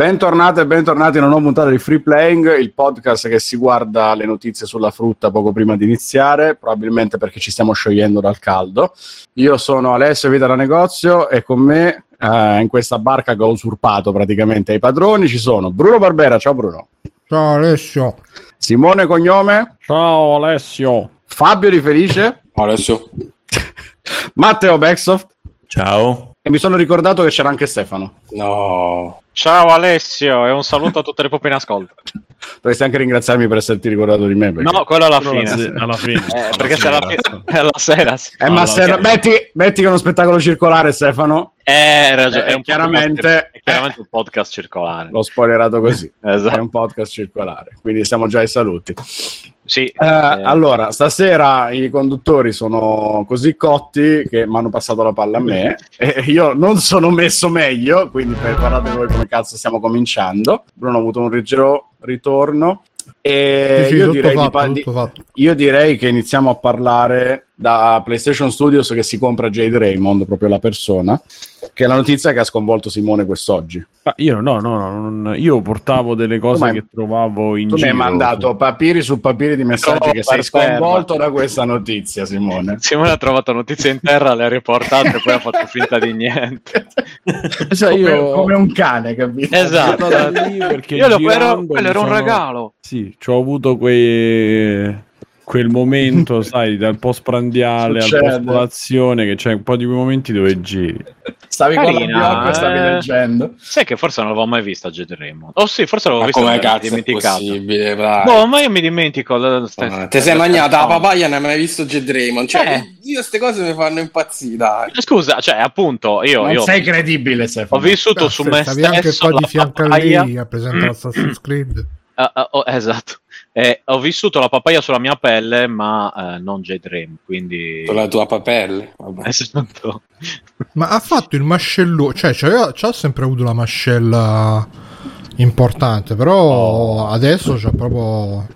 Bentornate e bentornati in una nuova puntata di Free Playing, il podcast che si guarda le notizie sulla frutta poco prima di iniziare, probabilmente perché ci stiamo sciogliendo dal caldo. Io sono Alessio Vita da Negozio e con me eh, in questa barca che ho usurpato praticamente ai padroni ci sono Bruno Barbera, ciao Bruno. Ciao Alessio. Simone Cognome. Ciao Alessio. Fabio Di Felice. Alessio. Matteo Backsoft. Ciao. E mi sono ricordato che c'era anche Stefano. No. Ciao Alessio e un saluto a tutte le poppe in ascolto. Dovresti anche ringraziarmi per esserti ricordato di me. Perché... No, quello alla fine. Sì, alla fine. Eh, alla perché fine, alla, fine, alla sera. Sì. Eh, ma se, metti, metti che è uno spettacolo circolare, Stefano. Eh, ragione. È, un chiaramente, è chiaramente un podcast circolare. L'ho spoilerato così. esatto. È un podcast circolare. Quindi siamo già ai saluti. Sì, eh, eh. Allora, stasera i conduttori sono così cotti che mi hanno passato la palla a me e io non sono messo meglio, quindi preparate voi come cazzo stiamo cominciando. Bruno ha avuto un leggero ritorno e sì, sì, io, direi fatto, di, io, direi che iniziamo a parlare da PlayStation Studios che si compra Jade Raymond, proprio la persona, che è la notizia che ha sconvolto Simone quest'oggi. Ah, io no, no, no, no, io portavo delle cose che trovavo in tu giro. Tu mi hai mandato papiri su papiri di messaggi no, che sei sconvolto da questa notizia, Simone. Simone ha trovato notizie in terra, le ha riportate e poi ha fatto finta di niente. cioè, come, io... come un cane, capito? Esatto. io lo quello, quello era un regalo. Sì, ci ho avuto quei quel momento, sai, dal post prandiale Succede. al post colazione, che c'è un po' di quei momenti dove giri. Stavi Carina, con la blocco e stavi eh. leggendo. Sai che forse non l'avevo mai vista Jade Raymond. Oh sì, forse l'avevo Ma vista. come ma cazzo è dimenticato. possibile, dai. Boh, ma io mi dimentico. la- Ah, Te sei mangiata la papaya non hai mai visto Jed Raymond? Cioè, Eh. io queste cose mi fanno impazzire, dai. Scusa, cioè, appunto, io, Non io sei credibile, ho Stefano. vissuto su me Stavi anche stesso qua di fianco a lei a presentare Assassin's Creed. Ah, ah, oh, esatto. Eh, ho vissuto la papaya sulla mia pelle, ma eh, non Raymond, quindi... Con la tua papelle. Vabbè. Esatto. Ma ha fatto il mascello, cioè c'ha, c'ha sempre avuto la mascella importante, però adesso c'ha proprio...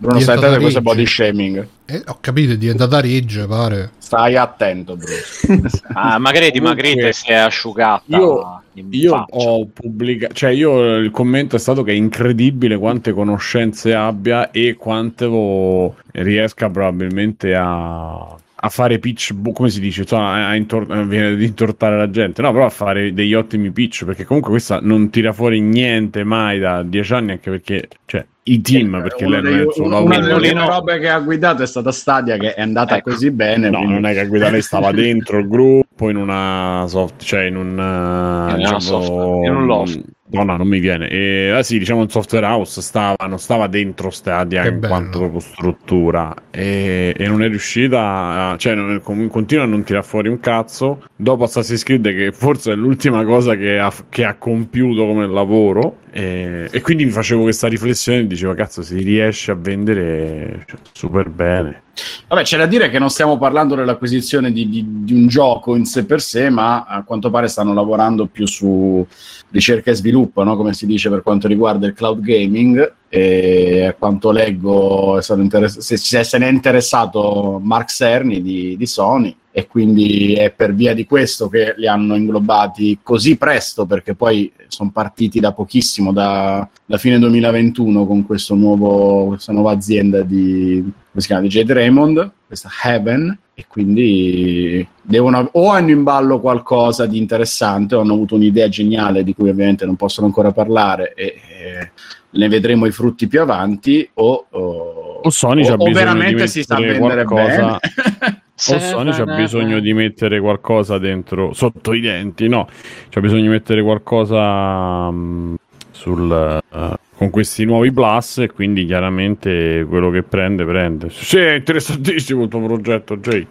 Bruno, stai attento questo body shaming. Eh, ho capito, è diventata rigge, pare. Stai attento, Bruno. Ah, magari è dimagrita Comunque, e si è asciugata. io- in Io ho pubblicato, cioè io il commento è stato che è incredibile quante conoscenze abbia e quanto riesca probabilmente a, a fare pitch, bu- come si dice, insomma, a intor- eh, viene ad intortare la gente, no, però a fare degli ottimi pitch, perché comunque questa non tira fuori niente mai da dieci anni, anche perché, cioè, i team, perché Una lei non è il suo una lavoro. delle ultime Mulino- robe che ha guidato è stata Stadia, che è andata Ecco. così bene. No, quindi- non è che guida lei stava dentro il gruppo in una soft, cioè in un eh, In una soft- in un loft. No, no, non mi viene. E, ah, sì, diciamo un software house stava, non stava dentro Stadia Che in bello. quanto struttura e, e non è riuscita, a, cioè non, continua a non tirare fuori un cazzo. Dopo Assassin's Creed, che forse è l'ultima cosa che ha, che ha compiuto come lavoro, e, e quindi mi facevo questa riflessione e dicevo, cazzo, si riesce a vendere cioè, super bene. Vabbè, c'è da dire che non stiamo parlando dell'acquisizione di, di- di un gioco in sé per sé, ma a quanto pare stanno lavorando più su ricerca e sviluppo, no? come si dice per quanto riguarda il cloud gaming. E a quanto leggo, interess- se, se se ne è interessato Mark Cerny di, di Sony, e quindi è per via di questo che li hanno inglobati così presto, perché poi sono partiti da pochissimo, da, da fine 2021, con questo nuovo, questa nuova azienda di, come si chiama, di Jade Raymond, questa Heaven, e quindi devono o hanno in ballo qualcosa di interessante o hanno avuto un'idea geniale di cui ovviamente non possono ancora parlare e, e ne vedremo i frutti più avanti o, o, O Sony o bisogno veramente si sta a vendere qualcosa- bene. O Sony c'ha bisogno di mettere qualcosa dentro, sotto i denti, no? C'ha bisogno di mettere qualcosa mm, sul, eh, con questi nuovi plus e quindi chiaramente quello che prende, prende. Sì, è interessantissimo il tuo progetto, Jay.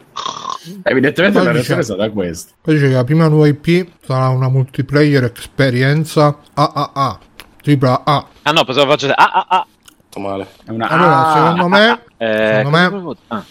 Evidentemente Poi la dice- reazione è stata questa. Poi dice che la prima nuova IP sarà una multiplayer esperienza AAA, tripla A. Ah no, pensavo faccio... Ah, ah. Fatto male. È una- Allora, secondo me, Eh, Secondo me- ah.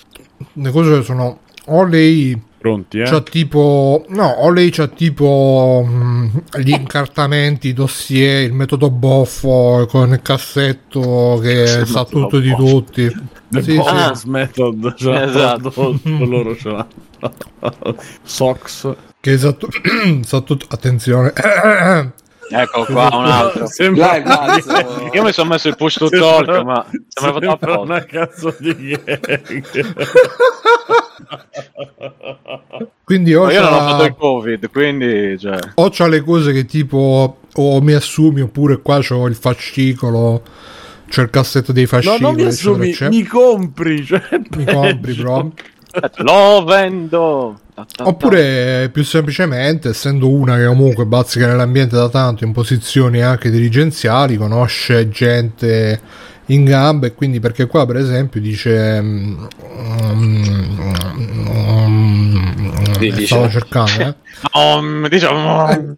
le cose sono o lei Pronti, eh? c'ha tipo no o lei c'ha tipo mh, gli incartamenti i dossier il metodo boffo con il cassetto che Il sa tutto di boffo. tutti The sì, Boss sì, Method, cioè, Esatto. loro ce l'hanno. Sox. che sa, tu- sa tutto attenzione Ecco qua un altro. Dai, mazzo. Io mi sono messo il push to talk, ma sembra fatto Sembra apposta. una cazzo di. Quindi o Ma io non ho fatto il covid, quindi cioè, o c'ha le cose che tipo o mi assumi oppure qua c'ho il fascicolo c'è il cassetto dei No, fascicoli non mi eccetera, assumi, eccetera. mi compri. Cioè, mi compri bro lo vendo. Oppure più semplicemente essendo una che comunque bazzica nell'ambiente da tanto in posizioni anche dirigenziali conosce gente in gamba e quindi perché qua per esempio dice mm, mm, Sì, dice. stavo cercando eh. Om, diciamo,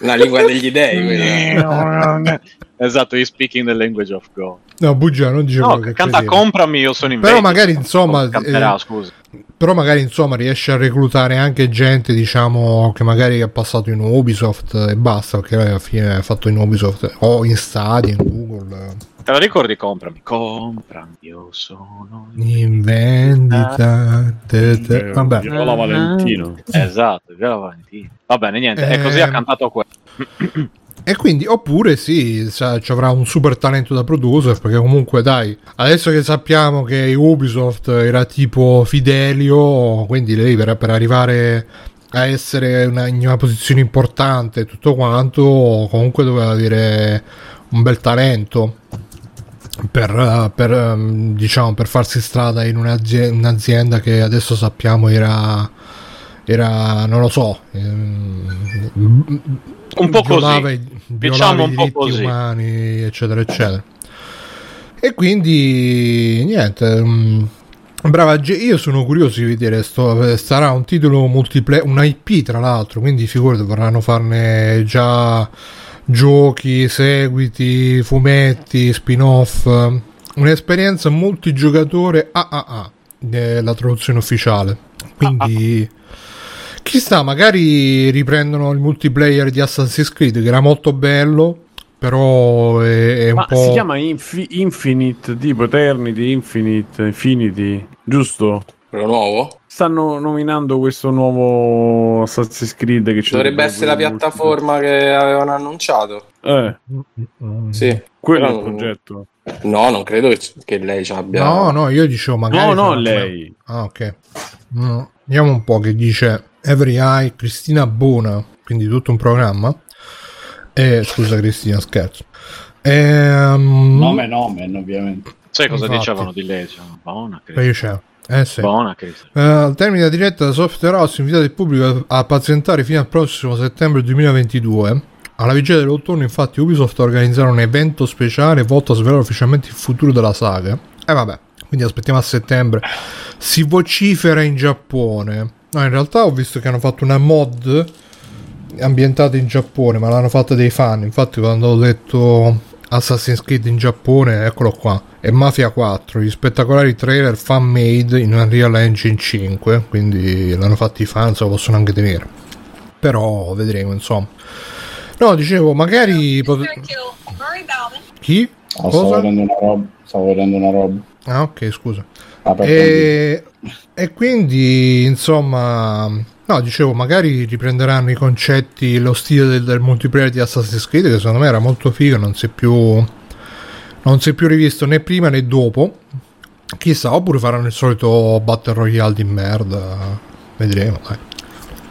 La lingua degli dei. esatto, he's speaking the language of God. no bugia non dice No, che canta credevo. comprami, io sono in Però magari, insomma, eh, scusa. Però magari insomma riesce a reclutare anche gente diciamo che magari ha passato in Ubisoft e basta perché alla fine ha fatto in Ubisoft o in Stadia in Google Te la ricordi comprami? Comprami, io sono in vendita te- te- vabbè Viola Valentino. Esatto, Viola Valentino. Va bene, niente, e così Ehm, ha cantato quello. e quindi oppure sì ci avrà un super talento da producer perché comunque dai adesso che sappiamo che Ubisoft era tipo Fidelio quindi lei per, per arrivare a essere una- in una posizione importante e tutto quanto comunque doveva avere un bel talento per, per, ehm, diciamo per farsi strada in un'azie- un'azienda che adesso sappiamo era era non lo so ehm, Un po' violava così. Diciamo violava un i po' diritti così. umani eccetera eccetera e quindi niente mm, brava io sono curioso di vedere sto, sarà un titolo multiplayer un IP tra l'altro quindi figurati vorranno farne già giochi seguiti fumetti spin off un'esperienza multigiocatore AAA è la traduzione ufficiale quindi chissà magari riprendono il multiplayer di Assassin's Creed che era molto bello però è, è un Ma po' si chiama Infi- Infinite, tipo Eternity, Infinite, Infinity, giusto? Quello nuovo? Stanno nominando questo nuovo Assassin's Creed che c'è Dovrebbe essere la piattaforma che avevano annunciato. Eh. Sì. quello è il progetto. No, non credo che, che lei ci abbia. no no io dicevo magari No, no, lei. ah ok Mm, vediamo un po' che dice Every Eye Cristina Bona quindi tutto un programma eh, scusa Cristina scherzo Ehm, Nome nomen, ovviamente. Sai cosa Infatti. dicevano di lei? Cioè, Cristo. c'è eh sì Buona. Eh, al termine della diretta da Software House invitato il pubblico a pazientare fino al prossimo settembre 2022 alla vigilia dell'autunno infatti Ubisoft organizzerà un evento speciale volto a svelare ufficialmente il futuro della saga e vabbè quindi aspettiamo a settembre si vocifera in Giappone no in realtà ho visto che hanno fatto una mod ambientata in Giappone ma l'hanno fatta dei fan. Infatti quando ho detto Assassin's Creed in Giappone eccolo qua. E Mafia 4 gli spettacolari trailer fan made in Unreal Engine 5 quindi l'hanno fatti i fan se lo possono anche tenere. Però vedremo insomma. No dicevo magari pot- chi? Oh, stavo vedendo una roba. Stavo vedendo una roba. ah ok scusa e, e quindi insomma no dicevo magari riprenderanno i concetti lo stile del, del multiplayer di Assassin's Creed che secondo me era molto figo non si è più non si è più rivisto né prima né dopo. Chissà oppure faranno il solito battle royale di merda vedremo dai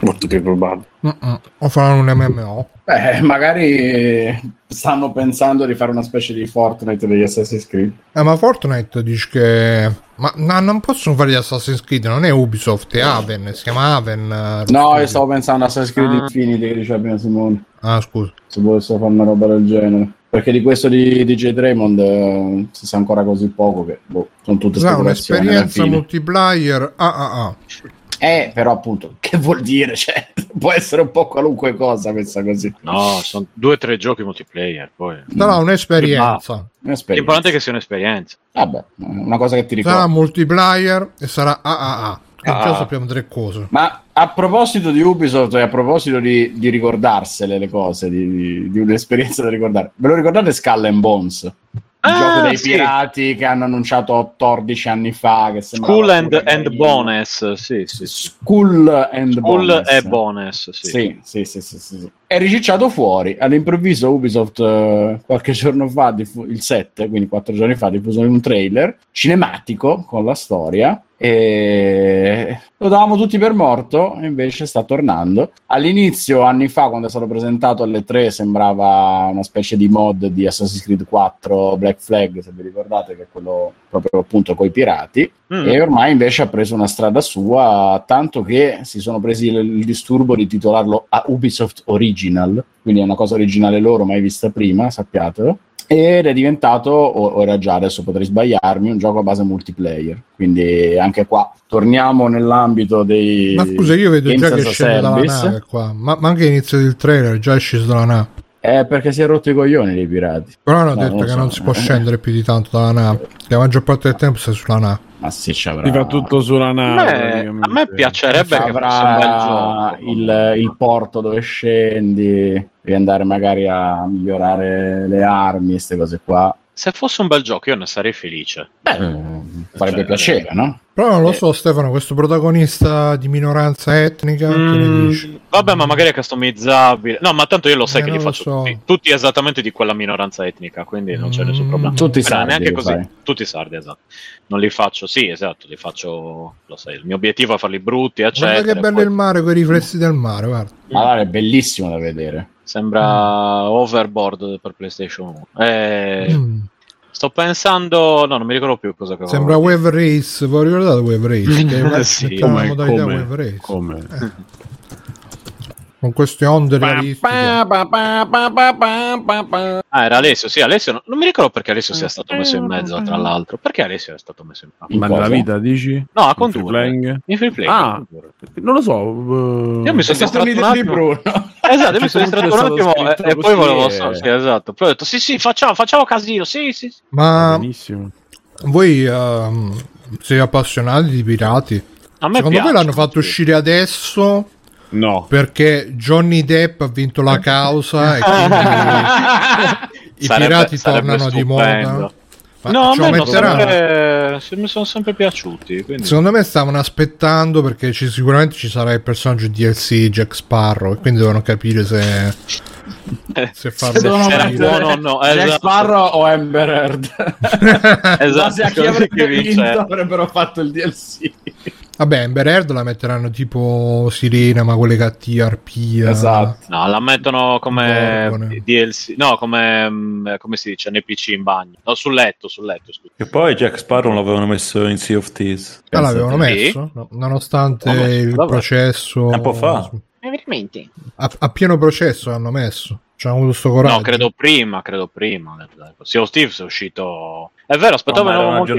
Molto più probabile. Mm-mm. o faranno un MMO Beh, magari stanno pensando di fare una specie di Fortnite degli Assassin's Creed. eh, ma Fortnite dice che ma no, non possono fare gli Assassin's Creed non è Ubisoft è Aven si chiama Aven eh, No, io stavo pensando a Assassin's Creed Ah. Infinity che diceva prima Simone. ah scusa Se volessero fare una roba del genere. Perché di questo di, di J. Draymond eh, si sa ancora così poco che boh, sono tutte alla un'esperienza multiplayer AAA. Eh, però appunto, che vuol dire? Cioè, può essere un po' qualunque cosa questa così. No, sono due o tre giochi multiplayer. Poi. Sarà un'esperienza. Un'esperienza. L'importante è che sia un'esperienza. Vabbè, una cosa che ti Sarà ricordo. multiplayer e sarà AAA. E Ah. già sappiamo tre cose. Ma a proposito di Ubisoft e a proposito di, di ricordarsele le cose, di, di- di un'esperienza da ricordare, ve lo ricordate Skull and Bones? Ah, gioco dei sì. pirati che hanno annunciato 14 anni fa. Che School and, and. Bonus, sì, sì, sì. School and School Bonus. e Bonus, sì. Sì, sì, sì, sì, sì, sì. È ricicciato fuori. All'improvviso Ubisoft eh, qualche giorno fa, diffu- il 7, quindi quattro giorni fa, diffuso un trailer cinematico con la storia e lo davamo tutti per morto invece sta tornando. All'inizio, anni fa, quando è stato presentato alle 3, sembrava una specie di mod di Assassin's Creed 4 Black Flag, se vi ricordate, che è quello proprio appunto coi pirati. Mm. E ormai invece ha preso una strada sua, tanto che si sono presi il, il disturbo di titolarlo a Ubisoft Original, quindi è una cosa originale loro, mai vista prima, sappiatelo. Ed è diventato, o o era già, adesso potrei sbagliarmi, un gioco a base multiplayer. Quindi anche qua torniamo nell'ambito dei. Ma scusa, io vedo già che scende dalla nave qua. Ma, ma anche all'inizio del trailer già è sceso dalla nave. È perché si è rotto i coglioni dei pirati. Però hanno No, detto non che so. non si può scendere più di tanto dalla nave. La maggior parte del tempo stai sulla nave. Ma sì, ci avrà. Si fa tutto sulla nave. praticamente. a me piacerebbe che fosse un bel avrà gioco. il, il porto dove scendi, devi andare magari a migliorare le armi, queste cose qua. Se fosse un bel gioco, io ne sarei felice. Beh, farebbe cioè, piacere, no? Però non lo Eh. so, Stefano, questo protagonista di minoranza etnica, che ne Mm, dici? vabbè, ma magari è customizzabile. No, ma tanto io lo sai Eh, che li faccio so. tutti, tutti esattamente di quella minoranza etnica, quindi non c'è Mm. nessun problema. Tutti Però sardi, neanche così. fai. Tutti sardi, esatto. Non li faccio, sì, esatto, li faccio, lo sai, il mio obiettivo è farli brutti, eccetera. Guarda che bello poi il mare con i riflessi del mare, guarda. Ma allora è bellissimo da vedere. Sembra overboard per PlayStation 1. Eh, Mm. Sto pensando, no, non mi ricordo più cosa che Sembra avevo Wave Race, voi ricordate Wave Race? Che Sì. metteva la Come, modalità come, Wave Race. come? Con queste onde realistiche. Ah, era Alessio, sì, Alessio, non, non mi ricordo perché Alessio sia stato messo in mezzo, tra l'altro. Perché Alessio è stato messo in mezzo? In Ma nella vita dici? No, a In condurre. free playing? In free play. Ah. Non lo so. uh, Io mi sono È stato un attimo. Bruno. Esatto, mi sono distratto un attimo e, e poi volevo so, sì, esatto. Poi ho detto sì, sì, facciamo, facciamo casino, sì, sì. sì. Ma Benissimo. voi ehm, siete appassionati di pirati? A me Secondo piace, voi l'hanno fatto sì. uscire adesso No. perché Johnny Depp ha vinto la causa e quindi i Sarebbe- pirati sarebbe tornano di stupendo. moda? Ma No, a me sempre, se- mi sono sempre piaciuti. Quindi... Secondo me stavano aspettando perché ci- sicuramente ci sarà il personaggio DLC Jack Sparrow e quindi devono capire se, se farlo Se Era buono o no, Jack esatto. Sparrow o Amber Heard? Esatto, a chi avrebbe vinto avrebbero fatto il DLC. Vabbè, Amber Heard la metteranno tipo Sirena, ma quelle cattive, arpia. Esatto. No, la mettono come Gorgone. DLC, no, come, mm, come si dice, NPC in bagno. No, sul letto, sul letto, scusa. E poi Jack Sparrow l'avevano messo in Sea of Thieves. Ah, l'avevano messo, no, nonostante messo, il vabbè. processo. Tempo fa. veramente? A, a pieno processo l'hanno messo. C'hanno avuto sto coraggio. No, credo prima, credo prima. Sea of Thieves è uscito... È vero, aspettavo No, era nuovo un Monkey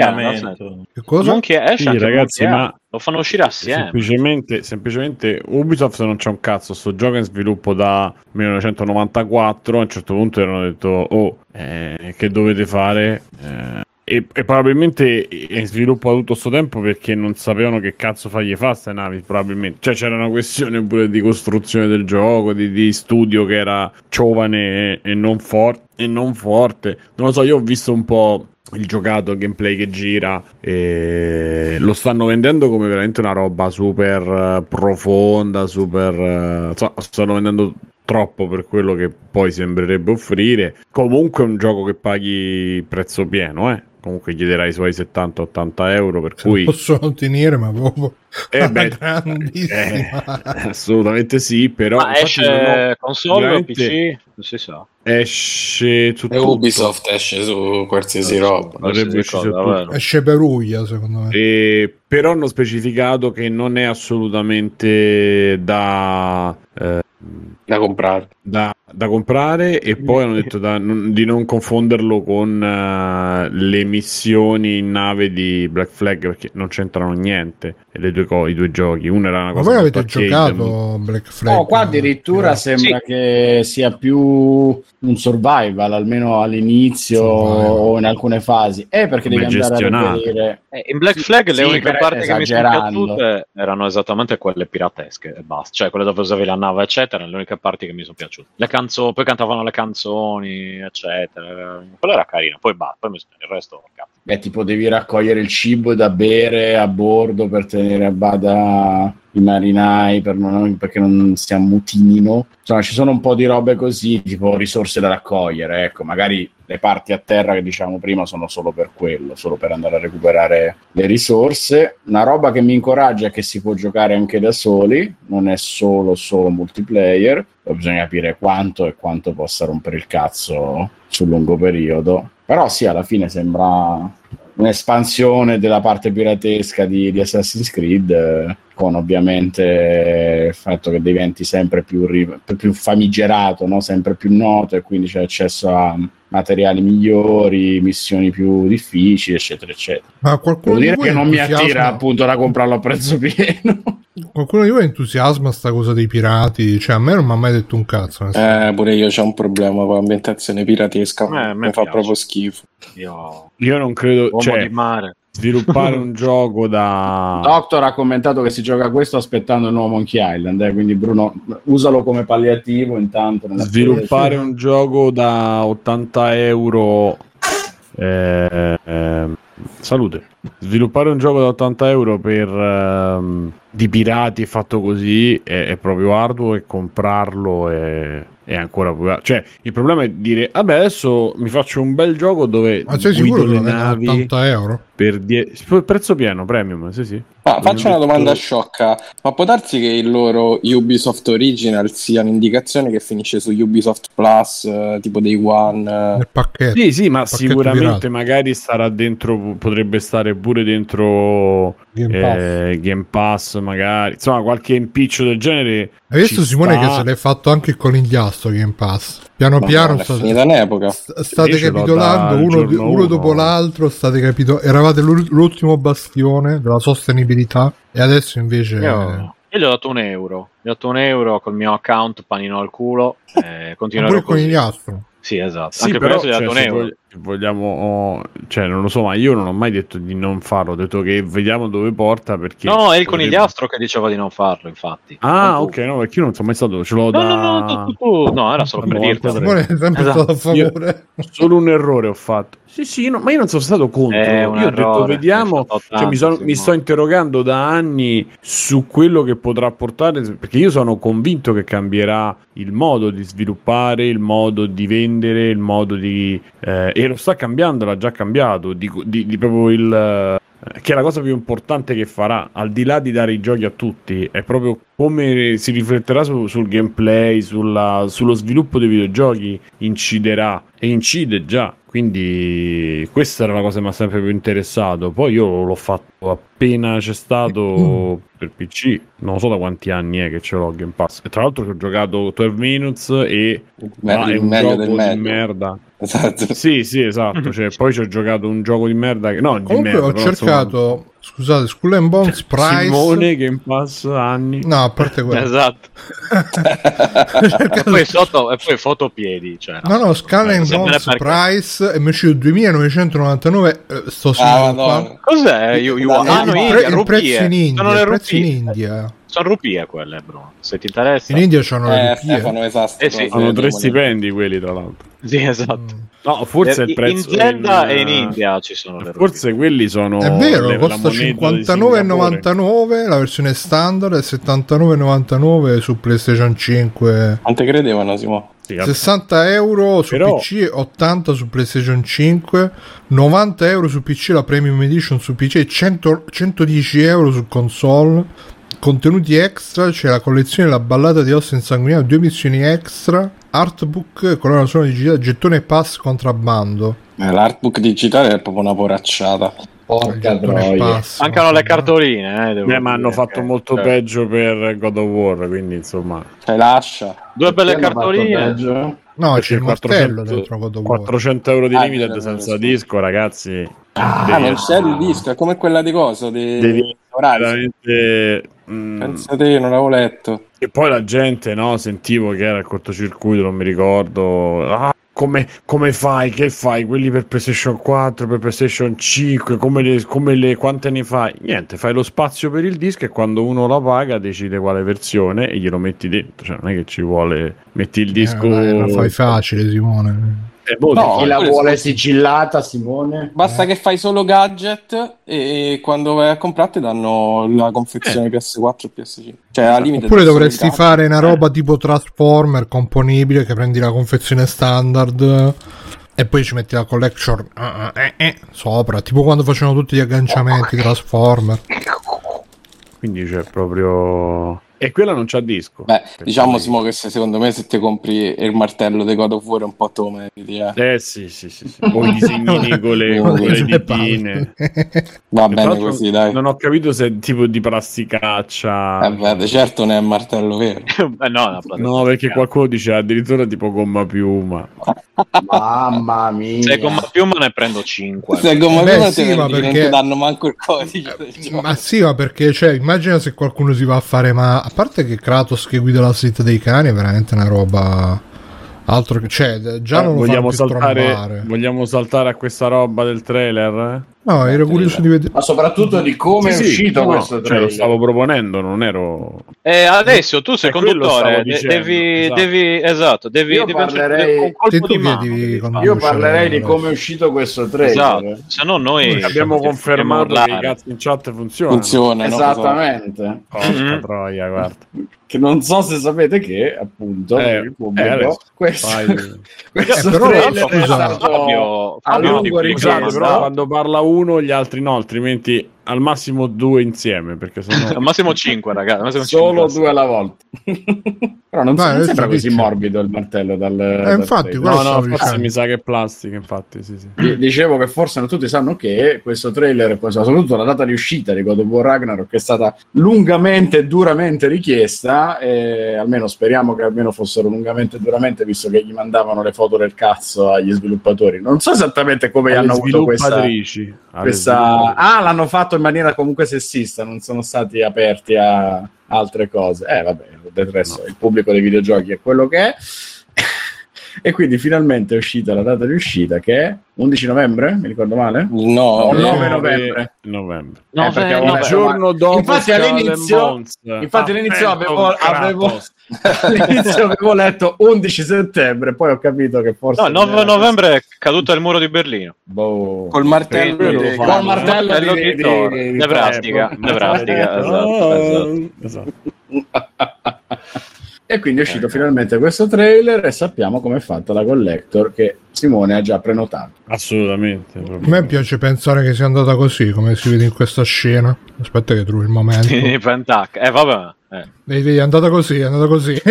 cosa? Esce Sì, anche ragazzi, Monkey ma-. Lo fanno uscire assieme. Semplicemente, semplicemente Ubisoft non c'è un cazzo, sto gioco è in sviluppo da 1994, a un certo punto hanno detto oh, eh, che dovete fare? Eh, e, e probabilmente è in sviluppo da tutto questo tempo perché non sapevano che cazzo fargli fa queste navi, probabilmente. Cioè c'era una questione pure di costruzione del gioco, di, di studio che era giovane e, e non for- e non forte. Non lo so, io ho visto un po' il giocato, il gameplay che gira e lo stanno vendendo come veramente una roba super eh, profonda, super... eh, insomma, stanno vendendo troppo per quello che poi sembrerebbe offrire. Comunque è un gioco che paghi prezzo pieno, eh. Comunque chiederai i suoi 70-80 euro, per cui... Posso ottenere, ma proprio Eh beh, grandissima. eh, assolutamente sì, però... Ma esce ho- console o PC? Non si sa. Esce su E tutto. Ubisoft esce su qualsiasi roba. Dovrebbe Qualsiasi uscire cosa. Esce per Uglia, secondo me. E- però hanno specificato che non è assolutamente da, eh, Da comprare. da, da comprare e poi hanno detto da- non- di non confonderlo con eh, le missioni in nave di Black Flag perché non c'entrano niente e le due co- i due giochi uno era una Ma cosa voi molto avete arcade, giocato Black Flag? No, qua addirittura Eh, sembra che sia più un survival, almeno all'inizio Survival. o in alcune fasi. È perché Come devi andare a reperire. Eh, in Black Sì, Flag le sì, uniche parti che mi sono piaciute erano esattamente quelle piratesche e basta, cioè quelle dove usavi la nave eccetera, le uniche parti che mi sono piaciute. Le canzoni, poi cantavano le canzoni, eccetera. Quello era carino, poi basta, poi il resto cazzo. Beh, tipo devi raccogliere il cibo da bere a bordo per tenere a bada i marinai per non- perché non si ammutinino. Insomma, ci sono un po' di robe così, tipo risorse da raccogliere. Ecco, magari le parti a terra che diciamo prima sono solo per quello, solo per andare a recuperare le risorse. Una roba che mi incoraggia è che si può giocare anche da soli, non è solo solo multiplayer. Bisogna capire quanto e quanto possa rompere il cazzo sul lungo periodo. Però sì, alla fine sembra un'espansione della parte piratesca di, di Assassin's Creed, eh, con ovviamente il fatto che diventi sempre più, più famigerato, no? sempre più noto e quindi c'è accesso a materiali migliori, missioni più difficili, eccetera, eccetera. Ma qualcuno Devo di dire voi che non mi attira appunto da comprarlo a prezzo pieno. Qualcuno di voi entusiasma sta cosa dei pirati? Cioè, a me non mi ha mai detto un cazzo. Eh, pure io c'ho un problema con l'ambientazione piratesca. Eh, a me mi fa piace. proprio schifo. Io, Io non credo, uomo cioè, di mare. Sviluppare un gioco da... Doctor ha commentato che si gioca questo aspettando il nuovo Monkey Island, eh, quindi Bruno usalo come palliativo intanto. Sviluppare un gioco da 80 euro... eh, ehm, salute. Sviluppare un gioco da 80 euro per ehm, di pirati fatto così è, è proprio arduo e comprarlo è, è ancora più arduo. Cioè, il problema è dire, vabbè, adesso mi faccio un bel gioco dove Ma sei guido sicuro le navi 80 euro? per 10 prezzo pieno, premium, sì sì. Ma faccio una domanda sciocca, ma può darsi che il loro Ubisoft Original sia un'indicazione che finisce su Ubisoft Plus, eh, tipo Day One? eh? Pacchetto. Sì, sì, ma sicuramente pirata. magari starà dentro, potrebbe stare pure dentro Game Pass. eh, Game Pass, magari, insomma, qualche impiccio del genere. Hai visto Simone sta. che se l'è fatto anche il conigliastro Game Pass? Piano Ma piano non è state, finita un'epoca. st- state capitolando uno, uno uno. dopo l'altro, state capito- eravate l'ul- l'ultimo bastione della sostenibilità e adesso invece... Io, io gli ho dato un euro. Gli ho dato un euro col mio account panino al culo. E Ma continuerò pure il così. conigliastro. Sì, esatto. Sì, Anche però per adesso gli ho cioè, dato un se euro. vog- se vogliamo, oh, cioè, non lo so, ma io non ho mai detto di non farlo. Ho detto che vediamo dove porta perché. No, è il potrebbe- conigliastro che diceva di non farlo, infatti. Ah, ok, no, perché io non sono mai stato. Ce l'ho No, da. no, no, tu, tu, tu. no, era solo per dirti. altre Simone è sempre Esatto. stato a favore. Solo un errore ho fatto. Sì, sì, no, ma io non sono stato contro. È Io un ho detto, errore, vediamo. fatto Cioè, tanto, mi, sono- mi sto interrogando da anni su quello che potrà portare. Perché io sono convinto che cambierà il modo di sviluppare, il modo di vendere, il modo di. eh, e lo sta cambiando, l'ha già cambiato. Di, di- di proprio il. eh, che è la cosa più importante che farà, al di là di dare i giochi a tutti, è proprio come si rifletterà su- sul gameplay, sulla- sullo sviluppo dei videogiochi, inciderà e incide già. Quindi questa era la cosa che mi ha sempre più interessato. Poi io l'ho fatto appena c'è stato per PC, non so da quanti anni è che ce l'ho Game Pass. E tra l'altro ci ho giocato 12 Minutes e Me- ah, è il un meglio gioco del di meglio. merda. Esatto. Sì, sì, esatto. Cioè, poi ci ho giocato un gioco di merda che no, di Comunque merda, ho cercato, scusate, Skull and Bones Price. Simone Game Pass anni. No, a parte quello. Esatto. E poi sotto, e poi fotopiedi. Cioè, No, no, Skull and Sapere Bones perché. Price è uscito 2999. eh, sto Ah, madonna. Cos'è? Yu- Yu- Eh, ah, no, il, pre- il prezzo in India, Sono le il prezzo in. India. Sono rupie quelle, Bruno. Se ti interessa. In India c'hanno le Eh, rupie. Stefano, esatto. Eh sì. Hanno tre stipendi quelli, tra l'altro. Sì, esatto. Mm. No, forse Eh, il prezzo in Zelda in, e in eh, India ci sono le Forse quelli sono È vero, le- costa moneta di 59,99 la versione standard e 79,99 su PlayStation 5. Quante credevano, Simo? Sì, vabbè. 60 euro su Però- PC, 80 su PlayStation 5, 90 euro su PC la Premium Edition su PC e 100 110 euro su console. Contenuti extra, c'è la collezione La ballata di Austin Sanguiniano, due missioni extra, artbook, colonna sonora digitale, gettone pass contrabbando. Eh, L'artbook digitale è proprio una poracciata. Porca pass, Mancano le cartoline, eh, Eh, ma hanno dire, fatto molto cioè, peggio per God of War, quindi insomma... Cioè, lascia. Due belle cartoline. No, Perché c'è il 400 martello dentro God of War. 400 euro di Ah, limited vero, senza vero, sì. disco, ragazzi. Ah, Devi- non c'è il disco, è come quella di coso, di Devi Horizon. veramente... mm, Pensate, io non l'avevo letto. E poi la gente, no, sentivo che era il cortocircuito, non mi ricordo. Ah, come, come fai? Che fai? Quelli per PlayStation 4, per PlayStation 5, come le, come le, quante ne fai? Niente, fai lo spazio per il disco e quando uno la paga decide quale versione e glielo metti dentro. Cioè, non è che ci vuole, metti il disco. Eh, dai, lo fai facile, Simone. Eh, boh, No, Chi la quello vuole sigillata, Simone? Basta che fai solo gadget e quando vai a comprare ti danno la confezione PS4 e PS5. Cioè, al limite Oppure dovresti fare una roba tipo Transformer componibile che prendi la confezione standard e poi ci metti la collection eh, eh, sopra, tipo quando facevano tutti gli agganciamenti Transformer. quindi c'è proprio. E quella non c'ha disco. Beh, diciamo Simo che se, secondo me se ti compri il martello di God of War un po' lo meriti, eh. Eh sì, sì, sì, sì. O i disegnini con le, con le ditine. Va Tra bene così, dai. Non ho capito se è tipo di plasticaccia. Eh, beh, certo non è il martello vero. Eh, no, no, No, perché qualcuno dice addirittura tipo gomma piuma. Mamma mia. Se la piuma ne prendo 5. Se come Beh, prima sì, ti ma perché- ti danno manco il codice gioco. Ma sì, ma perché, cioè, immagina se qualcuno si va a fare, ma a parte che Kratos che guida la slitta dei cani è veramente una roba. Altro che, cioè, già non lo vogliamo, saltare, trombare. vogliamo saltare a questa roba del trailer? No, ero curioso di vedere. Ma soprattutto di come Sì, è sì, uscito no, questo cioè, trailer. lo stavo proponendo, non ero. Eh, Alessio, tu sei conduttore, dicendo, devi, esatto. devi, esatto, devi, Io devi parlerei- di mano. devi. Io parlerei di Adesso. come è uscito questo trailer. Esatto, se no noi Abbiamo confermato che i cazzi in chat funzionano. Funziona, no? Esattamente. Porca Mhm. troia, guarda. Che non so se sapete che, appunto, Eh, il pubblico, eh, adesso questo, fai- questo Eh, però, trailer è scusa, stato Fabio- a Fabio Sì, però quando parla uno, gli altri no, altrimenti al massimo due insieme. Perché sennò... Al massimo 5, ragazzi. al massimo solo cinque. due alla volta. Però non, Vai, non adesso sembra così morbido il martello dal, Eh, dal infatti, No, no, forse mi sa che è plastica, infatti, sì, sì. Di- Dicevo che forse non tutti sanno che questo trailer, soprattutto la data di uscita di God of War Ragnarok, è stata lungamente e duramente richiesta. E almeno speriamo che almeno fossero lungamente e duramente, visto che gli mandavano le foto del cazzo agli sviluppatori. Non so esattamente come Alle hanno avuto questa. questa... Ah, l'hanno fatto in maniera comunque sessista, non sono stati aperti a altre cose. Eh, vabbè, del resto il pubblico dei videogiochi è quello che è. E quindi finalmente è uscita la data di uscita che è 11 novembre, mi ricordo male? No, No, eh, 9 novembre. novembre. No, Eh, perché eh, Il giorno dopo Infatti all'inizio- infatti all'inizio avevo- avevo-. All'inizio avevo letto 11 settembre, poi ho capito che forse... No, il 9 novembre è caduto il muro di Berlino. Boh. col martello Quello di- lo fa. Col martello Martello di, di di- di- di- Nebraska, Eh, Nebraska, Ah, esatto, esatto. esatto. E quindi è uscito finalmente questo trailer e sappiamo come è fatta la collector che Simone ha già prenotato. Assolutamente. A proprio. me piace pensare che sia andata così, come si vede in questa scena. Aspetta che trovi il momento. Pentac. Eh, vabbè. Eh, Vedi, è andata così, è andata così.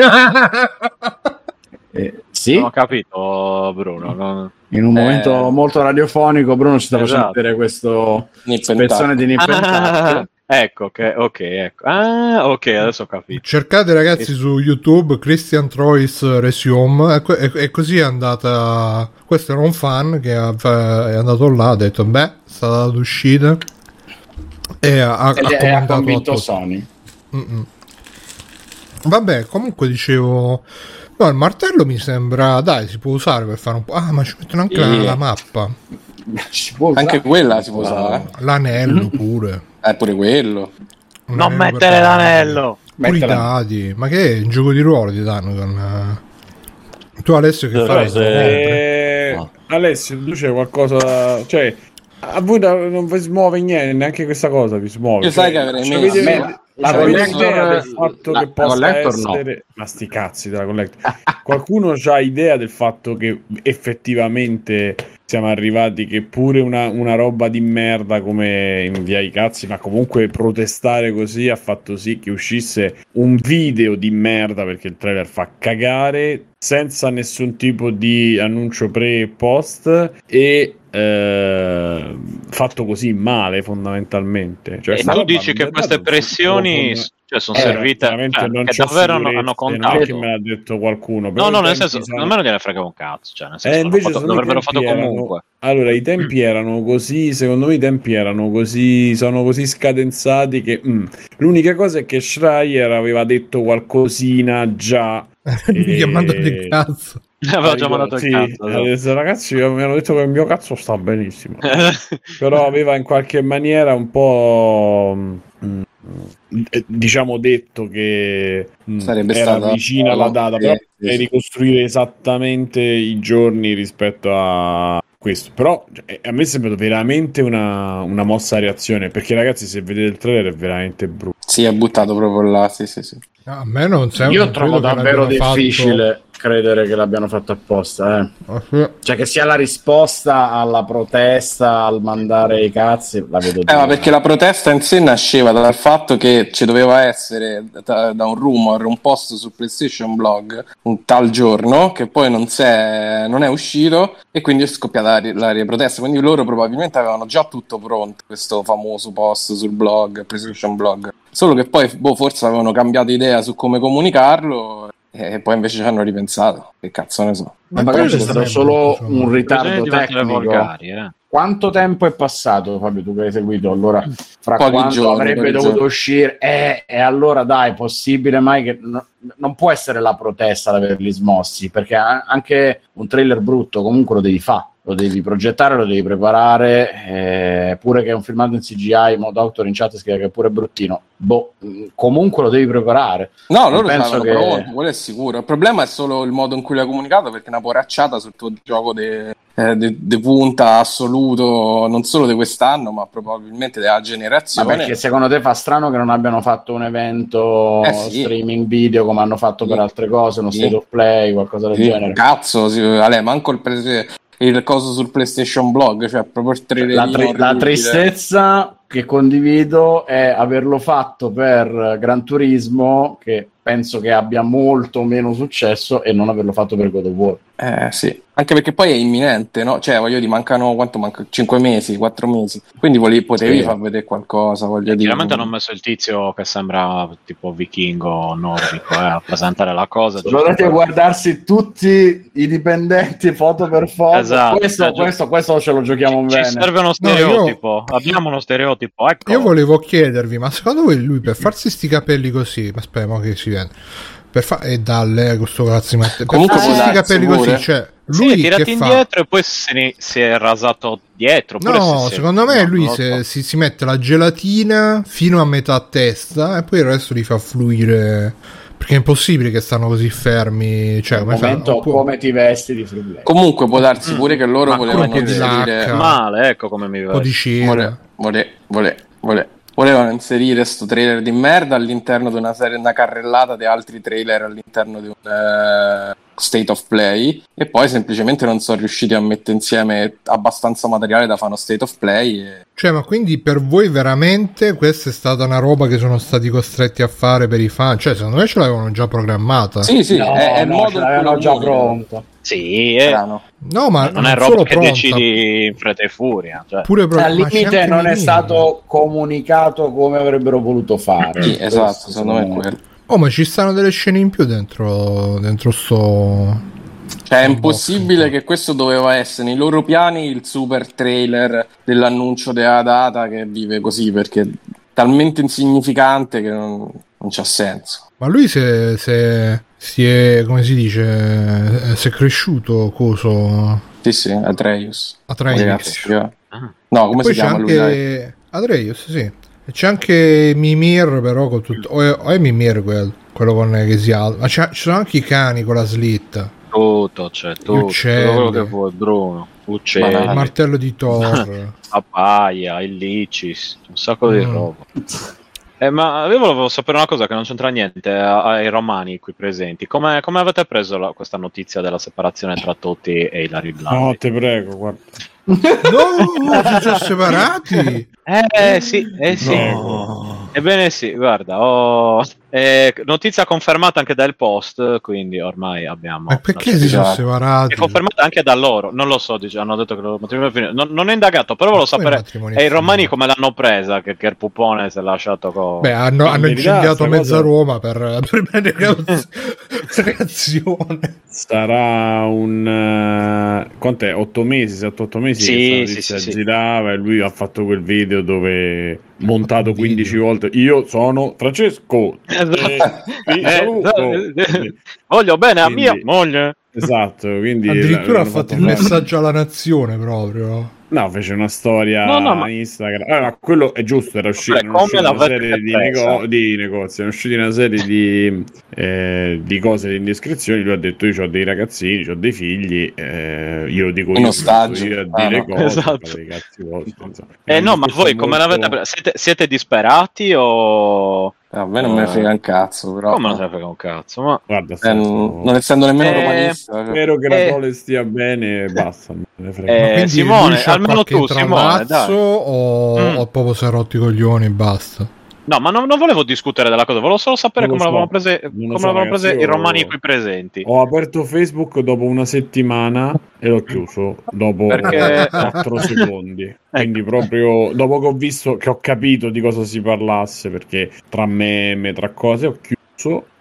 Eh, sì, non ho capito, Bruno. non- in un Eh. momento molto radiofonico Bruno ci sta facendo Esatto. vedere questo Nip and spezzone di Nip and Tuck. Ah, ecco, che, ok, ecco. Ah, ok, adesso ho capito. Cercate ragazzi su YouTube Christian Troy's Resume e, e- e così è andata. Questo era un fan che è andato là, ha detto: Beh, sta data uscita. E ha, ha ha convinto. Sony. Mm-mm. Vabbè, comunque dicevo. No, il martello mi sembra. Dai, si può usare per fare un po'. Ah, ma ci mettono anche la, Sì. la mappa. Può usare. Anche quella si può usare. eh. L'anello pure. Eh, pure quello. Un Non mettere l'anello! Pure i dadi. Ma che è? Un gioco di ruolo ti danno con. eh, Tu Alessio che fai? se- Eh, No. Alessio, tu c'è qualcosa. Cioè, a voi non vi smuove niente, neanche questa cosa vi smuove. Io sai Cioè, che avrei cioè, messo- avete- la cioè, avete collector- idea del fatto la- che la possa collector no. essere... Ma sti cazzi della collector. Qualcuno ha idea del fatto che effettivamente siamo arrivati che pure una, una roba di merda come in via i cazzi, ma comunque protestare così ha fatto sì che uscisse un video di merda perché il trailer fa cagare senza nessun tipo di annuncio pre e post e eh, fatto così male fondamentalmente. Cioè, E tu dici non che mi queste pressioni un- cioè, sono Eh, servite cioè, non che davvero non hanno Non è contato. che me l'ha detto qualcuno. però No, no, nel senso, sono- a me non gliene frega un cazzo. Cioè, nel senso, Eh, l'hanno invece fatto- dovrebbero fatto erano- comunque. Allora, i tempi erano così, secondo me i tempi erano così, sono così scadenzati che mm. l'unica cosa è che Schreier aveva detto qualcosina già ha Eh, mandato il cazzo. Aveva già mandato sì, il cazzo. detto, ragazzi, mi hanno detto che il mio cazzo sta benissimo. Però aveva in qualche maniera un po'. mm, eh, diciamo detto che mm, Sarebbe era stata- vicina alla data, però Sì, sì, e sì. ricostruire esattamente i giorni rispetto a questo. Però cioè, a me è sembrato veramente una, una mossa reazione. Perché, ragazzi, se vedete il trailer è veramente brutto. Si è buttato proprio là, sì, sì, sì. A me non sembra. Io trovo davvero l'abbiano fatto- difficile credere che l'abbiano fatto apposta. Eh. Ah, sì. Cioè, che sia la risposta alla protesta, al mandare i cazzi, la vedo Eh, ma perché la protesta in sé nasceva dal fatto che ci doveva essere da, da un rumor un post su PlayStation Blog un tal giorno che poi non, si è, non è uscito e quindi è scoppiata la, la protesta. Quindi loro probabilmente avevano già tutto pronto, questo famoso post sul blog, PlayStation Blog. Solo che poi boh, forse avevano cambiato idea su come comunicarlo e poi invece ci hanno ripensato. Che cazzo ne so. Ma magari c'è stato solo un ritardo tecnico. volgari, eh. Quanto tempo è passato, Fabio, tu che hai seguito? Allora, fra Pochi quanto giorni, avrebbe dovuto giorni. uscire? Eh, e allora dai, possibile mai che... no- non può essere la protesta ad averli smossi, perché anche un trailer brutto comunque lo devi fare, lo devi progettare, lo devi preparare, eh, pure che è un filmato in CGI, mo Doctor in chat scrive che è pure bruttino, boh, mh, comunque lo devi preparare. No, loro penso che- pronto, quello è sicuro. Il problema è solo il modo in cui l'hai comunicato, perché è una poracciata sul tuo gioco di punta assoluto, non solo di quest'anno, ma probabilmente della Ma generazione. perché secondo te fa strano che non abbiano fatto un evento Eh sì. streaming video come hanno fatto per Sì. altre cose, uno Sì. state of play, qualcosa del genere? Cazzo, sì, Ale, manco il, prese- il coso sul PlayStation Blog, cioè proprio il trailer. La, tri- la tristezza che condivido è averlo fatto per Gran Turismo, che penso che abbia molto meno successo, e non averlo fatto per God of War. Eh sì, anche perché poi è imminente, no? Cioè, voglio dire, mancano quanto manca? 5 mesi, 4 mesi. Quindi volevi, potevi Sì. far vedere qualcosa, voglio dire. Chiaramente hanno messo il tizio che sembra tipo vichingo nordico eh, a presentare la cosa. Sono andati a guardarsi tutti i dipendenti foto per foto. Esatto, questo, cioè, questo, questo ce lo giochiamo Ci bene. serve uno stereotipo. Abbiamo uno stereotipo. Ecco. Io volevo chiedervi, ma secondo voi lui per farsi sti capelli così, ma aspetta, mo che si vede. Per fa- e dalle questo cazzo di matte- Per Comunque sti darsi capelli pure. così, cioè, lui è tirati che fa? indietro e poi se ne- si è rasato dietro. No, si- secondo me no, lui se- si, si mette la gelatina fino a metà testa e poi il resto li fa fluire. Perché è impossibile che stanno così fermi. Cioè, come fa? momento, può- come ti vesti di play. Comunque può darsi pure che loro Ma volevano pure un po' di inserire... lacca. Male, ecco come mi cera. Vole- vole- vole- vole- volevano inserire sto trailer di merda all'interno di una serie, una carrellata di altri trailer all'interno di un eh, state of play e poi semplicemente non sono riusciti a mettere insieme abbastanza materiale da fare uno state of play e... Cioè, ma quindi per voi veramente questa è stata una roba che sono stati costretti a fare per i fan? Cioè, secondo me ce l'avevano già programmata. sì sì no, è, è il no, modo ce in cui già pronto. Sì, eh, Strano. No, ma non è solo roba che pronta, decidi in fretta e furia. Cioè. Pure pro- Al limite non è stato comunicato come avrebbero voluto fare. Sì, esatto secondo me è quello Oh, ma ci stanno delle scene in più dentro, dentro sto. Cioè, è impossibile che questo doveva essere nei loro piani il super trailer dell'annuncio della data che vive così perché è talmente insignificante che non, non c'ha senso. Ma lui se, se si è, come si dice, eh, si è cresciuto coso Sì, sì, Atreus. Atreus. Ragazzi, Ah. No, come Poi si chiama lui? dai? anche Atreus, sì. E c'è anche Mimir, però con tutto. O è, o è Mimir quel, quello con che si alza. Ma c'è- ci sono anche i cani con la slitta. Tutto, cioè, tutto, uccelli. quello che vuoi, Bruno. Uccelli. Il martello di Thor. papaya, il licis, un sacco di Mm. roba. Eh, ma io volevo sapere una cosa che non c'entra niente a- ai romani qui presenti. Come, come avete preso la- questa notizia della separazione tra Totti e Ilari Blandi? No, te prego, guarda. no, si sono separati. Eh sì, eh sì. Ebbene sì, guarda, ho... eh, notizia confermata anche dal post, quindi ormai abbiamo... Ma perché si sono separati? È confermata anche da loro, non lo so, dice- hanno detto che il loro matrimonio è finito. Non, non è indagato, però volevo sapere. E i romani finito? come l'hanno presa? Che, che il pupone si è lasciato con. Beh, hanno, hanno incendiato mezza cosa- Roma per, per la reazione. Sarà un... eh, quant'è? 8 mesi, 7-8 mesi Sì, che sì, sì, sì. girava e lui ha fatto quel video dove montato Un video. 15 volte io sono Francesco eh, Voglio bene a mia moglie. Esatto, quindi Addirittura ha fatto il bene. messaggio alla nazione proprio. No, fece una storia No, no, ma- Instagram. Eh, ma quello è giusto, era uscito, come una l'avete serie di, nego- di negozi, erano uscite una serie di, eh, di cose, di indiscrezioni. Lui ha detto: Io ho dei ragazzini, ho dei figli, eh, io dico In io, ostaggio. io a Ah, dire no. cose, Esatto. cazzi vostri. È Eh un no, ma voi come molto- l'avete presa? Siete, siete disperati o... A me non me ne frega un cazzo, però. Come non se ne frega un cazzo? Ma... Guarda, Eh, sto- non essendo nemmeno Eh, romanista. cioè. spero che Eh. la Cole stia bene e basta. non me ne frega. Eh, Ma quindi Simone, almeno tu, Simone, dai. o, Mm. o proprio si è rotti i coglioni e basta? No, ma non, non volevo discutere della cosa, volevo solo sapere come so. l'avevano prese, come so, l'avevano prese i io- romani qui presenti. Ho aperto Facebook dopo una settimana e l'ho chiuso dopo Perché- 4 secondi. Quindi proprio dopo che ho visto, che ho capito di cosa si parlasse, perché tra meme, tra cose, ho chiuso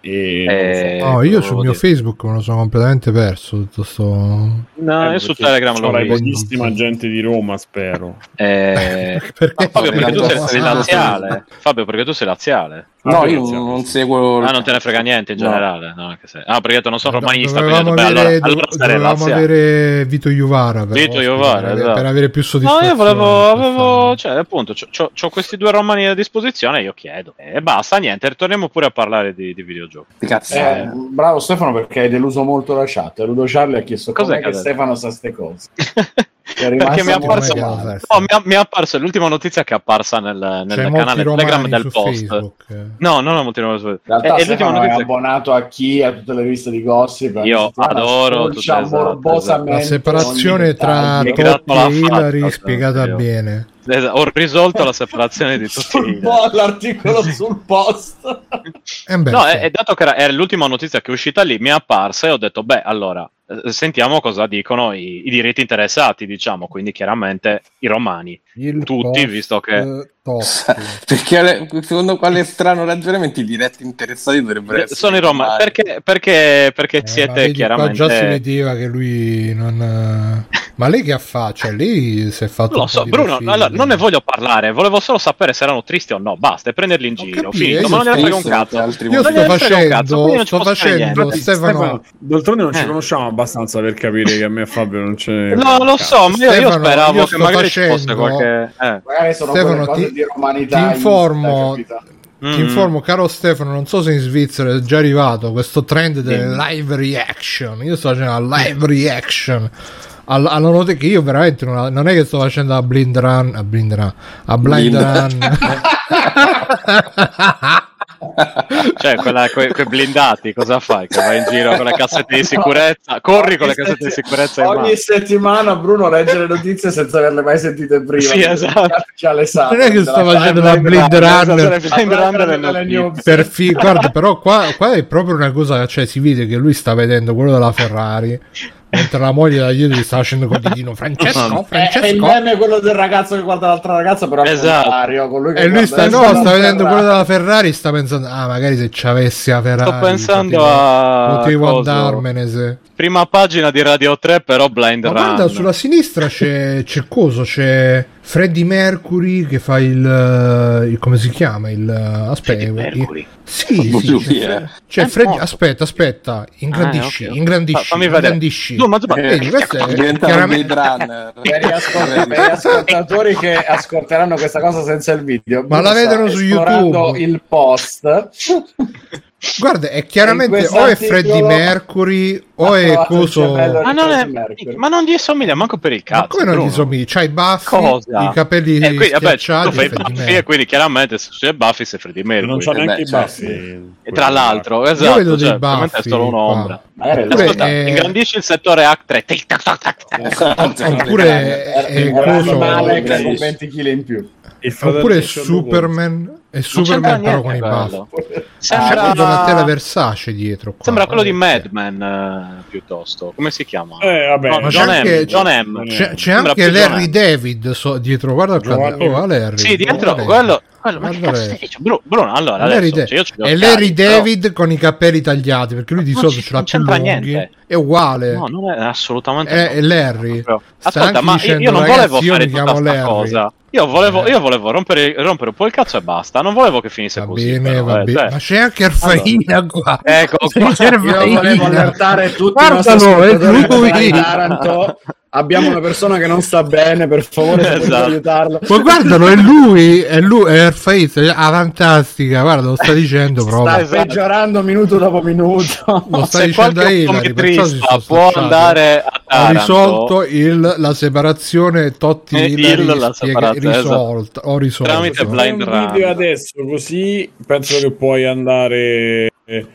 e... Eh, No, io sul mio dire. Facebook me lo sono completamente perso. Tutto sto... No, io su Telegram C'era visto. pochissima gente di Roma, spero. Eh, Perché? Fabio, perché tu sei laziale. Fabio, perché tu sei laziale. No, Ah, io grazie. non seguo. Ah, non te ne frega niente in No. generale. No, anche se- Ah, perché tu non sono Do- romanista. Dovevamo quindi detto, beh, avere, allora, allora dove- sarei dovevamo avere Vito Iuvara per, Vito ospite, Iuvara, per, esatto. per avere più No, soddisfazione. io volevo, avevo, cioè, appunto, ho questi due romani a disposizione, io chiedo. E basta, niente, torniamo pure a parlare di, di videogiochi. Di cazzo. Eh, bravo Stefano perché hai deluso molto la chat. Ludo Charlie ha chiesto Cos'è che? Stefano sa ste cose. Perché mi è apparso, sai? no, mi, è, mi è apparso l'ultima notizia che è apparsa nel, nel canale Telegram del post. Facebook. No, non ho molti romani su In realtà È, l'ultima Stefano è notizia. abbonato a chi a tutte le riviste di gossip. Io settimana adoro tutte, esatto, La separazione tra Totti e Hillary faccia, spiegata io. bene. Esatto, Ho risolto la separazione di tutti po- l'articolo sul post. Eh No, è, è dato che era, era l'ultima notizia che è uscita lì, mi è apparsa e ho detto, beh, allora, eh, sentiamo cosa dicono i, i diritti interessati, diciamo, quindi chiaramente i romani. Il tutti, post, visto che- eh. Perché secondo quale strano ragionamento i diretti interessati dovrebbero essere. Sono i romani, perché, perché, perché Eh, ma siete chiaramente... già si vedeva che lui non... Ma lei che ha fatto? Cioè, lei si è fatto Non lo so, Bruno, allora, non ne voglio parlare, volevo solo sapere se erano tristi o no, basta, e prenderli in Ho giro, capito, finito, ma non ne frega un cazzo. altri Io sto facendo, sto facendo. Stefano, d'altronde non ci Eh. conosciamo abbastanza per capire che a me e Fabio non c'è. No, lo so, ma io, speravo io che magari ci fosse qualche... Eh. Magari sono Stefano, ti- di romanità. ti informo-? Mm. Ti informo, caro Stefano, non so se in Svizzera è già arrivato questo trend delle live reaction. Io sto facendo la live reaction. All- Alla notte che io veramente non, non è che sto facendo a blind run, a blind run, a blind Blind. run. Cioè, quella, que- quei blindati, cosa fai? Che vai in giro con le cassette di sicurezza? Corri con le cassette di sicurezza. Ogni settimana Bruno legge le notizie senza averle mai sentite prima. Sì, esatto. Già le sa. Non è che sto facendo la blind run. Per fi- guarda, però qua, qua è proprio una cosa, cioè si vede che lui sta vedendo quello della Ferrari. Mentre la moglie da dietro gli sta facendo codino Francesco, È, è il Francesco. meme quello del ragazzo che guarda l'altra ragazza, però al Esatto. contrario, con lui che E lui sta, no, sta vedendo Ferrari. quello della Ferrari. Sta pensando, ah, magari se ci avessi la Ferrari. Sto pensando potevo, a potevo andarmene. Se. Prima pagina di Radio 3, però blind Ma run. guarda, sulla sinistra c'è, c'è coso, c'è Freddie Mercury che fa il, eh, il- come si chiama? Il, eh, aspetta, il- Mercury? sì, Lui, sì, c'è, eh. c'è morto. aspetta, aspetta, ingrandisci, Ah, ok. ingrandisci, Fa- fammi vedere. ingrandisci. No, ma tu- ma- Vedi, questo è chiaramente Runner. Per gli, ascolt- per gli ascoltatori che ascolteranno questa cosa senza il video, Ma la vedono su YouTube. il post Guarda, è chiaramente o è Freddie Mercury o ha è coso. Ma non, è, ma non gli somiglia manco per il Ma cazzo. come non Bruno. gli somiglia? C'ha i baffi, Cosa? i capelli Eh, quindi, vabbè, tu fai i baffi e quindi chiaramente se hai baffi sei Freddie Mercury. Non c'ha Eh, neanche beh, i cioè, baffi. E tra l'altro, esatto, vedo dei cioè, veramente baffi è solo un'ombra. Oppure, Ascolta, eh, ingrandisci il settore H3. Tic, tac, tac, tac, tac. Esatto. Oppure è, è coso. animale che con Grandissimo. 20 kg in più. Oppure Superman. È Superman però con i. C'è Sembra, poi Donatella Versace dietro. Qua. sembra quello di Eh, Madman eh, piuttosto. Come si chiama? Eh, vabbè, No, John c'è M. anche- John M. C'è, c'è anche Larry. David so- dietro, guarda qua. Oh, Larry. Sì, dietro Guarda quello. Quello ma che Guarda cazzo lei. dici? Bruno, Bruno, allora Larry adesso, Da- cioè, è Larry però- David con i capelli tagliati perché lui di solito ce l'ha più lunghi niente. è uguale No, non è assolutamente è, no. è Larry. Sta Ascolta, ma io, dicendo, io non "Ragazzi, volevo fare tutta chiamo sta Larry." cosa. Io volevo, Eh. io volevo rompere, rompere un po' il cazzo e basta. Non volevo che finisse va così. bene però, va eh, bene cioè, ma c'è anche Arfaina qua. Ecco, qua. Io volevo allertare tutti Guardalo, i nostri è lui. Taranto. Abbiamo una persona che non sta bene, per favore, Esatto. aiutarlo. Ma guardalo, è lui, è lui, è Arfaina, ah, fantastica, guarda, lo sta dicendo Sta proprio. Esatto. peggiorando minuto dopo minuto. Lo sta Se dicendo optometrista sono può andare a Ho risolto il- la separazione Totti Eh, Hillary il- la separazione, risolta, ho risolto. Tramite Blind Run. adesso così penso che puoi andare eh,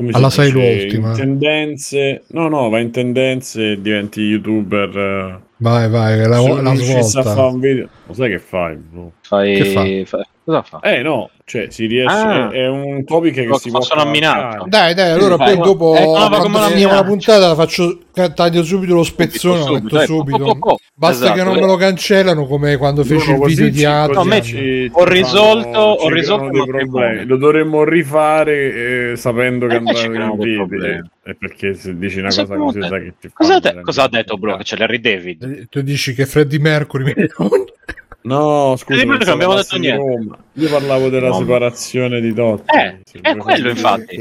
come Alla sai dice, l'ultima. in tendenze no no vai in tendenze e diventi youtuber eh, Vai, vai, la, la svolta. un video lo sai che fai bro? Fai... Che fa- Cosa fa? eh no cioè si riesce Ah. è un topic che si può possono cavalcare. amminare. Dai, dai, allora poi dopo ma quando come la finiamo la puntata faccio taglio subito lo spezzone, Subito, lo metto dai, subito. po, po, po. Basta Esatto, che non eh. me lo cancellano come quando feci il video di Adrian. No, ci- ho risolto- ho risolto dei problemi lo dovremmo rifare eh, sapendo che Eh, andrà in video è perché se dici una Cosa così sai che ti prendere cosa ha detto bro? Che c'è Larry David? Eh, Tu dici che Freddie Mercury mi No, scusa, Eh, non abbiamo detto niente. Roma. Io parlavo della No. separazione di Totti. Eh, è quello, infatti.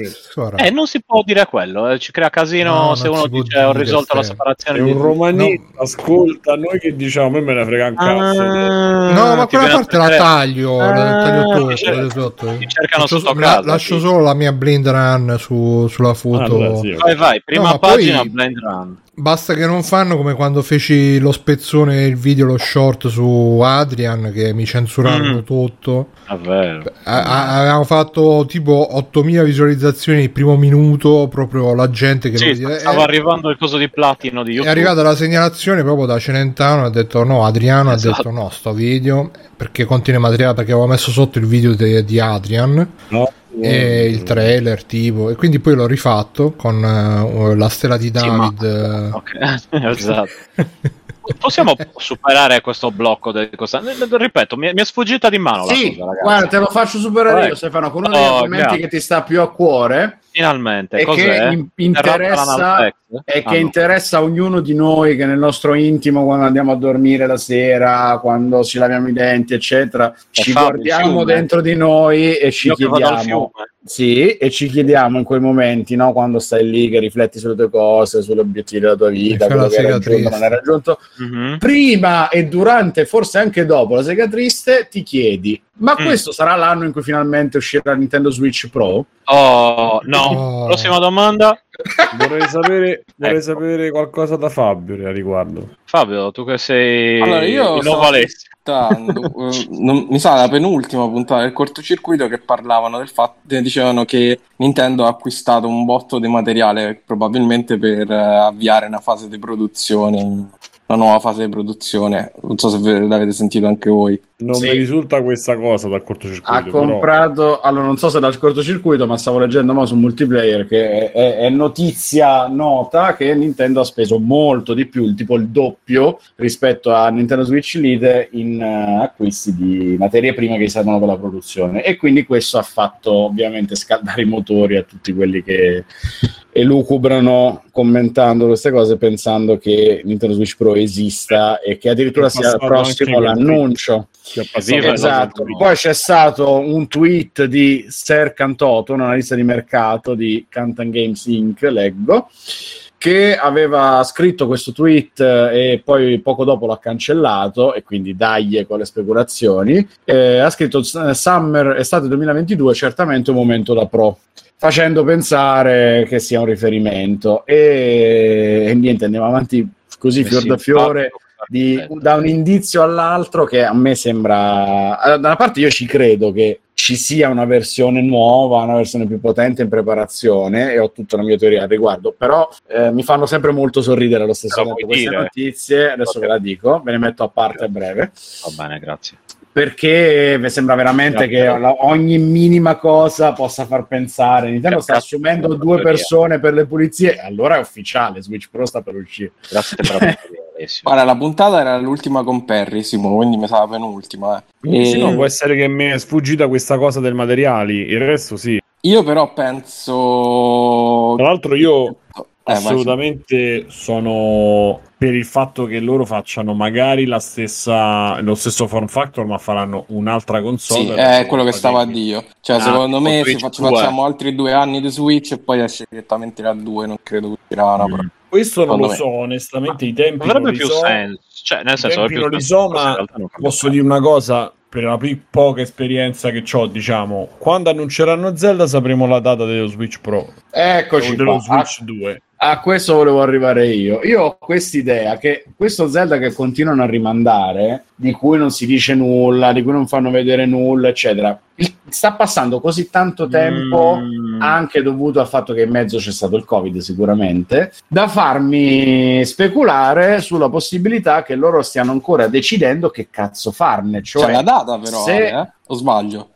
Eh, non si può dire quello, eh, ci crea casino No, se uno dice ho risolto la Ste. È separazione un romanista, ascolta, noi che diciamo, a me me ne frega un cazzo. Ah, No, ma quella parte la taglio, la Ah, taglio ti tutto, cer- taglio sotto. ti cercano Lascio- sotto la- casa, lascio sì. solo la mia blind run su- sulla foto. Allora, sì. Vai, vai, prima No, ma pagina, poi- blind run. Basta che non fanno come quando feci lo spezzone, il video, lo short su Adrian, che mi censurarono Mm. tutto. È vero. A- avevamo fatto tipo 8000 visualizzazioni il primo minuto, proprio la gente che Sì, stava È- arrivando il coso di platino di è YouTube. arrivata la segnalazione proprio da Celentano ha detto no Adriano Esatto. ha detto no sto video perché contiene materiale perché avevo messo sotto il video de- di Adrian No? E il trailer tipo e quindi poi l'ho rifatto con eh, la stella di Sì, ma- David eh, Ok, esatto. Possiamo superare questo blocco del cosa? Ripeto, mi è, mi è sfuggita di mano la Sì, cosa, guarda, te lo faccio superare Vai. io, Stefano, con uno degli Oh, argomenti grazie. che ti sta più a cuore Finalmente, e cos'è? che in- interessa, e Ah, che no. interessa a ognuno di noi che nel nostro intimo, quando andiamo a dormire la sera, quando ci laviamo i denti, eccetera, ci guardiamo dentro di noi e ci Io chiediamo. Sì, e ci chiediamo in quei momenti, no? quando stai lì che rifletti sulle tue cose, sugli obiettivi della tua vita, quello la che hai sega raggiunto, triste. non hai raggiunto, Mhm. prima e durante, forse anche dopo la sega triste, ti chiedi: ma Mm. questo sarà l'anno in cui finalmente uscirà Nintendo Switch Pro? Oh, no. Oh. Prossima domanda. Vorrei sapere, vorrei Ecco. sapere qualcosa da Fabio a riguardo. Fabio, tu che sei Allora, io eh, non- mi sa la penultima puntata del cortocircuito che parlavano del fatto, dicevano che Nintendo ha acquistato un botto di materiale probabilmente per eh, avviare una fase di produzione, una nuova fase di produzione. Non so se ve l'avete sentito anche voi. Non Sì. mi risulta questa cosa dal cortocircuito. Ha però- comprato, allora non so se dal cortocircuito, ma stavo leggendo mo su multiplayer che è, è- notizia nota che Nintendo ha speso molto di più, tipo il doppio rispetto a Nintendo Switch Lite in eh, acquisti di materie prime che servono per la produzione e quindi questo ha fatto ovviamente scaldare i motori a tutti quelli che elucubrano commentando queste cose pensando che Nintendo Switch Pro esista e che addirittura È sia prossimo l'annuncio. Esatto, poi c'è stato un tweet di Ser Cantoto, un analista di mercato di Canton Games Inc., leggo, che aveva scritto questo tweet eh, e poi poco dopo l'ha cancellato e quindi dagli con le speculazioni. Eh, ha scritto "S- Summer estate 2022 certamente un momento da pro facendo pensare che sia un riferimento e, e niente andiamo avanti così Eh fior da fiore di- da un indizio all'altro che a me sembra allora, da una parte io ci credo che ci sia una versione nuova, una versione più potente in preparazione e ho tutta una mia teoria al riguardo, però eh, mi fanno sempre molto sorridere allo stesso tempo queste dire? notizie, adesso ve la dico, ve ne metto a parte a breve Va bene, grazie. Perché mi sembra veramente Grazie. che la- ogni minima cosa possa far pensare Nintendo sta assumendo due teoria. persone per le pulizie allora è ufficiale, Switch Pro sta per uscire Grazie per. Guarda, la puntata era l'ultima con Perry, Simo, quindi mi sa la penultima. eh. Quindi sì, E- no, può essere che mi è sfuggita questa cosa del materiali, il resto sì. Io però penso... Tra l'altro io. Assolutamente sono per il fatto che loro facciano magari la stessa, lo stesso form factor, ma faranno un'altra console. Sì, è quello che stavo a dire io. Cioè, Ah, secondo me, se fac- 2. facciamo altri due anni di Switch e poi esce direttamente la 2, non credo che uscirà una pro- Questo non lo so, onestamente, i tempi avrebbe non li più so. senso. Cioè, nel senso, avrebbe non più li so, ma posso dire una cosa, per la pi- poca esperienza che ho, diciamo, quando annunceranno Zelda sapremo la data dello Switch Pro Eccoci dello qua. Switch 2. A questo volevo arrivare io. Io ho quest'idea che questo Zelda che continuano a rimandare, di cui non si dice nulla, di cui non fanno vedere nulla, eccetera, sta passando così tanto tempo, Mm. anche dovuto al fatto che in mezzo c'è stato il Covid sicuramente, da farmi speculare sulla possibilità che loro stiano ancora decidendo che cazzo farne. Cioè, C'è la data, però, se- eh? o sbaglio?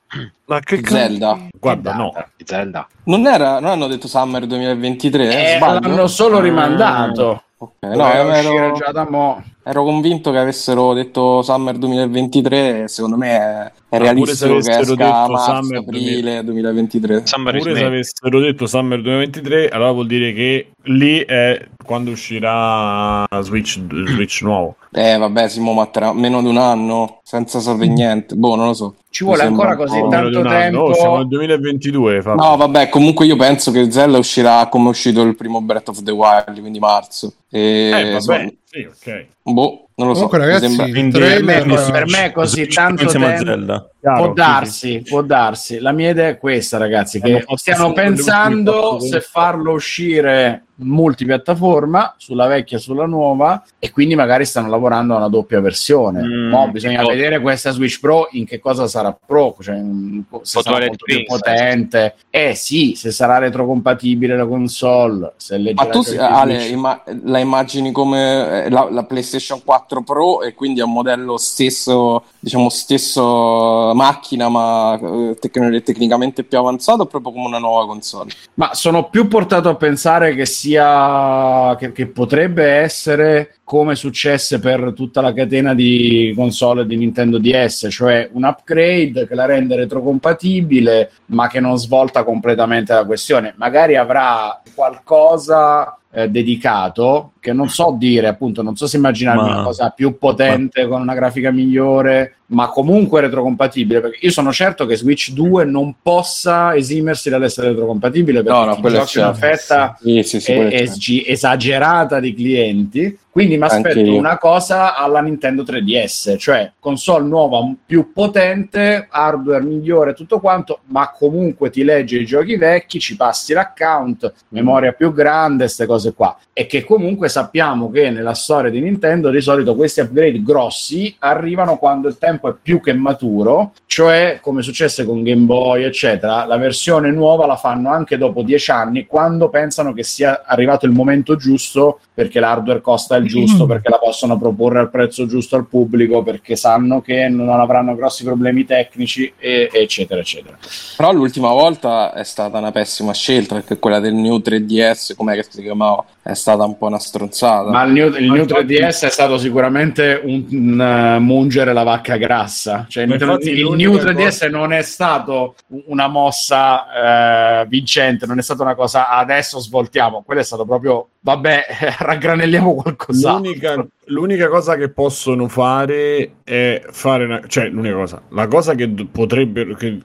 Ma che Zelda. Guarda, no. Di Zelda. Non, era, non hanno detto Summer 2023? Eh, Eh, l'hanno solo rimandato. Ok, no, Doveva ero, già da mo'. Ero convinto che avessero detto Summer 2023. Secondo me è, è Ah, realistico pure se che esca a detto marzo, Summer aprile 2023. Summer Pure se avessero detto Summer 2023, allora vuol dire che lì è quando uscirà Switch, Switch nuovo. Eh, vabbè, Simo, ma tra meno di un anno, senza sapere niente. Boh, non lo so. Ci vuole ancora così po'- tanto tempo. Oh, siamo nel 2022, Fabio. No, vabbè, comunque io penso che Zelda uscirà come è uscito il primo Breath of the Wild, quindi marzo. E, Eh, vabbè, insomma, sì, ok. boh, non lo so. Comunque, ragazzi, sembra- Per me, per me è così tanto tempo. Chiaro, può sì, darsi, può darsi. La mia idea è questa, ragazzi: Hanno che ultime pensando se farlo uscire multipiattaforma sulla vecchia e sulla nuova, e quindi magari stanno lavorando a una doppia versione. Mm, Mo bisogna tipo- vedere questa Switch Pro in che cosa sarà Pro, cioè mm, se sarà molto più Princess. potente. Eh sì, se sarà retrocompatibile la console, se Ma leggerà tu, i giochi Ale, imma- la immagini come eh, la, la PlayStation 4 Pro e quindi è un modello stesso, diciamo, stesso macchina, ma eh, tecn- tecnicamente più avanzato o proprio come una nuova console? Ma sono più portato a pensare che sia che, che potrebbe essere come successe per tutta la catena di console di Nintendo DS, cioè un upgrade che la rende retrocompatibile, ma che non svolta completamente la questione. Magari avrà qualcosa eh, dedicato che non so dire, appunto, non so se immaginarmi Ma- una cosa più potente con una grafica migliore, ma comunque retrocompatibile, perché io sono certo che Switch 2 non possa esimersi dall'essere retrocompatibile perché No, no, ti quello è giochi una certo. fetta Sì, sì, sì, è certo. esgi- esagerata di clienti. Quindi mi aspetto una cosa alla Nintendo 3DS, cioè console nuova più potente, hardware migliore, tutto quanto, ma comunque ti legge i giochi vecchi, ci passi l'account, memoria più grande, queste cose qua. E che comunque sappiamo che nella storia di Nintendo di solito questi upgrade grossi arrivano quando il tempo è più che maturo, cioè come successe con Game Boy, eccetera, la versione nuova la fanno anche dopo dieci anni, quando pensano che sia arrivato il momento giusto perché l'hardware costa il giusto, perché la possono proporre al prezzo giusto al pubblico, perché sanno che non avranno grossi problemi tecnici, e- eccetera, eccetera. Però l'ultima volta è stata una pessima scelta perché quella del New 3DS, com'è che si chiamava, è stata un po' una stronzata. Ma il New, il Ma New infatti- 3DS è stato sicuramente un, un, eh, mungere la vacca grassa. Cioè, il, infatti il l'unica New 3DS cosa- non è stato una mossa eh, vincente, non è stata una cosa adesso svoltiamo. Quello è stato proprio vabbè, raggranelliamo qualcos'altro. L'unica, l'unica cosa che possono fare è fare una, cioè l'unica cosa, la cosa che potrebbero che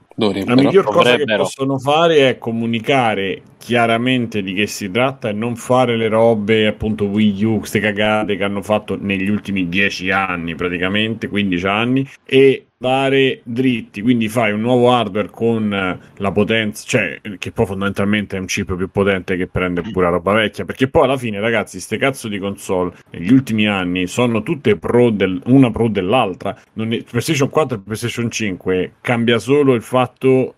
la Dovrebbero. miglior cosa che possono fare è comunicare chiaramente di che si tratta e non fare le robe appunto Wii U, queste cagate che hanno fatto negli ultimi 10 anni praticamente, 15 anni e dare dritti, quindi fai un nuovo hardware con la potenza, cioè che poi fondamentalmente è un chip più potente che prende pure la roba vecchia, perché poi alla fine ragazzi, ste cazzo di console negli ultimi anni sono tutte pro del, una pro dell'altra, non è- PlayStation 4 e PlayStation 5 cambia solo il fatto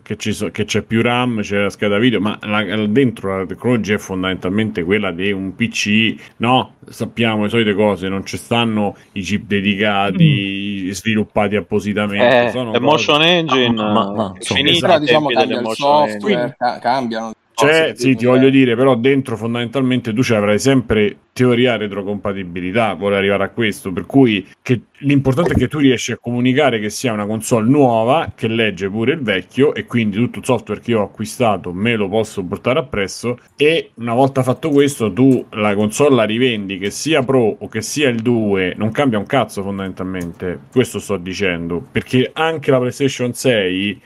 che, ci so- che c'è più RAM, c'è la scheda video, ma la- dentro la tecnologia è fondamentalmente quella di un PC, no? Sappiamo le solite cose, non ci stanno i chip dedicati, sviluppati appositamente. Eh, sono motion engine Ma- ma- ma, eh, insomma, finita ai diciamo cambia il software, ca- cambiano. Cioè, sì, ti eh. voglio dire, però dentro fondamentalmente tu ci avrai sempre teoria retrocompatibilità, vuole arrivare a questo, per cui che l'importante è che tu riesci a comunicare che sia una console nuova che legge pure il vecchio e quindi tutto il software che io ho acquistato me lo posso portare appresso e una volta fatto questo tu la console la rivendi che sia Pro o che sia il 2 non cambia un cazzo fondamentalmente. Questo sto dicendo perché anche la PlayStation 6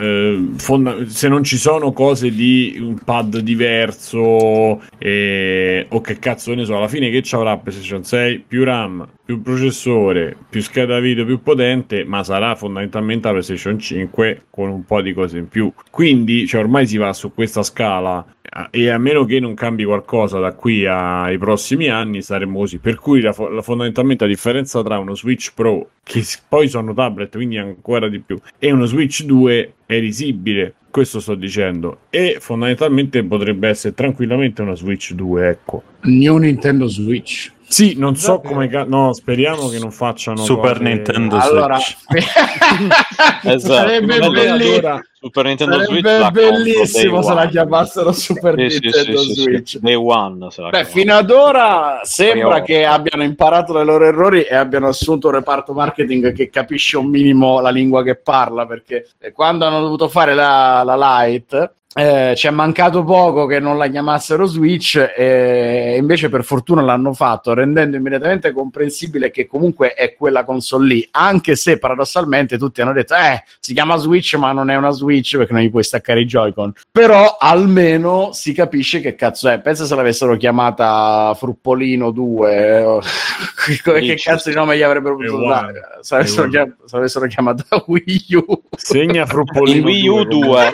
eh, fonda- se non ci sono cose di un pad diverso eh, o che cazzo ne so alla fine che ci avrà PlayStation 6 più RAM più processore, più scheda video più potente, ma sarà fondamentalmente la PlayStation 5 con un po' di cose in più. Quindi, cioè, ormai si va su questa scala e a meno che non cambi qualcosa da qui ai prossimi anni saremo così. Per cui la, la, fondamentalmente la differenza tra uno Switch Pro, che poi sono tablet, quindi ancora di più, e uno Switch 2 è risibile. Questo sto dicendo. E fondamentalmente potrebbe essere tranquillamente una Switch 2, ecco. New Nintendo Switch. Sì, non so come. Ca- no, speriamo che non facciano. Super cose... Nintendo Allora, esatto. sarebbe Non è belli- allora Super Nintendo sarebbe Switch bellissimo se la chiamassero Super Sì, Nintendo sì, sì. Switch. Day one Beh, fino ad ora sembra che abbiano imparato dai loro errori e abbiano assunto un reparto marketing che capisce un minimo la lingua che parla, perché eh, quando hanno dovuto fare la, la Lite eh, ci è mancato poco che non la chiamassero Switch e invece per fortuna l'hanno fatto rendendo immediatamente comprensibile che comunque è quella console lì anche se paradossalmente tutti hanno detto eh si chiama Switch ma non è una Switch perché non gli puoi staccare i Joy-Con. Però almeno si capisce che cazzo è. Pensa se l'avessero chiamata Fruppolino 2 o- che, cazzo di nome gli avrebbero potuto dare? Se l'avessero, chiam- chiamata Wii U. Segna Fruppolino Wii U 2.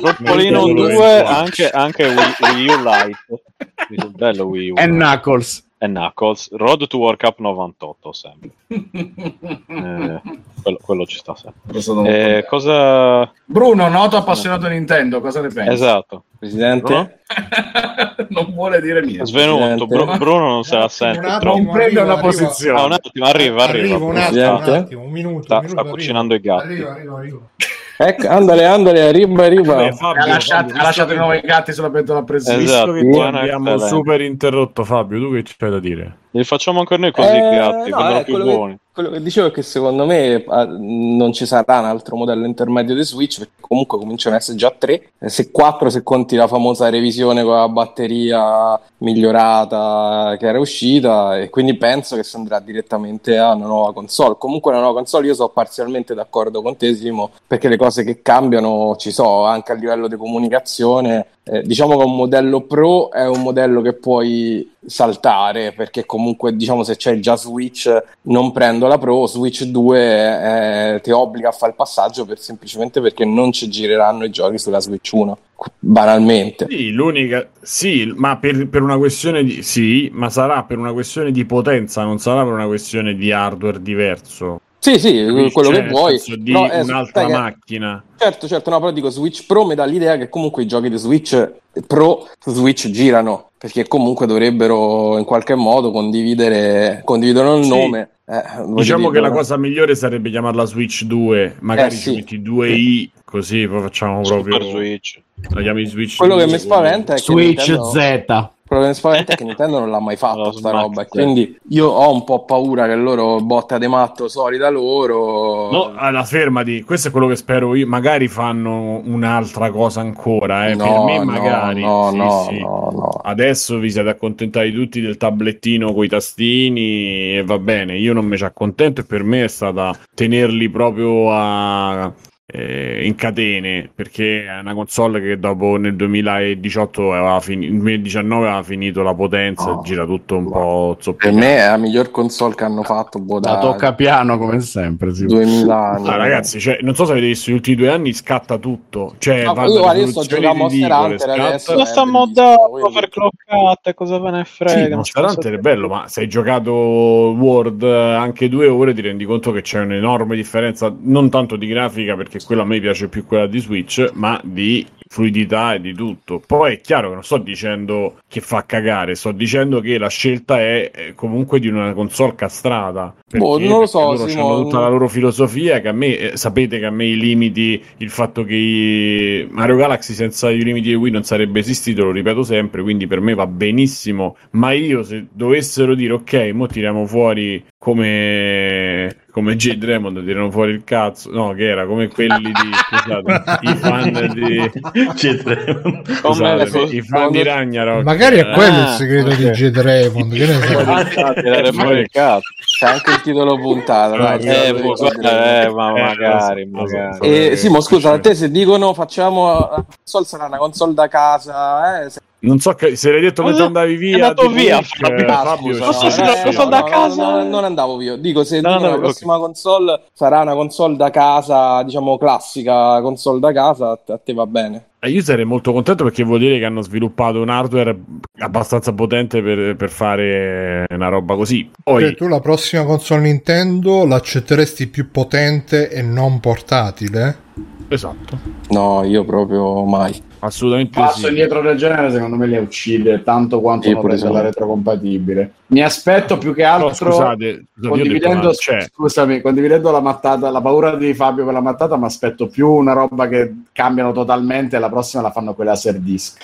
Rotolino Nintendo 2 Switch. anche, anche Wii, Wii U Lite. Bello Wii U. E Knuckles. E Knuckles. Road to World Cup 98 sempre. Eh, quello, quello ci sta sempre Eh, cosa Bruno, noto appassionato di Nintendo, cosa ne pensi? esatto Presidente? No? non vuole dire niente. svenuto. Bru- Bruno non se la Un sente attimo, troppo Non prende arriva, una arriva. posizione. Ah, un attimo arriva arriva, Arrivo un attimo, un attimo, un minuto. Sta- un minuto, sta arrivo. cucinando i gatti. Arrivo, arrivo, arrivo. Ecco, andale, andale, arriva, arriva. Fabio, ha lasciato, Fabio, ha lasciato i nuovi gatti sulla pentola a presidio. che- Esatto. Visto che ti abbiamo super interrotto, Fabio, tu che c'hai da dire? Li facciamo anche noi così Eh, i gatti no, eh, più quello che- buoni Quello che dicevo è che secondo me ah, non ci sarà un altro modello intermedio di Switch perché comunque cominciano ad essere già tre. Eh, Se quattro, se conti la famosa revisione con la batteria migliorata che era uscita, e quindi penso che si andrà direttamente a una nuova console. Comunque, una nuova console, io sono parzialmente d'accordo con te, Simo, perché le cose che cambiano ci sono anche a livello di comunicazione. Eh, diciamo che un modello Pro è un modello che puoi saltare perché comunque diciamo se c'è già Switch non prendo la Pro Switch 2 eh, ti obbliga a fare il passaggio per, semplicemente perché non ci gireranno i giochi sulla Switch 1 banalmente Sì, l'unica, sì, ma per, per una questione di, sì, ma sarà per una questione di potenza, non sarà per una questione di hardware diverso. Sì sì Capisci? quello Cioè, che vuoi senso di però, eh, un'altra che- macchina. certo certo no però dico Switch Pro mi dà l'idea che comunque i giochi di Switch Pro su Switch girano perché comunque dovrebbero in qualche modo condividere condividono il Sì. nome Eh, Diciamo dire, che la no? cosa migliore sarebbe chiamarla Switch 2, magari Eh, ci sì. metti 2i, così poi facciamo proprio Super Switch la chiami Switch quello 2, che mi spaventa è che Switch Nintendo- Z. mi spaventa è che Nintendo non l'ha mai fatto Lo sta Smack, roba sì. quindi io ho un po' paura che loro botta de matto solita loro No, alla fermati, questo è quello che spero io. Magari fanno un'altra cosa ancora. Eh. No, per me, no, magari. no, Sì, no, sì. no, no. Adesso vi siete accontentati tutti del tablettino con i tastini e va bene. Io non mi ci accontento e per me è stata tenerli proprio a. eh, in catene perché è una console che dopo nel 2018 aveva fini- nel 2019 aveva finito la potenza No. gira tutto un po' per zoppicato me è la miglior console che hanno fatto boh, La da tocca piano come sempre. Sì. 2000 anni Ah, ragazzi, cioè, non so se avete visto gli ultimi due anni, scatta tutto. Cioè, No, io, io sto giocando a Monster Hunter adesso. ma eh, sta quindi- overclockate cosa ve ne frega Sì, Monster Hunter è bello, ma se hai giocato World eh, anche due ore ti rendi conto che c'è un'enorme differenza, non tanto di grafica, perché quella a me piace più quella di Switch, ma di fluidità e di tutto. Poi è chiaro che non sto dicendo che fa cagare, sto dicendo che la scelta è eh, comunque di una console castrata. Boh, Perché- non lo perché so, Simone. hanno tutta la loro filosofia che a me eh, sapete che a me i limiti il fatto che i- Mario Galaxy senza i limiti di Wii non sarebbe esistito lo ripeto sempre quindi per me va benissimo ma io se dovessero dire ok mo tiriamo fuori come come J Dremond tirano fuori il cazzo no che era come quelli di scusate i fan di Come scusate, i fan di Ragnarok Magari è quello il Ah, segreto ok. di J Draymond, che ne so. Tirare fuori il cazzo. C'è anche il titolo puntata. dai, Eh, Eh, il titolo guarda, eh, ma Eh, magari, so. magari. E Eh, Simo, scusa, a te se dicono facciamo la console sarà una console da casa, eh, se- non so che se l'hai detto mentre Cosa? andavi via È andato via, eh, Ah, Fabio, scusa, Ma sì, sì. console da casa? no, non andavo via. Dico, se No, no, la prossima console sarà una console da casa, diciamo classica console da casa, a te, va bene. Eh, Io sarei molto contento perché vuol dire che hanno sviluppato un hardware abbastanza potente per, per fare una roba così. Poi, Cioè, tu la prossima console Nintendo l'accetteresti più potente e non portatile? esatto, No, io proprio mai. Assolutamente Passo sì. indietro del genere, secondo me le uccide tanto quanto Sì, non secondo la retrocompatibile. Mi aspetto più che altro. scusate, detto, Condividendo, ma c'è. scusami, condividendo la mattata, la paura di Fabio per la mattata, mi aspetto più una roba che cambiano totalmente e la prossima la fanno quella laser disc.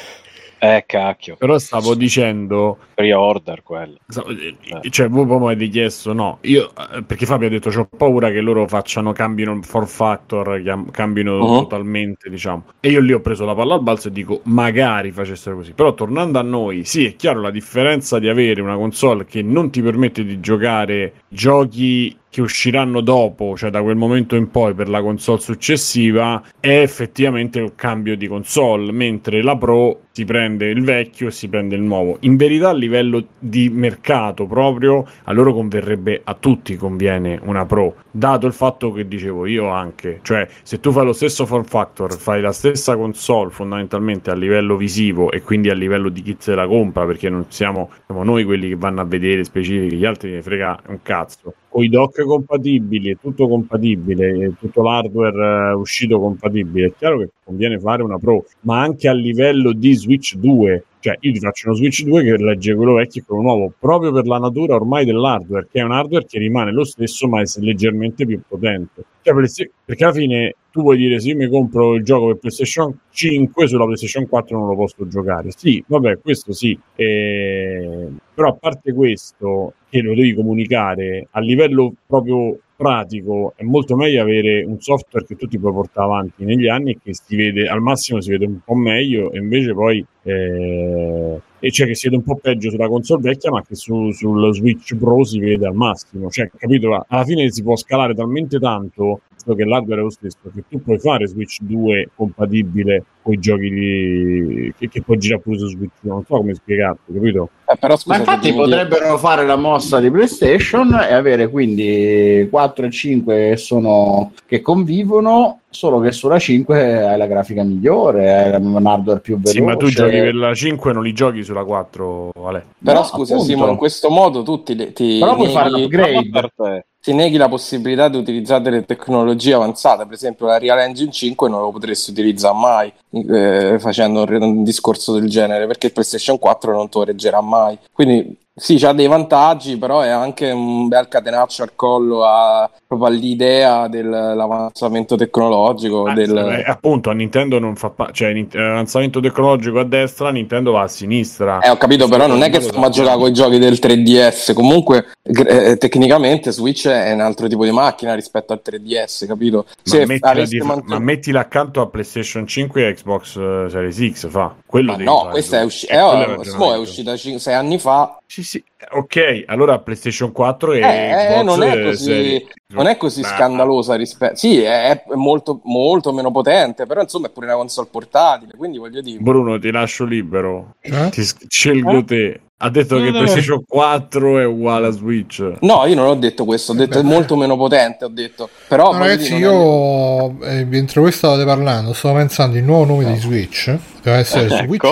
Eh, cacchio. Però stavo dicendo, Pre-order quello. stavo- eh, cioè voi poi mi avete chiesto, no, io, eh, perché Fabio ha detto, ho paura che loro facciano, cambino il form factor, cambino Uh-huh. totalmente, diciamo. E io lì ho preso la palla al balzo e dico, magari facessero così. Però tornando a noi, sì, è chiaro la differenza di avere una console che non ti permette di giocare giochi che usciranno dopo, cioè da quel momento in poi per la console successiva, è effettivamente un cambio di console, mentre la Pro si prende il vecchio e si prende il nuovo. In verità a livello di mercato proprio, a loro converrebbe a tutti conviene una Pro, dato il fatto che dicevo io anche, cioè se tu fai lo stesso form factor, fai la stessa console fondamentalmente a livello visivo e quindi a livello di chi se la compra, perché non siamo, siamo noi quelli che vanno a vedere specifiche, gli altri ne frega un cazzo con i dock compatibili, tutto compatibile, tutto l'hardware eh, uscito compatibile, è chiaro che conviene fare una Pro, ma anche a livello di Switch 2, cioè io ti faccio uno Switch 2 che legge quello vecchio e quello nuovo, proprio per la natura ormai dell'hardware, che è un hardware che rimane lo stesso ma è leggermente più potente. Cioè, per- perché alla fine tu vuoi dire se io mi compro il gioco per PlayStation 5 sulla PlayStation 4 non lo posso giocare. Sì, vabbè, questo sì. Eh, però a parte questo, che lo devi comunicare a livello proprio pratico, è molto meglio avere un software che tu ti puoi portare avanti negli anni e che si vede al massimo si vede un po' meglio e invece poi eh, e cioè che si vede un po' peggio sulla console vecchia ma che su, sul Switch Pro si vede al massimo. Cioè capito? Alla fine si può scalare talmente tanto che l'hardware è lo stesso che tu puoi fare Switch 2 compatibile con i giochi di... che, che puoi girare pure su Switch non so come spiegarti capito? Eh, però scusa, Ma infatti potrebbero fare la mossa di PlayStation e avere quindi 4 e 5 che, sono, che convivono, solo che sulla 5 hai la grafica migliore, hai un hardware più veloce. sì ma tu giochi per la 5 non li giochi sulla 4 Ale Però No, scusa, appunto. Simo, in questo modo tu ti, ti Però puoi fare l'upgrade. Ti neghi la possibilità di utilizzare delle tecnologie avanzate, per esempio la Real Engine 5 non lo potresti utilizzare mai eh, facendo un, un discorso del genere, perché il PlayStation 4 non te lo reggerà mai. Quindi sì, c'ha dei vantaggi, però è anche un bel catenaccio al collo a, proprio all'idea dell'avanzamento tecnologico. Ah, del... eh, appunto a Nintendo non fa pa- cioè nin- eh, tecnologico a destra Nintendo va a sinistra Eh, ho capito, però non è che stiamo a giocare con i giochi del 3DS. Comunque, eh, tecnicamente, Switch è un altro tipo di macchina rispetto al 3DS, capito? ma, Se mettila, aveste di- mantenuto- ma mettila accanto a PlayStation 5 e Xbox eh, Series X fa quello Ma devi no, fare questa è, usci- Eh, oh, Smo è ragionamento. uscita cin- sei anni fa. Sì sì ok allora PlayStation 4 e Eh, Xbox non è eh, così, non è così Beh, scandalosa rispetto. Sì, è è molto, molto meno potente, però insomma è pure una console portatile. Quindi voglio dire, Bruno ti lascio libero Eh? ti scelgo Eh? te ha detto che Eh. PlayStation 4 è uguale a Switch no, io non ho detto questo, ho detto è molto meno potente. Ho detto, però No, ragazzi, io eh, mentre voi stavate parlando, stavo pensando il nuovo nome di Switch deve essere Switch,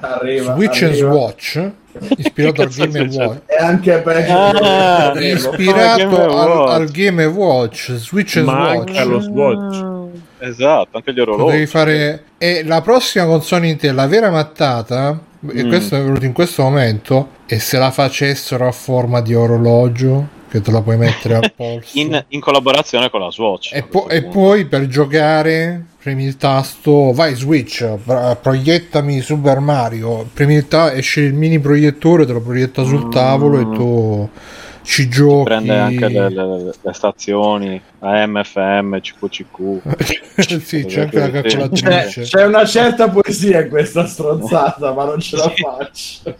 Arriva, Switch and arriva. Watch, ispirato al Game Watch. E anche peggio. Ah. Ispirato al, al Game Watch, Switch and ma Watch. anche allo Swatch Esatto, anche gli orologi. Potevi fare... E la prossima console Intel, la vera mattata, e Mm. questo è venuto in questo momento, e se la facessero a forma di orologio, che te la puoi mettere al polso. In, in collaborazione con la Swatch. E, po- e poi per giocare premi il tasto, vai Switch, pro- proiettami Super Mario, premi il ta- esce il mini proiettore, te lo proietta sul Mm. tavolo e tu ci giochi. prende anche le, le- le stazioni AM, FM, CQCQ. sì, c'è anche la C'è, calcolatrice. c'è una certa poesia in questa stronzata, ma non ce la faccio.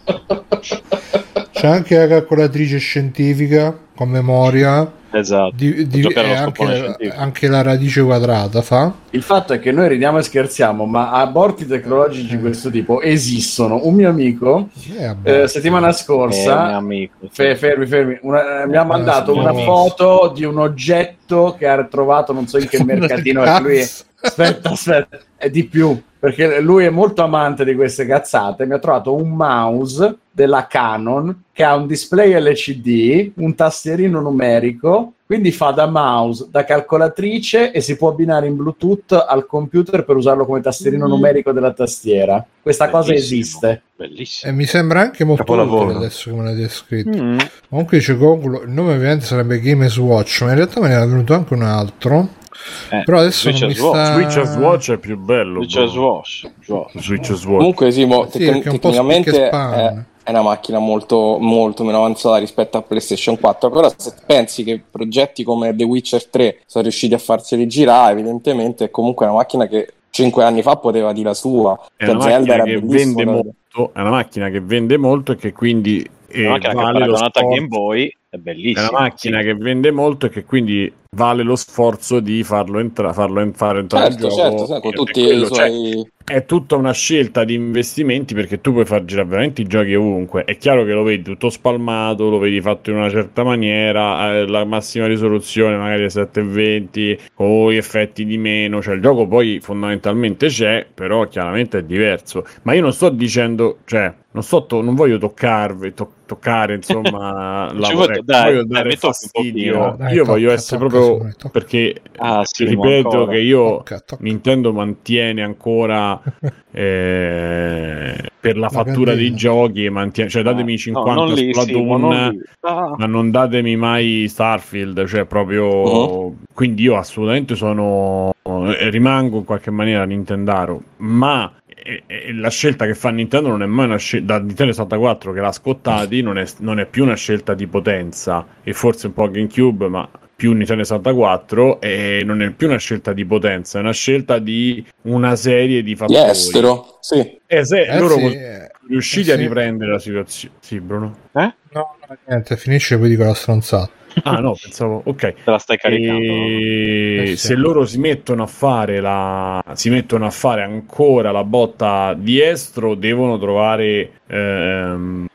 C'è anche la calcolatrice scientifica con memoria. Esatto. Di, di- e scopone anche, anche la radice quadrata fa. Il fatto è che noi ridiamo e scherziamo, ma aborti tecnologici di questo tipo esistono. Un mio amico, Eh, eh, settimana Eh, scorsa, amico. fe- fermi, fermi, una- eh, mi ha mandato sì, una sì. foto di un oggetto che ha trovato, non so in che mercatino è lui. Aspetta, aspetta, è di più, perché lui è molto amante di queste cazzate. Mi ha trovato un mouse della Canon che ha un display LCD, un tastierino numerico, quindi fa da mouse, da calcolatrice e si può abbinare in Bluetooth al computer per usarlo come tastierino Mm. numerico della tastiera. Questa cosa Bellissimo. esiste. E Bellissimo. mi sembra anche molto Capolavoro. utile adesso che me l'hai descritto. Mm. Comunque dice Google, il nome ovviamente sarebbe Games Watch, ma in realtà me ne era venuto anche un altro. Eh, Però adesso Switch sta... Switch as Watch è più bello. Switch bro. as Watch. Switch as Watch. Comunque sì, mo, Sì, tec- è tecnicamente è, è una macchina molto, molto meno avanzata rispetto a PlayStation 4, però se pensi che progetti come The Witcher 3 sono riusciti a farseli girare, evidentemente è comunque una macchina che 5 anni fa poteva dire la sua. È Cioè, una Zelda macchina era che vende molto. È una macchina che vende molto e che quindi eh, Una macchina che vale lo paragonata a Game Boy è È bellissima. una macchina sì. che vende molto e che quindi vale lo sforzo di farlo, entra- farlo en- far entrare Certo, in gioco. certo, i quello, cioè, suoi... è tutta una scelta di investimenti perché tu puoi far girare veramente i giochi ovunque. È chiaro che lo vedi tutto spalmato, lo vedi fatto in una certa maniera, eh, la massima risoluzione magari è 720 con gli effetti di meno, cioè il gioco poi fondamentalmente c'è, però chiaramente è diverso. Ma io non sto dicendo, cioè, non, sto to- non voglio toccarvi, to- toccare insomma la dai, voglio dai, dare un fastidio. Dai, io tocca, voglio essere tocca, tocca. perché Ah, sì, ripeto ancora. che io Tocca, tocca. Nintendo mantiene ancora eh, per la La fattura dei candela. giochi mantiene, cioè datemi No, 50 non lì, Splatoon, non. Ah. ma non datemi mai Starfield, cioè proprio Uh-huh. quindi io assolutamente sono eh, rimango in qualche maniera Nintendaro, ma eh, eh, la scelta che fa Nintendo non è mai una scelta da Nintendo 64 che l'ha scottati non è, non è più una scelta di potenza e forse un po' GameCube ma più Nintendo 64 e non è più una scelta di potenza è una scelta di una serie di di fattori estero, sì. Eh, se Eh loro sì, eh, riusciti eh a sì. riprendere la situazione sì Bruno No, no, niente, finisce poi dico la stronzata. ah no pensavo ok Te la stai caricando. E Eh sì. se loro si mettono a fare la si mettono a fare ancora la botta di estro, devono trovare ehm,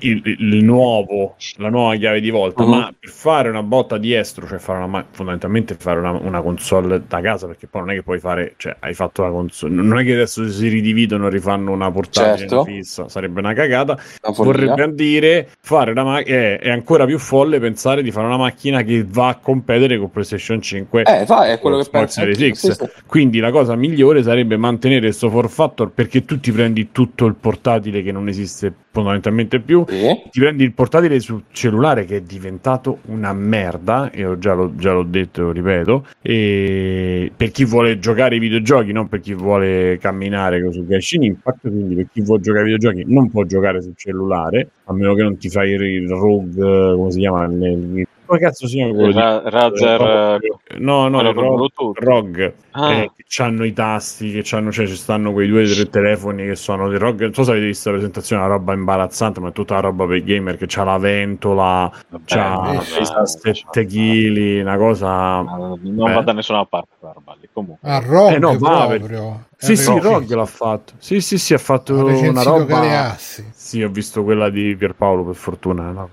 il, il nuovo, la nuova chiave di volta. Mhm. Ma per fare una botta di estro, cioè fare una, fondamentalmente fare una, una console da casa, perché poi non è che puoi fare, cioè hai fatto la console, non è che adesso si ridividono e rifanno una portatile Certo. fissa, sarebbe una cagata Una vorrebbe dire fare una ma- è, è ancora più folle pensare di fare una macchina che va a competere con PlayStation 5 Eh, va, è quello che penso. Series anch'io, X. sì, sì. quindi la cosa migliore sarebbe mantenere questo for factor perché tu ti prendi tutto il portatile che non esiste fondamentalmente più Sì. ti prendi il portatile sul cellulare che è diventato una merda, io già, l'ho- già l'ho detto, ripeto, e per chi vuole giocare ai videogiochi, non per chi vuole camminare su Genshin Impact, quindi per chi vuole giocare ai videogiochi non può giocare sul cellulare, a meno che non ti fai il, il rogue, come si chiama? Il, come cazzo si chiama quello di- Ra- Razer, eh, No, no, Bluetooth. ROG Ah. eh, che hanno i tasti, che c'hanno, cioè ci stanno quei due o tre telefoni che sono dei ROG. Non so se avete visto la presentazione, una roba imbarazzante, ma è tutta la roba per i gamer che c'ha la ventola, Vabbè, c'ha vabbè, 7 kg, una cosa. Non Eh. va da nessuna parte quella roba lì. Comunque. Ah, Rogue Eh, no, va, proprio. Sì, È sì, arrivato- ROG l'ha fatto. Sì, sì, sì, ha fatto Ha una roba. Galeazzi. Sì, ho visto quella di Pierpaolo per fortuna. No?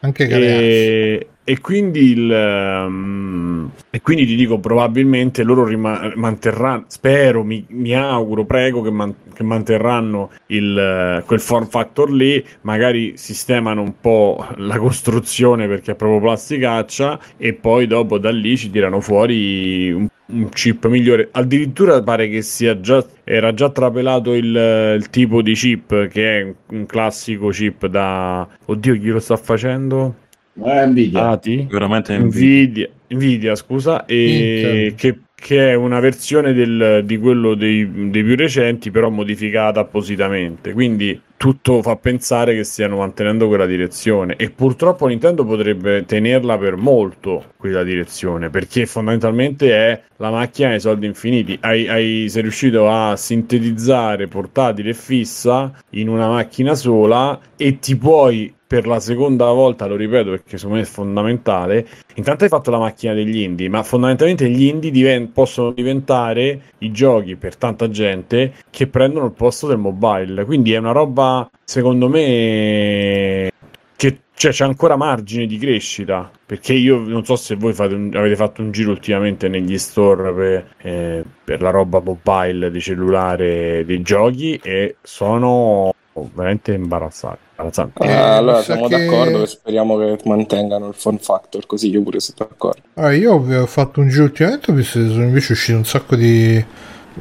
Anche. E, e quindi il ehm, e quindi ti dico probabilmente loro rima- manterranno spero mi, mi auguro prego che, man- che manterranno il, eh, quel form factor lì magari sistemano un po' la costruzione perché è proprio plasticaccia e poi dopo da lì ci tirano fuori un un chip migliore. Addirittura pare che sia già, era già trapelato il, il tipo di chip che è un classico chip da... Oddio, chi lo sta facendo? Eh, Nvidia. Ati? Sicuramente Nvidia. Nvidia, Nvidia, scusa, e che, che è una versione del- di quello dei, dei più recenti, però modificata appositamente. Quindi tutto fa pensare che stiano mantenendo quella direzione. E purtroppo Nintendo potrebbe tenerla per molto quella direzione, perché fondamentalmente è la macchina dei soldi infiniti. Hai, hai- sei riuscito a sintetizzare portatile e fissa in una macchina sola e ti puoi per la seconda volta, lo ripeto perché secondo me è fondamentale, intanto hai fatto la macchina degli indie, ma fondamentalmente gli indie diven- possono diventare i giochi per tanta gente che prendono il posto del mobile. Quindi è una roba, secondo me, che cioè, c'è ancora margine di crescita. Perché io non so se voi fate un- avete fatto un giro ultimamente negli store per, eh, per la roba mobile di cellulare dei giochi e sono veramente imbarazzati. Eh, Eh, allora siamo che- d'accordo e speriamo che mantengano il fun factor, così io pure sono d'accordo. Allora, io ho fatto un giro ultimamente ho visto che sono invece uscite un sacco di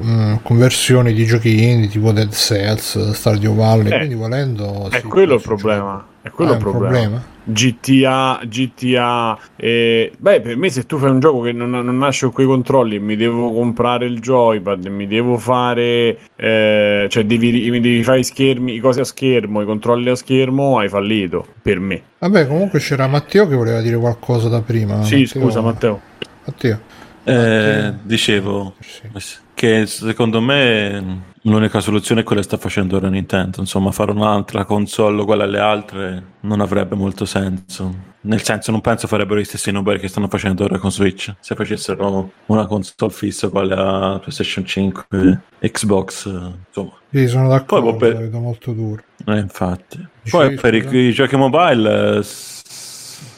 mm, conversioni di giochi indie tipo Dead Cells, Stardew Valley, Eh, quindi volendo... È sì, quello il problema. È quello Ah, il problema. GTA, GTA, eh, beh, per me se tu fai un gioco che non, non nasce con quei controlli e mi devo comprare il joypad, mi devo fare, eh, cioè devi, mi devi fare i schermi, i cose a schermo, i controlli a schermo, hai fallito, per me. Vabbè, comunque c'era Matteo che voleva dire qualcosa da prima. sì, scusa Matteo. Matteo. Eh, dicevo Sì. Che secondo me l'unica soluzione è quella che sta facendo ora Nintendo. Insomma, fare un'altra console uguale alle altre non avrebbe molto senso. Nel senso, non penso farebbero gli stessi numeri che stanno facendo ora con Switch. Se facessero una console fissa uguale a PlayStation 5 e Xbox, insomma. Sì, sono d'accordo, Poi, per- la molto duro. Eh, infatti. Poi per i, i giochi mobile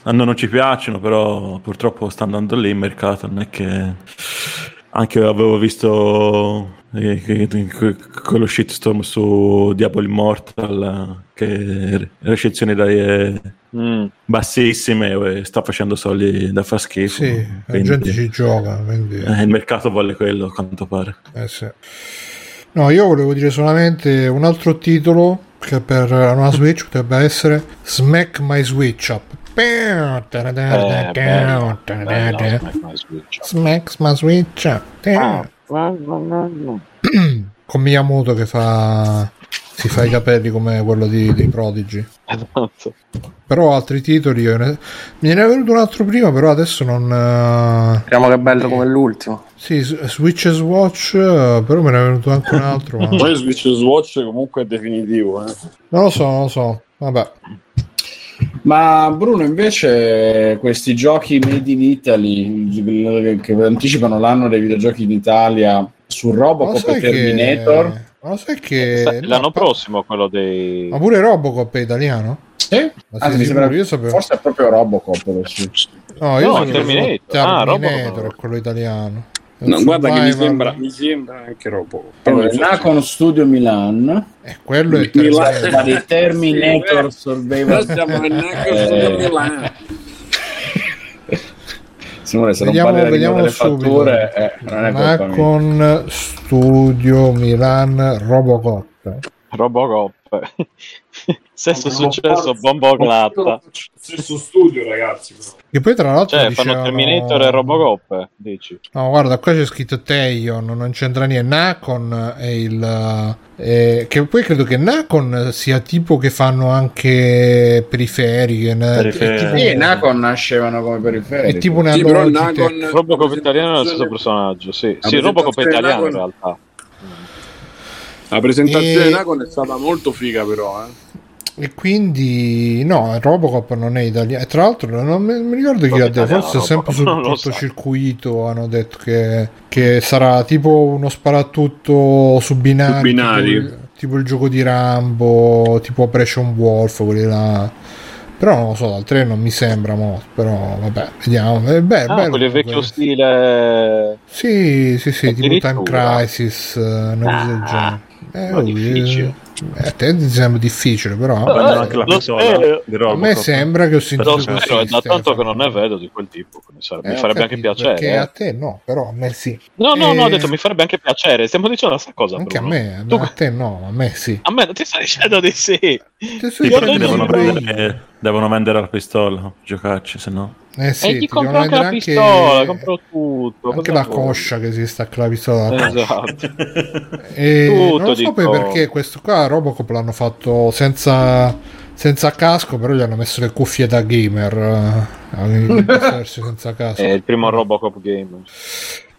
a noi non ci piacciono, però purtroppo sta andando lì il mercato. Non è che anche avevo visto eh, quello shitstorm su Diablo Immortal, eh, che recensioni dai eh, Mm. bassissime sta facendo soldi da far schifo. Sì, la Quindi, gente ci gioca, quindi... eh, il mercato vuole quello, a quanto pare. Eh sì. No, io volevo dire solamente un altro titolo che per la nuova Switch potrebbe essere Smack My Switch Up. Eh, bello, bello, Smack My Switch. Con Miyamoto che fa si fa i capelli come quello di, dei Prodigy. Esatto. Però altri titoli io ne- me ne è venuto un altro prima, però adesso non eh, Speriamo che è bello come l'ultimo. Sì, Switch Watch, eh, però me ne è venuto anche un altro, ma Poi Switch Swatch comunque è definitivo. Eh. non lo so, non lo so. Vabbè. Ma Bruno, invece, questi giochi made in Italy che anticipano l'anno dei videogiochi in Italia su Robocop e Terminator, che ma lo sai che Sa- L'anno no, prossimo quello dei... Ma pure Robocop è italiano? sì? Anzi, sei mi sembra-? Io sapevo- forse è proprio Robocop. adesso. No, io No, Terminator. solo Ah, Terminator Robocop. è quello italiano. No, guarda che mi sembra, mi sembra anche Robo. Allora, il Nacon Studio Milan, Eh, quello è Milan- Terminator. di Terminator Survival. siamo in Eh. Simone, se Vediamo- non vediamo delle subito. fatture, eh. Nacon Studio Milan Robocop. Robocop. Stesso successo, bombo glatta. Stesso studio, ragazzi. Però. Che poi tra l'altro Cioè, dicevano... fanno Terminator e Robocop, dici? No, guarda, qua c'è scritto Teion, non c'entra niente. Nacon è il. eh, che poi credo che Nacon sia tipo che fanno anche periferiche. ne- Periferiche. Sì, Nacon nascevano come periferici. è tipo una Sì, però. Nacon... Robocop italiano è lo stesso personaggio, sì. Sì, Robocop italiano in realtà. La presentazione E- di Nacon è stata molto figa, però. Eh. E quindi no, Robocop non è italiano. E tra l'altro non mi, mi ricordo chi ha detto, forse sempre sul Robocop, lo so. cortocircuito hanno detto che, che sarà tipo uno sparatutto su binari, Su binari. Tipo, il, tipo il gioco di Rambo, tipo Operation Wolf, quelli là. Però non lo so, dal 3 non mi sembra molto, però vabbè, vediamo. È bello, Ah, bello quello è vecchio comunque. stile... Sì, sì, sì, tipo Time. Crisis, eh, una cosa del Ah, genere. Eh, ma difficile. Eh, a te ti sembra difficile, però. Prendono Eh, anche la pistola spero. di A me sembra che ho sentito Lo spero, è così, da tanto che non ne vedo di quel tipo. quindi sa- Eh, mi farebbe anche capito, piacere. Perché eh. a te no, però a me sì. No, no, no, ho Eh, detto mi farebbe anche piacere. Stiamo dicendo la stessa cosa. Anche a Bruno. me, Tu- a te no, a me sì. A me non ti stai dicendo di sì. Ti sto non devono, prendere- devono vendere la pistola, giocarci, se no. Eh sì, e gli ti compro anche la pistola, compro tutto. anche la vuoi? coscia che si stacca la pistola. Esatto. E Tutto, non so poi perché questo qua Robocop l'hanno fatto senza, senza casco, però gli hanno messo le cuffie da gamer. eh, senza casco. È il primo Robocop game.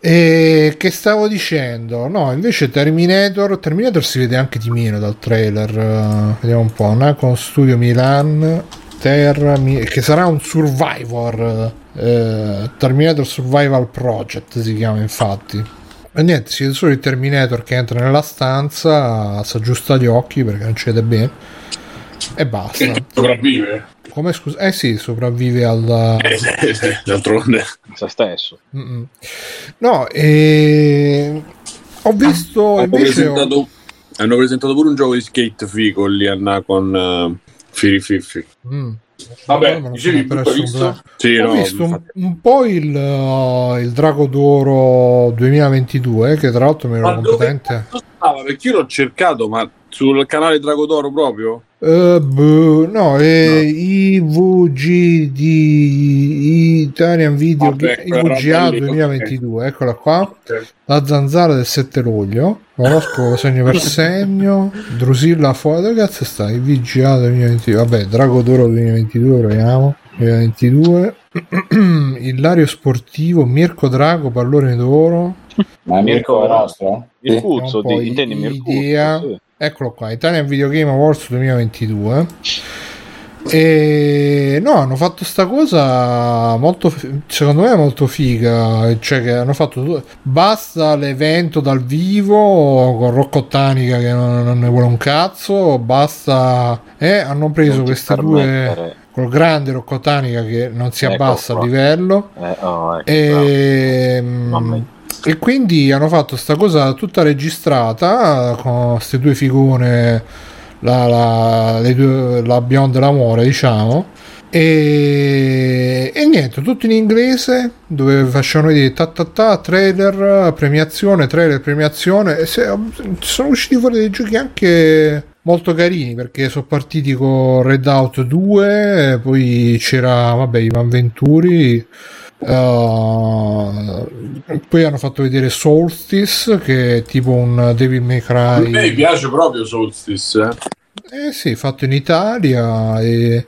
E che stavo dicendo? No, invece Terminator, Terminator si vede anche di meno dal trailer. eh, vediamo un po'. Nacon Studio Milan, Terra, che sarà un Survivor. eh, Terminator Survival Project si chiama infatti. E niente, si vede solo il Terminator che entra nella stanza, si aggiusta gli occhi perché non ci vede bene. E basta. Sopravvive. Come scusa? Eh sì, sopravvive al. Eh, eh, eh, d'altronde. Se stesso. Mm-mm. No, e... ho visto Hanno invece... ho- presentato, hanno presentato pure un gioco di skate figo lì a con uh, Firi Fiffi. Mm. Vabbè, dicevi, tu hai visto? Sì, ho no, visto un, un po' il, uh, il Drago d'Oro 2022 che tra l'altro mi ero competente? Perché io l'ho cercato, ma sul canale Drago d'Oro proprio? Eh, boh, no, è IVG di Italian Video Vabbè, IVGA roba lì, 2022 eccola qua Ok. la zanzara del 7 luglio oroscopo segno per segno Drusilla fuori dove cazzo sta IVGA 2022 vabbè Drago d'Oro 2022 proviamo 2022 Ilario Sportivo Mirko Drago Pallone d'Oro Ma Mirko è nostro? Il Sì. Cuzzo, Un po' di, intendi idea. Mircuzzo, sì. Eccolo qua, Italian Video Game Awards 2022. E no, hanno fatto sta cosa molto, secondo me molto figa. Cioè, che hanno fatto basta l'evento dal vivo con Rocco Tanica che non, non ne vuole un cazzo. Basta, e hanno preso queste due col grande Rocco Tanica che non si Ecco abbassa qua. a livello. Eh, oh, ecco, E. e quindi hanno fatto sta cosa tutta registrata con queste due figure, la, la, le due- la Beyond dell'amore, diciamo. E, e niente, tutto in inglese dove facevano vedere ta ta ta, trailer, premiazione, trailer, premiazione. E se- sono usciti fuori dei giochi anche molto carini perché sono partiti con Red Out 2, poi c'era, vabbè, Ivan Venturi. Uh, poi hanno fatto vedere Solstice che è tipo un Devil May A me Cry piace proprio Solstice. Eh. eh sì fatto in Italia e,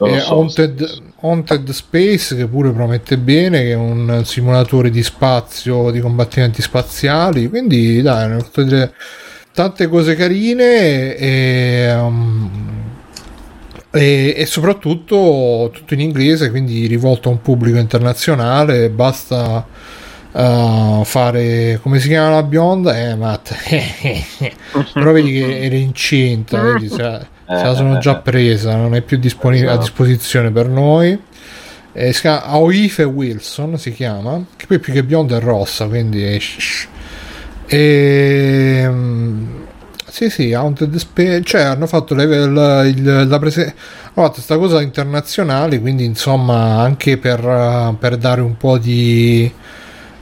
e Haunted, Haunted Space che pure promette bene che è un simulatore di spazio di combattimenti spaziali quindi dai hanno fatto vedere tante cose carine e, um, e, e soprattutto tutto in inglese quindi rivolto a un pubblico internazionale basta uh, fare come si chiama la bionda? Eh Matt. Però vedi che era incinta vedi, se, se la sono già presa non è più disponibile a Esatto. disposizione per noi. Eh, si chiama Aoife Wilson si chiama che poi più che bionda è rossa quindi è e sì sì Haunted Space cioè hanno fatto le- la, il- la prese- hanno fatto questa cosa internazionale quindi insomma anche per, per dare un po' di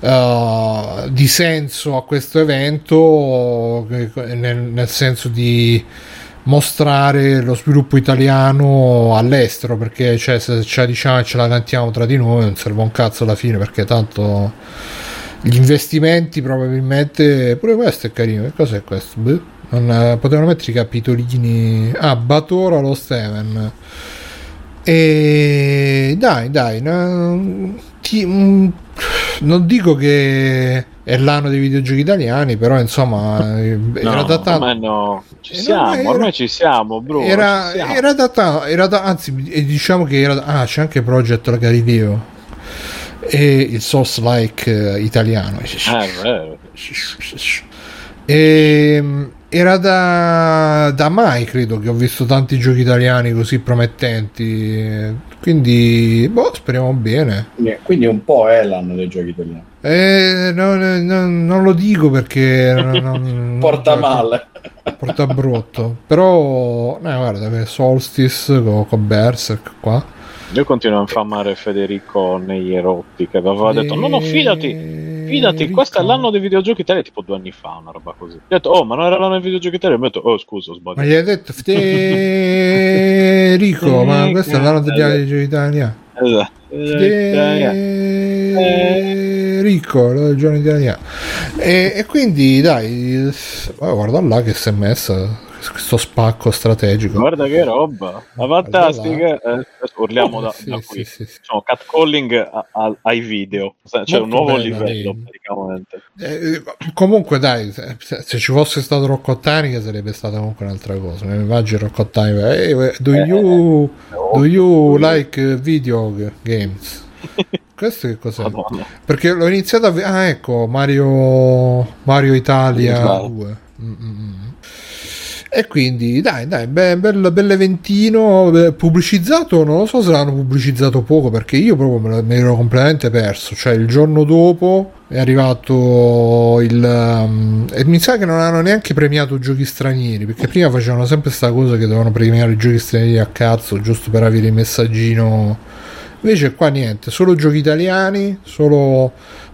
uh, di senso a questo evento nel, nel senso di mostrare lo sviluppo italiano all'estero perché cioè, se ce la diciamo e ce la cantiamo tra di noi non serve un cazzo alla fine perché tanto gli investimenti probabilmente pure questo è carino che cos'è questo? Beh, non, eh, potevano mettere i capitolini ah Batora lo Steven e dai dai no, ti- mm, non dico che è l'anno dei videogiochi italiani però insomma eh, era da tanto Come no? Ci Eh, no, siamo, era- ormai ci siamo, Bruno. era, ci siamo. era da ta- era da- anzi diciamo che era ah c'è anche Project Galileo e il Source Like italiano Eh, e, era da, da mai credo che ho visto tanti giochi italiani così promettenti quindi boh speriamo bene Quindi un po' è l'anno dei giochi italiani. Eh, no, no, no, non lo dico perché non- Porta male. porta brutto. Però, no, guarda, che Solstice con, con Berserk qua. Io continuo a infamare Federico negli erotti che aveva detto: No, no, fidati, fidati, questo è l'anno dei videogiochi italiani, tipo due anni fa, una roba così. Ho detto, oh, ma non era l'anno dei videogiochi italiani? Mi ho detto, oh, scusa, ho Ma sbagliato. gli hai detto Federico, ma questo è l'anno degli giochi italiani. Esatto. Federico, il giorno italiano. E, e quindi dai, guarda là che si è messa questo spacco strategico. Guarda che roba, ma fantastica. Eh, urliamo da, Sì, da qui. sì, sì. Diciamo, catcalling a- a- ai video, c'è un Molto nuovo bella livello lei. praticamente. Eh, comunque dai, se, se ci fosse stato Roccottani sarebbe stata comunque un'altra cosa. Mi immagino Roccottani, eh, do you, do you like eh, video games? Questo che cos'è? Madonna. Perché l'ho iniziato a. Ah, ecco, Mario, Mario Italia Claro. 2. Mm, mm, mm. E quindi, dai, dai, be- bel, bell'eventino beh, pubblicizzato. Non lo so se l'hanno pubblicizzato poco perché io proprio me l'ero completamente perso. Cioè, il giorno dopo è arrivato il. um, e mi sa che non hanno neanche premiato giochi stranieri perché prima facevano sempre questa cosa che dovevano premiare i giochi stranieri a cazzo giusto per avere il messaggino. Invece qua niente, solo giochi italiani, solo...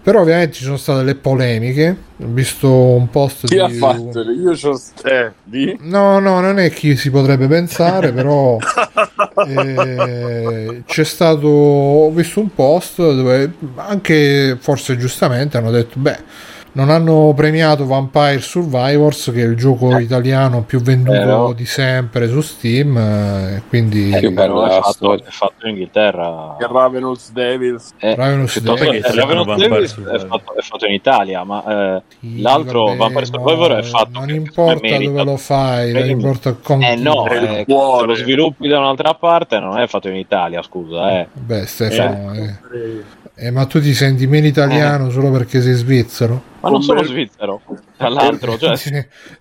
però ovviamente ci sono state le polemiche. Ho visto un post Chi di... ha fatto? Io c'ho ste di No, no, non è chi si potrebbe pensare, però eh, c'è stato, ho visto un post dove anche forse giustamente hanno detto, beh, non hanno premiato Vampire Survivors, che è il gioco italiano più venduto Vero. di sempre su Steam, eh, quindi Più bello Però è della fatto, è fatto in Inghilterra. che Ravenous Devils. Eh, Ravenous Devils. Sì, Ravenous Devils è fatto, è fatto in Italia, ma eh, Sì, l'altro vabbè, Vampire Survivor è fatto Non importa dove lo fai, non Eh, importa con eh no, eh, se cuore. lo sviluppi da un'altra parte non è fatto in Italia, scusa, eh. Beh, Stefano, eh. Eh, Eh, ma tu ti senti meno italiano solo perché sei svizzero? Ma non sono svizzero, tra l'altro, cioè,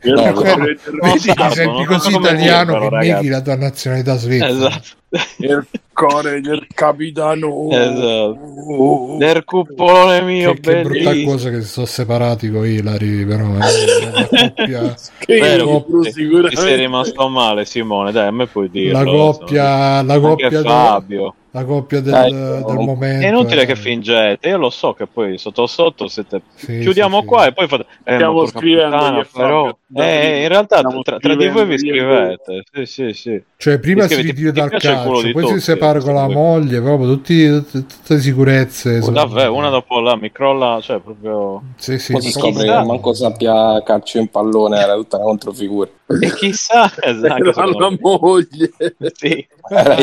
io No, Vedi, ti Stato, senti così italiano che ragazzi. neghi la tua nazionalità svizzera. esatto. il cuore del capitano. Esatto. Del cupolone mio, Che, che brutta cosa che si sono separati con Ilari, però è una coppia, Che Vero, ti- ti sei rimasto male, Simone, dai, a me puoi dirlo. la coppia, la coppia, Fabio. La coppia del, Dai, del no. momento. È inutile eh. che fingete, io lo so che poi sotto sotto siete... Sì, Chiudiamo sì, sì. qua e poi fate... Eh, Stiamo scrivendo però... Eh, in realtà tra, tra di voi vi scrivete. Sì, sì, sì. Cioè, prima si ti- ritira ti dal calcio, poi si separa con la moglie, proprio tutti, tutte, tutte le sicurezze. Oh, davvero, una dopo la mi crolla, cioè proprio... Sì, sì, Poi si scopre che manco sappia calcio in pallone, era tutta una controfigura. E chissà, esatto, la moglie Sì. Era.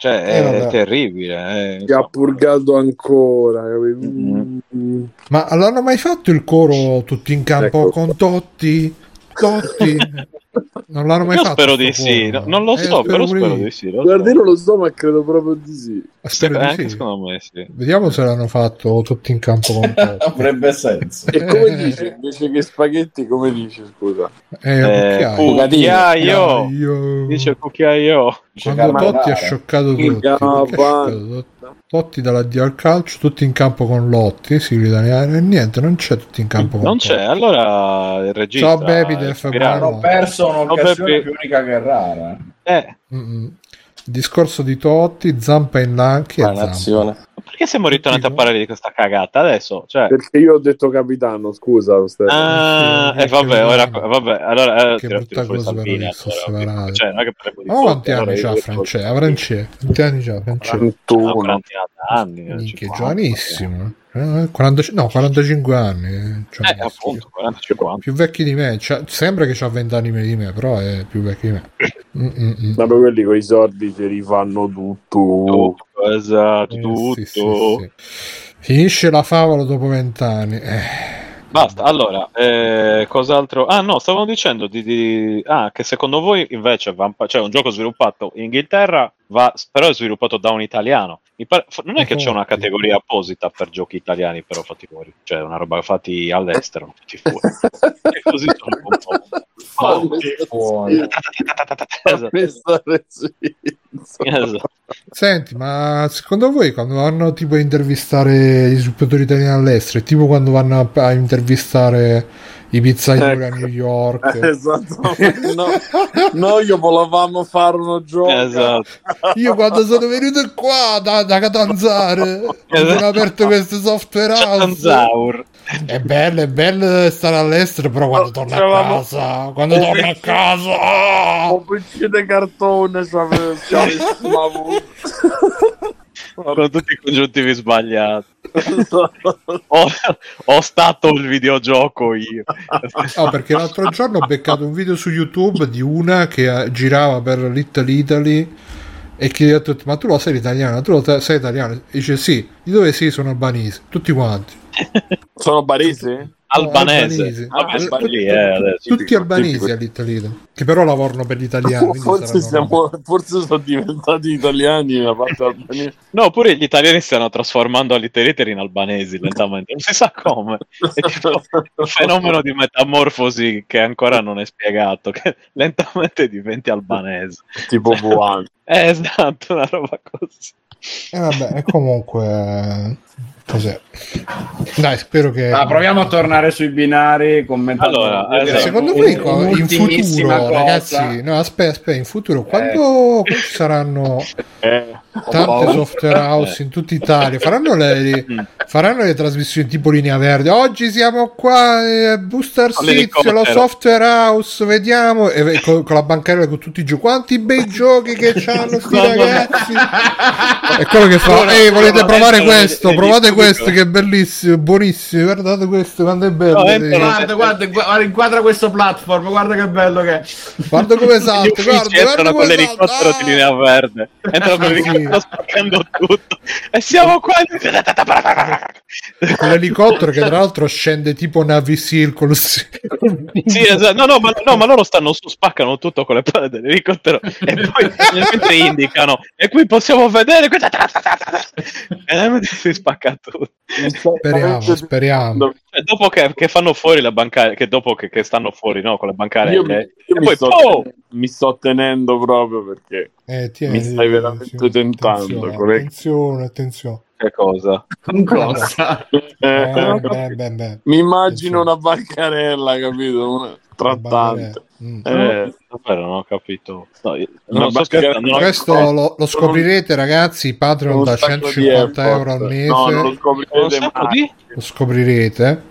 Cioè, Eh, è terribile. eh, che ha purgato ancora. capito? Mm. Mm. Ma l'hanno mai fatto il coro tutti in campo Ecco. con Totti? Totti? Non l'hanno mai Io fatto? spero di sì, no- non lo Eh, so, però pure spero di sì. lo Guarda, so. non lo so, ma credo proprio di sì. Spero Eh, di anche sì. secondo me sì. Vediamo se l'hanno fatto tutti in campo con Totti. Avrebbe senso. E come dici? Invece che spaghetti, come dici, scusa? Eh, Eh, Cucchiaio. dice cucchiaio. Quando Totti ha scioccato tutti. Totti. Dall'addio al calcio, tutti in campo con Lotti, si grida e niente, non c'è tutti in campo con Non Totti. c'è, allora il regista. Ciao, ispirato. buono. Hanno perso un'occasione più unica che rara. Eh, Mm-mm. Discorso di Totti, Zampa in lanchi e La Zampa. nazione. perché siamo ritornati a parlare di questa cagata adesso? Cioè, Perché io ho detto capitano, scusa. Ah, Sì, e vabbè, che ora, brutto. vabbè, allora eh, Che brutta cosa che sono allora. Cioè, non è che parliamo quanti anni c'ha Francesco? A Francesco? Quanti anni c'ha Francesco? Ah, 41. quanti anni? eh, Minchia, 50, giovanissimo. Eh, 40 no, 45 anni. eh, cioè, Eh, appunto, 40-50. Più vecchi di me. Cioè, sembra che ha 20 anni meno di me, però è più vecchio di me. Mm-mm-mm. Ma poi quelli con i soldi ti rifanno tutto. Tutto, esatto, Eh, tutto. sì, sì, sì. Finisce la favola dopo vent'anni. Eh. Basta, allora, eh, cos'altro? Ah no, stavamo dicendo di, di- ah, che secondo voi invece Vampa- cioè un gioco sviluppato in Inghilterra, va, però è sviluppato da un italiano. Mi pare- non è che c'è una categoria apposita per giochi italiani però fatti fuori, cioè una roba fatti all'estero, fatti fuori. e così sono un po'. Fatti fuori. Esatto, esatto. Senti, ma secondo voi quando vanno tipo a intervistare gli sviluppatori italiani all'estero, tipo quando vanno a, a intervistare i pizzaioli a New York. esatto. No, noi volevamo fare uno gioco. Esatto. Io quando sono venuto qua da, da Catanzaro ho aperto questo software house. È bello, è bello stare all'estero, però quando torno a casa, quando torno a casa, Un PC di cartone avuto. Con tutti i congiuntivi sbagliati. Ho, ho stato il videogioco io. No, perché l'altro giorno ho beccato un video su YouTube di una che eh, girava per Little Italy e chiedeva a tutti: Ma tu lo sei italiano? Tu lo sei italiano? E dice: Sì, di dove sei? Sono albanese. Tutti quanti. Sono barese? Albanese. Albanese. Vabbè, Ah, lì, eh, adesso. Tutti albanesi tipico. a Little Italy, che però lavorano per gli italiani. Forse, siamo, forse sono diventati italiani da parte albanese. No, pure gli italiani stanno trasformando all'iteriter in albanesi lentamente. Non si sa come. È tipo un fenomeno di metamorfosi che ancora non è spiegato, che lentamente diventi albanese. tipo Wuhan. Eh, esatto, una roba così. E vabbè, e comunque. Eh, Cos'è? Dai, spero che. Ah, proviamo a tornare sui binari commentando. Allora, Io direi Secondo voi co- in un'ultimissima futuro, cosa. ragazzi, no, aspetta, aspetta, in futuro, quando quando ci saranno Eh, tante software house in tutta Italia, faranno le, faranno le trasmissioni tipo linea verde. Oggi siamo qua, eh, Booster Sizio, l'elicottero. software house, vediamo. E e con, con la bancaria con tutti i giochi. Quanti bei giochi che hanno sti ragazzi! È quello che fa. Ehi, volete provare questo? Provate questo, che è bellissimo, buonissimo. Guardate questo, quanto è bello. No, entrano- Guarda, guarda, guarda, inquadra questo platform, guarda che bello che è. Guarda come salta, guarda, guarda entrano con come l'elicottero salta. di linea verde. Entrano con l'elicottero spaccando tutto. E siamo qua. Con l'elicottero che tra l'altro scende tipo Navy Circus. Sì, esatto. No, no, ma, no, ma loro stanno su, spaccano tutto con le palle dell'elicottero e poi mentre indicano. E qui possiamo vedere. E si spacca tutto. Speriamo, speriamo. Cioè, dopo che, che fanno fuori la bancaria, che dopo che, che stanno fuori no, con le Io, bancarelle, mi, io mi poi sto, oh! mi sto tenendo proprio perché Eh, tieni, Mi stai veramente tentando, Attenzione, corretto. attenzione, attenzione. Che cosa? Cosa? Eh, Eh, beh, beh, beh. mi immagino una bancarella, capito? Una trattante. Mm. Eh, Davvero non ho capito. No, io- non sto banca- scherzando. no. Questo lo, lo scoprirete, ragazzi. Patreon da sacco di 150 effort. euro al mese. No, non lo Non scoprirete Lo scoprirete.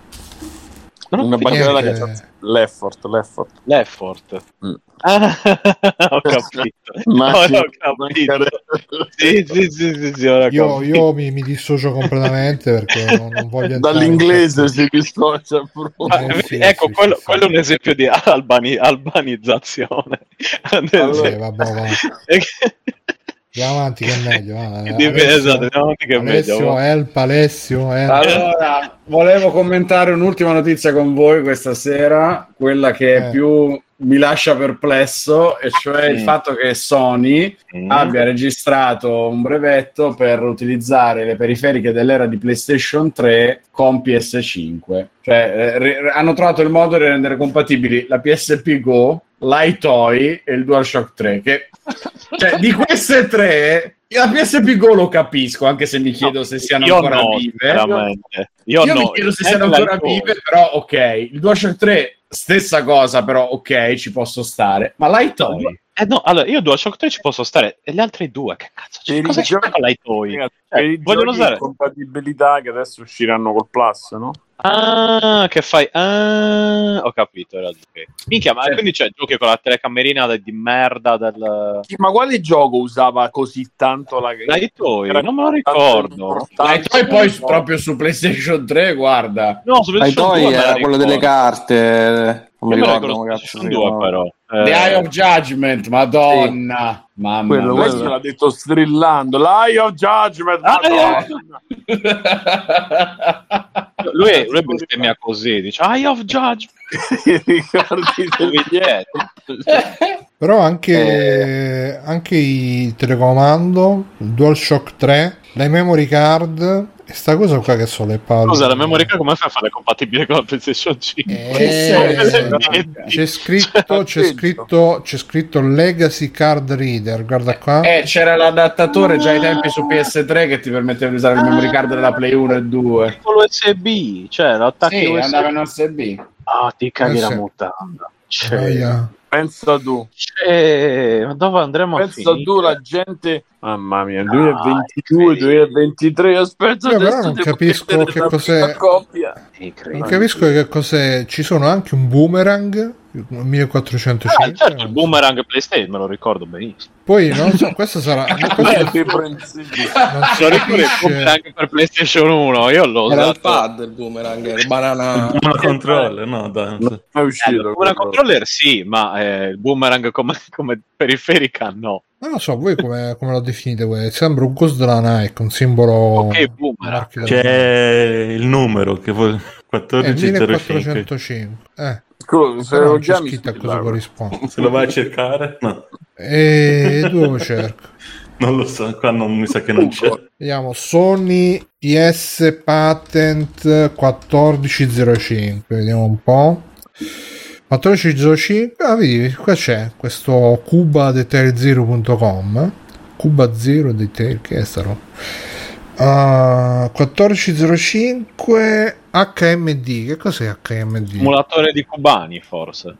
non ho Una bancarella che l'effort, l'effort. L'effort. Mm. Ah, ho capito. Ma ho capito. Sì, sì, sì, sì, sì, ora ho Io, io mi, mi dissocio completamente perché non, non voglio Dall'inglese si dissocia proprio. Eh, sì, ecco, sì, quello, sì, quello è un esempio di albani- albanizzazione. Allora, Eh, vabbè, va. Andiamo avanti che è meglio. Alessio- esatto, andiamo avanti che è meglio, Alessio, va. help, Alessio, help. Allora, volevo commentare un'ultima notizia con voi questa sera, quella che Eh. più mi lascia perplesso, e cioè il Mm. fatto che Sony Mm. abbia registrato un brevetto per utilizzare le periferiche dell'era di PlayStation 3 con PS5. Cioè, eh, re- hanno trovato il modo di rendere compatibili la PSP Go, l'iToy e il DualShock 3. Che, cioè, di queste tre, la PSP Go lo capisco, anche se mi chiedo se siano Io ancora no, vive. veramente. Io, Io no. mi chiedo se siano la ancora vive, però ok. Il DualShock 3, stessa cosa, però ok, ci posso stare. Ma l'iToy? Eh no, allora io DualShock 3 ci posso stare e gli altri due, che cazzo c'è? Per Cosa c'è giochi- con? Ragazzi, Cioè, vogliono usare- compatibilità che adesso usciranno col Plus, no? Ah, che fai? Ah, ho capito. Era ok. Minchia, ma Cioè- quindi c'è giochi con la telecamerina de- di merda del Sì, ma quale gioco usava così tanto la l'iToy? Era Non me lo ricordo. l'iToy poi proprio su PlayStation 3, guarda. No, su PlayStation iToy 2 me la era quello delle carte. Non mi ricordo ricordo su cazzo PlayStation si 2 chiamava. però. The Eh, Eye of Judgment, madonna. Mamma Quello, mia. Questo l'ha detto strillando. L'Eye of Judgment. Ah, Madonna. lui, lui bestemmia così, dice Eye of Judge. Ti ricordi del biglietto? Però anche, anche i telecomando, il DualShock 3, le memory card e sta cosa qua che sono le palle. Scusa, la memory card come fai a farla compatibile con la PlayStation 5? Eh, c'è scritto, c'è scritto, c'è scritto Legacy Card Reader, guarda qua. Eh, c'era l'adattatore già ai tempi su PS3 che ti permetteva di usare il memory card della Play 1 e 2. Con l'USB, cioè l'attacchi Sì, USB. andava in USB. Ah, ti caghi Eh la sì. mutanda. Cioè. Pensa tu, cioè, ma dove andremo a pensa finire? tu la gente. Mamma mia, Dai, 2022, che 2023. Aspetta, adesso non capisco che la cos'è-. Non capisco che cos'è. Ci sono anche un boomerang Ah, 1405. certo, il boomerang PlayStation me lo ricordo benissimo. Poi non so, questo sarà. questo È non irreprensibile. si Lo ricordo il boomerang per PlayStation 1. Io l'ho Era il usato. pad il boomerang, il banana. Non controller, no, dai. Non è Eh, uscito. il boomerang controller sì, ma eh, il boomerang come, come periferica no. Non lo so, voi come, come lo definite? voi? Sembra un coso della Nike, un simbolo. Ok, boomerang. C'è il numero che vuoi È 1405. 1405. Eh, Scusa, se però lo non c'è scritto a cosa corrisponde. Se lo vai a cercare? No, E dove lo cerco? non lo so, qua non mi sa che non c'è. Vediamo Sony PS Patent 1405. Vediamo un po'. 1405. Ah, vedi, qua c'è questo cubadetailzero.com. Cuba Zero Detail, che è sta roba? Ah, 1405 HMD. Che cos'è HMD? Simulatore di cubani, forse.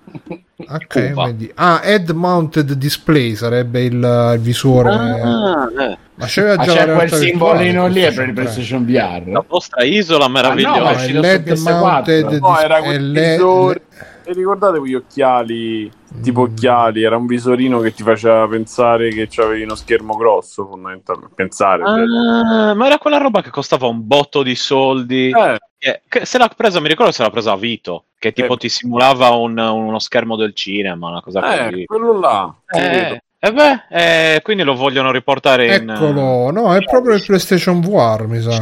HMD. Ah, Head Mounted Display sarebbe il, il visore. Ah, eh. Ma c'era già c'è la quel realtà simbolino lì è per il PlayStation VR. La vostra isola meravigliosa. No, è LED PS4. mounted No, era quel visore. E ricordate quegli occhiali, tipo Mm. occhiali, era un visorino che ti faceva pensare che c'avevi uno schermo grosso, fondamentalmente. Pensare. cioè. Ah, ma era quella roba che costava un botto di soldi. Eh, Che, se l'ha presa, mi ricordo se l'ha presa a Vito, che tipo Eh. ti simulava un- uno schermo del cinema, una cosa così. eh, quello là. Eh, e beh, eh, quindi lo vogliono riportare in... Eccolo, no, è proprio il PlayStation VR, mi sa.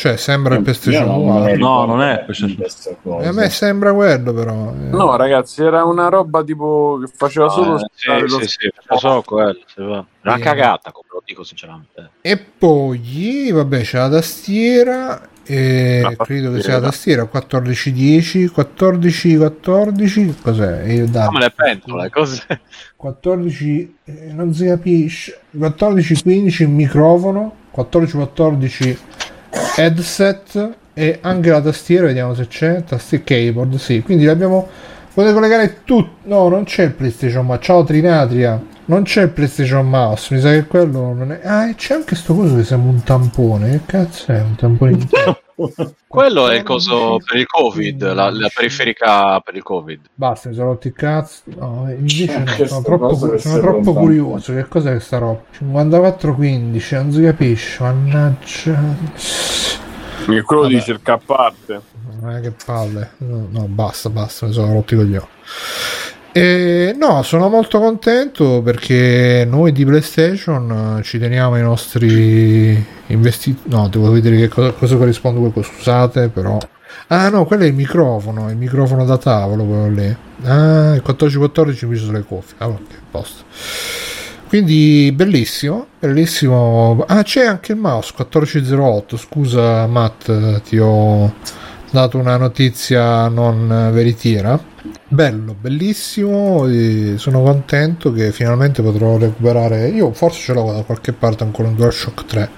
Cioè, sembra il PlayStation lo VR. ricordo No, non è di questa cosa. E a me sembra quello, però. eh. No, ragazzi, era una roba tipo che faceva solo Eh, sì, lo sì, sì, faceva solo quello. va. Una Sì. cagata, come lo dico sinceramente. E poi, vabbè, c'è la tastiera. E La credo che sia la tastiera 1410 14 14 cos'è? Io dato. Come le pentole, cos'è? 14 eh, non si capisce 14 15 il microfono 14 14 headset e anche la tastiera vediamo se c'è. Tastiera keyboard sì. Quindi l'abbiamo potete collegare tutto no non c'è il playstation ma ciao Trinatria. Non c'è il playstation mouse. Mi sa che quello non è ah e c'è anche sto coso che sembra un tampone. Che cazzo è un tampone Quello è il coso per il Covid, la, la periferica per il Covid. Basta, mi sono rotti i cazzi. No, invece C'è no, sono troppo, sono troppo curioso. Che cos'è sta roba? 54-15, non si capisce. Mannaggia. Che quello Vabbè. di cerca a parte. Eh, che palle. No, no, basta, basta, mi sono rotti i coglioni. E, no, sono molto contento perché noi di PlayStation eh, ci teniamo i nostri investiti. No, devo vedere che cosa, cosa corrisponde quello. Scusate, però. Ah, no, quello è il microfono. Il microfono da tavolo, quello lì. Ah, il 1414 invece sulle cuffie. Ah, ok, posto. Quindi bellissimo, bellissimo. Ah, c'è anche il mouse 1408. Scusa, Matt, ti ho dato una notizia non veritiera. Bello, bellissimo. sono contento che finalmente potrò recuperare. Io forse ce l'ho da qualche parte ancora un DualShock 3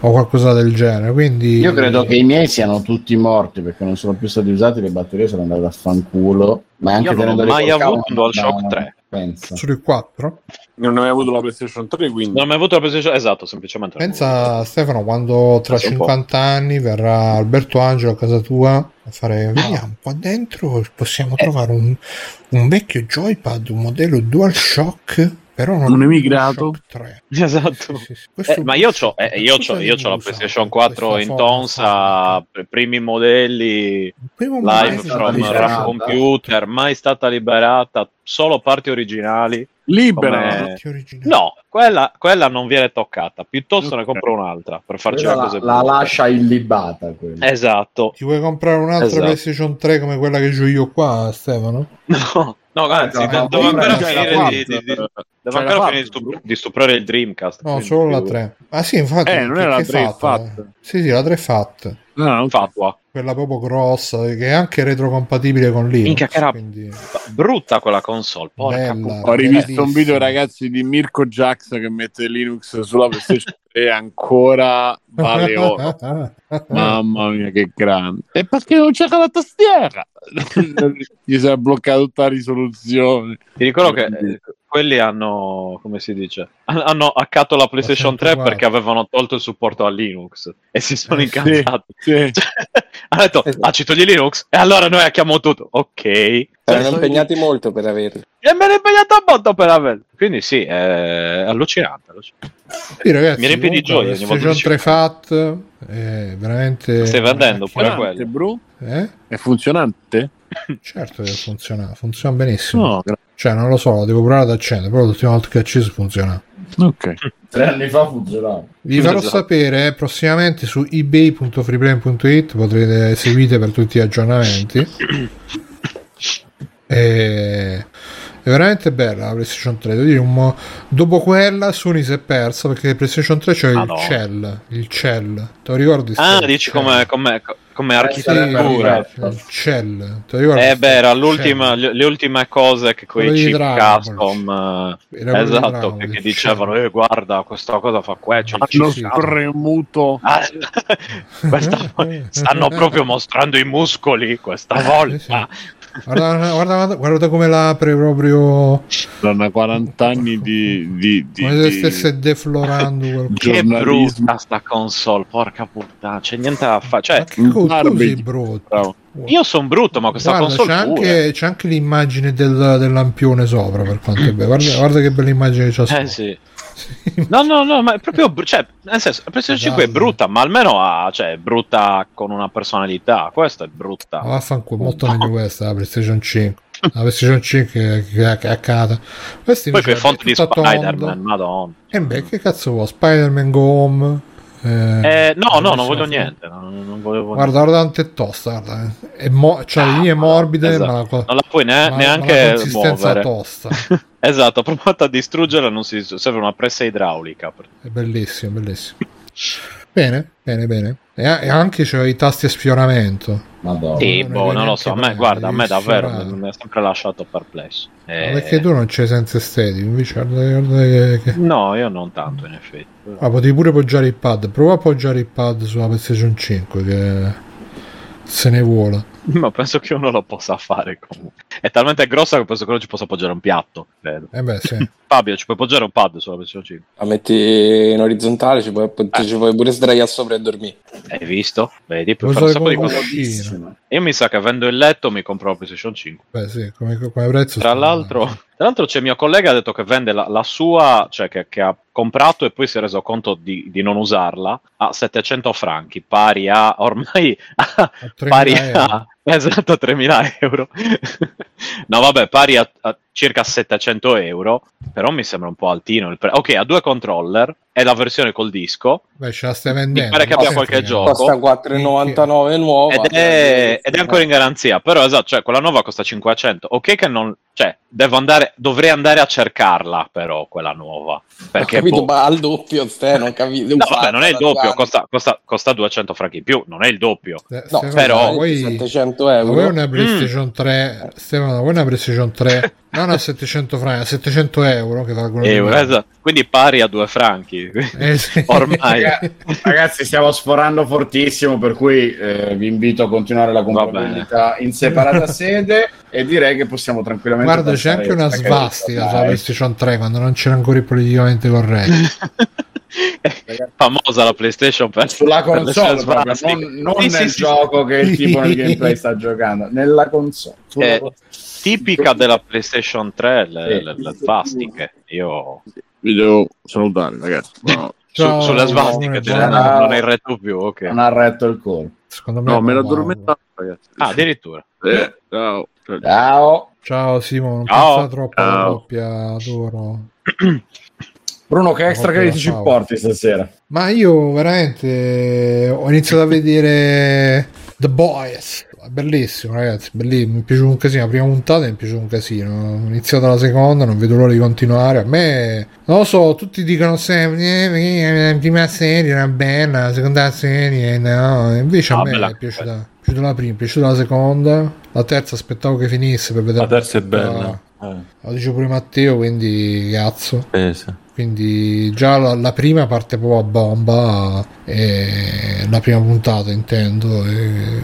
o qualcosa del genere. Quindi Io credo che i miei siano tutti morti perché non sono più stati usati, le batterie sono andate a fanculo. Ma anche Io non ho mai avuto un DualShock non- 3. Pensa. sulle 4 Non hai mai avuto la PlayStation 3, quindi. Non ho mai avuto la PlayStation esatto, semplicemente. Pensa Stefano quando tra Pensa un po'. 50 anni verrà Alberto Angelo a casa tua a fare vediamo qua dentro possiamo trovare un, un vecchio joypad un modello DualShock però non Un è emigrato? DualShock 3 Esatto. Sì, sì, sì. Questo- Eh, ma io ho eh, io cosa c'ho, io c'ho la PlayStation usare? 4 Questa in Tonsa, primi modelli, live from liberata. RAM computer, mai stata liberata, solo parti originali. Libera. Come-. No, quella, quella non viene toccata, piuttosto ne compro un'altra per farci Quella le la, la lascia illibata. quella. Esatto. ti vuoi comprare un'altra Esatto. PlayStation 3 come quella che gioco io qua Stefano? No, no, anzi, No, no, devo ancora finire di, di, di- fatta. devo ancora finire di, fatta, stuprare il Dreamcast. no solo la più- 3 ah sì infatti Eh, non è la che 3 fatta? fatta. sì sì la 3 è fatta No, non Fatua. Quella proprio grossa che è anche retrocompatibile con Linux Minchia, che era- quindi Brutta quella console, porca Bella. Ho rivisto un video, ragazzi, di Mirko Jax che mette Linux sulla PlayStation 3 ancora vale oro. Mamma mia, che grande. E perché non c'è la tastiera? gli si è bloccata tutta la risoluzione. Ti ricordo che quelli hanno, come si dice, Han- hanno hackato la PlayStation 3 104. perché avevano tolto il supporto a Linux e si sono Eh, sì. incazzati. Sì. Cioè, hanno detto, Esatto. ah, ci togli Linux? E allora noi hacchiamo tutto. Ok. E Erano impegnati molto per averli. me ne impegnato molto per averlo. Quindi sì, è allucinante. allucinante. Sì, ragazzi, Mi riempie di gioia PlayStation che 3 Fat è veramente Stai vendendo pure quello. Bro? Eh? È funzionante? Certo che funziona, funziona benissimo. No, gra- Cioè, non lo so, lo devo provare ad accendere, però l'ultima volta che ho acceso funziona. ok. Tre anni fa funzionava. Vi farò Esatto. sapere eh, prossimamente su ebay.freeplane.it potrete seguite per tutti gli aggiornamenti. E... È veramente bella la PlayStation 3. Devo dire, un mo- Dopo quella Sony si è persa perché la PlayStation 3 c'è Ah, il no. Cell. Il Cell. Te lo ricordi? Ah, dici come, come, come Eh, architettura. Cell. Eh beh, era l'ultima, Cell. le, ultime cose che quei chip custom eh, Era esatto, che, dicevano eh, guarda questa cosa fa qua c'è il Hanno sì. spremuto. Ah, questa- stanno proprio mostrando i muscoli questa volta Guarda, guarda, guarda, guarda come l'apre proprio Saranno 40 anni di, di, di, come se di- stesse deflorando quel... che brutta sta console porca puttana c'è niente da fare Ma cioè che garbage. sei brutto? Bravo. io sono brutto ma questa Guarda, console c'è pure. anche, c'è anche l'immagine del, del lampione sopra per quanto è bello guarda, guarda che bella immagine che c'ha sopra. eh sì No, no, no, ma è proprio. Cioè, nel senso, la PlayStation 5 è Esatto. brutta, ma almeno ha, cioè, è brutta con una personalità. Questa è brutta. Ma vaffanculo, molto meglio questa la PlayStation 5 la PlayStation 5 che, che, che è accata questa Poi invece quei è font di Spider-Man, madonna. e beh che cazzo vuoi Spider-Man Go Home eh, Eh, no, no, non voglio 4. niente. Non, non volevo guarda guarda quanto è tosta guarda. eh. è mo- c'ha le linee morbide esatto. ma la, Non la puoi ne- ma- ma neanche la consistenza muovere. tosta esatto, ho provato a distruggerla, non si serve una pressa idraulica. È bellissimo, bellissimo. Bene, bene, bene. E, e anche c'è i tasti a sfioramento. Madonna. Sì, non boh, non lo so. A me, neanche guarda, a me davvero mi, ha sempre lasciato perplesso. Ma Eh, Perché tu non c'hai senso estetico, invece guarda, guarda che, che- No, io non tanto, in effetti. Ah, potevi pure appoggiare il pad. Prova a appoggiare il pad sulla PlayStation 5 che se ne vuole. Ma penso che uno lo possa fare comunque. È talmente grossa che penso che uno ci possa appoggiare un piatto. Credo. Eh beh, sì. Fabio, ci puoi appoggiare un pad sulla PlayStation 5? La metti in orizzontale, ci puoi, Ah. ci puoi pure sdraiare sopra e dormire. Hai visto? Vedi, puoi fare un sacco di cose. Io mi sa che vendo il letto mi compro la PlayStation 5. Beh, sì, come, come prezzo. Tra l'altro, tra l'altro c'è mio collega che ha detto che vende la, la sua, cioè che, che ha comprato e poi si è reso conto di, di non usarla a 700 franchi, pari a ormai a, a 3.000 pari euro. a esatto 3.000 euro. no, vabbè, pari a, a circa 700 euro, però mi sembra un po' altino il prezzo. Ok, ha due controller, è la versione col disco Beh, ce la stai vendendo. pare che abbia senti, qualche gioco. Costa 4,99 nuova. ed è, ed è ancora in garanzia, però esatto, cioè quella nuova costa 500. Ok che non, cioè, devo andare, dovrei andare a cercarla però quella nuova, Ho perché capito, boh, ma al doppio, te, non capito. No, vabbè, non è il doppio, costa, costa, costa 200 franchi in più, non è il doppio. Eh, No, però- vuoi- 700 ma euro. vuoi una Mm. PlayStation 3? Stefano, vuoi una PlayStation 3? non a 700 franchi, a 700 euro che valgono Euro, esatto. Quindi pari a due franchi. Eh, sì. Ormai. Raga- Ragazzi, stiamo sforando fortissimo, per cui eh, vi invito a continuare la comprabilità in separata sede e direi che possiamo tranquillamente. Guarda, c'è anche una svastica sulla. PlayStation 3 quando non c'era ancora il politicamente Famosa la PlayStation per Sulla per le console, sue proprio, non, non Sì, nel sì, sì, gioco che il tipo nel gameplay sta giocando, nella console. Sulla Eh. Tipica della PlayStation 3 le, Sì. le, le svastiche. Io Vi devo salutare, ragazzi. No, su- Ciao, sulle svastiche te- giornata. non, non hai retto più. Ok. Non ha retto il colpo. Secondo me no me è l'ho addormentato, ragazzi. Ah, addirittura. Eh, ciao. Ciao. Ciao. Ciao Simo, non Ciao. pensa troppo alla Ciao. coppia, adoro. Bruno, che extra crediti ci porti stasera? Ma io veramente ho iniziato a vedere The Boys. È Bellissimo, ragazzi. Bellissimo. Mi è piaciuto un casino. La prima puntata mi è piaciuto un casino. Ho iniziato la seconda, non vedo l'ora di continuare. A me, non lo so, tutti dicono sempre: "Eh, eh, la prima serie era bella, la seconda serie no. Invece a Ah, me bella. è piaciuta, è piaciuta la prima, è piaciuta la seconda. La terza aspettavo che finisse per vedere. La terza è bella. Eh, Lo dice pure Matteo, quindi cazzo. pesa. Quindi già la, la prima parte proprio a bomba, e la prima puntata intendo, e,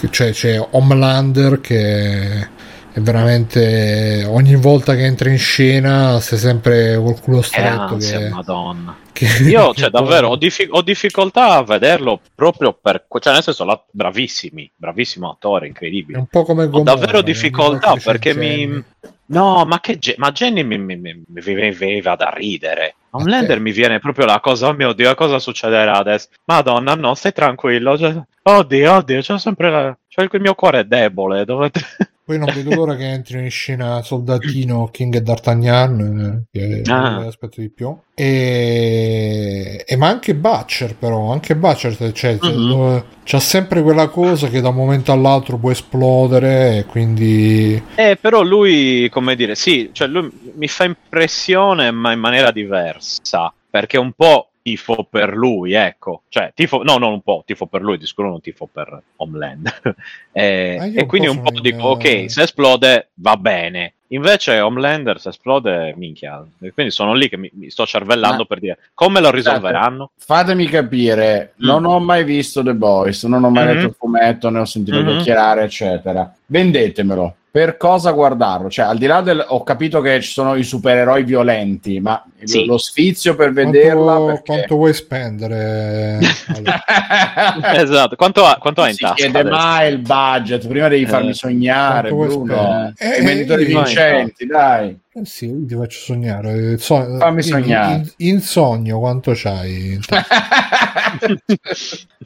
e c'è, c'è Homelander che è veramente ogni volta che entra in scena sei sempre col culo Che stretto ansia, che, madonna. che- Io, cioè, davvero, ho, diffi- ho difficoltà a vederlo proprio per... Cioè, nel senso, la- bravissimi, bravissimo attore, è incredibile. un po' come Ho Gomorra, davvero ogni difficoltà perché mi... No, ma che... Ge- ma Jenny mi, mi, mi, mi veniva da ridere. Homelander te? mi viene proprio la cosa, oh mio Dio, cosa succederà adesso? Madonna, no, stai tranquillo. cioè- oddio, oddio, c'ho sempre la... Cioè, il mio cuore è debole. Dovete... Poi non vedo l'ora che entrino in scena Soldatino, King e D'Artagnan, eh, che Ah. aspetto di più. E... e ma anche Butcher, però, anche Butcher cioè, Mhm. dove- c'ha sempre quella cosa che da un momento all'altro può esplodere, e quindi Eh, però lui, come dire, sì, cioè lui mi fa impressione, ma in maniera diversa, perché un po' tifo per lui, ecco, cioè tifo, no, non un po', tifo per lui, di sicuro non tifo per Homeland. Eh, Ah, e un quindi un po' dico, ok, se esplode va bene. Invece Homelander se esplode, minchia. E quindi sono lì che mi, mi sto cervellando Ma- per dire come lo risolveranno. Fatemi capire, Mm. non ho mai visto The Boys, non ho mai Mhm. letto il fumetto, ne ho sentito Mhm. chiacchierare, eccetera. Vendetemelo. Per cosa guardarlo? Cioè, al di là del... Ho capito che ci sono i supereroi violenti, ma Sì. lo sfizio per vederla... quanto, perché... quanto vuoi spendere? Ale? esatto, quanto ha, quanto ha Non in si tasca? chiede adesso? mai il budget, prima devi farmi Eh, sognare, quanto vuoi Bruno. spendere? I Eh, venditori io- vincenti, dai. Eh sì, ti faccio sognare. So- Fammi dimmi, sognare. In, in sogno quanto c'hai?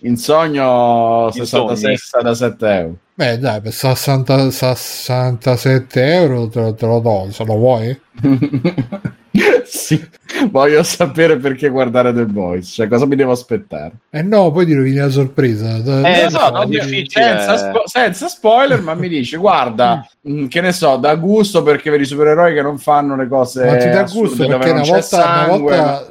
In sogno In 66 67 euro. Beh, dai, per 60 67 euro te, lo- te lo do, se lo vuoi? sì, voglio sapere perché guardare The Boys, cioè cosa mi devo aspettare. Eh no, poi ti rovini la sorpresa. Eh, è di- difficile. Senza, spo- senza spoiler, ma mi dice guarda, mh, che ne so, da gusto perché per i supereroi che non fanno le cose Ma ti dà gusto perché una volta, una volta,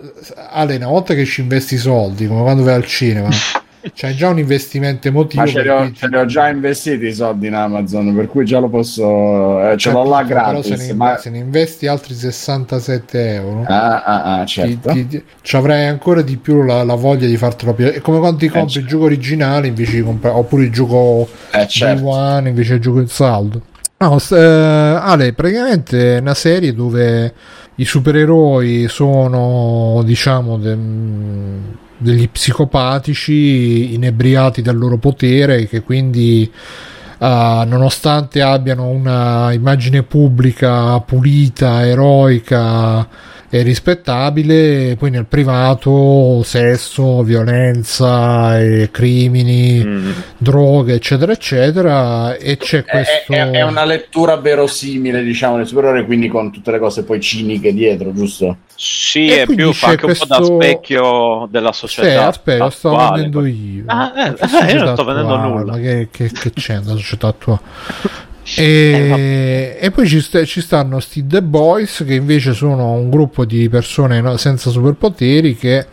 Ale, una volta che ci investi i soldi, come quando vai al cinema, c'hai già un investimento emotivo. ma ce li, ho, ce li ho già investiti i soldi in Amazon, per cui già lo posso, eh, ce l'ho là Capito, però gratis. se ne, ma... se ne investi altri 67 euro. Ah, ah, ah, certo. ti- ti- ci avrai ancora di più la, la voglia di fartelo piacere. È come quando ti compri il certo. gioco originale invece di comprare, oppure il gioco Eh, certo. One invece del gioco in saldo. No, eh, Ale, praticamente è una serie dove i supereroi sono, diciamo, de- degli psicopatici inebriati dal loro potere che quindi eh, nonostante abbiano una immagine pubblica pulita, eroica e rispettabile, poi nel privato sesso, violenza e crimini, Mm. droghe, eccetera, eccetera. E c'è È, questo. è- è una lettura verosimile, diciamo, del supereroe, quindi con tutte le cose poi ciniche dietro, giusto? Sì, E è più fa anche un po' da questo- specchio della Sì, società. aspetta, lo sto attuale. vendendo io. Ah, eh, eh, io non sto vendendo attuale? nulla. Ma che, che, che c'è nella società attuale? Eh, E, e poi ci, sta- ci stanno sti The Boys che invece sono un gruppo di persone no- senza superpoteri che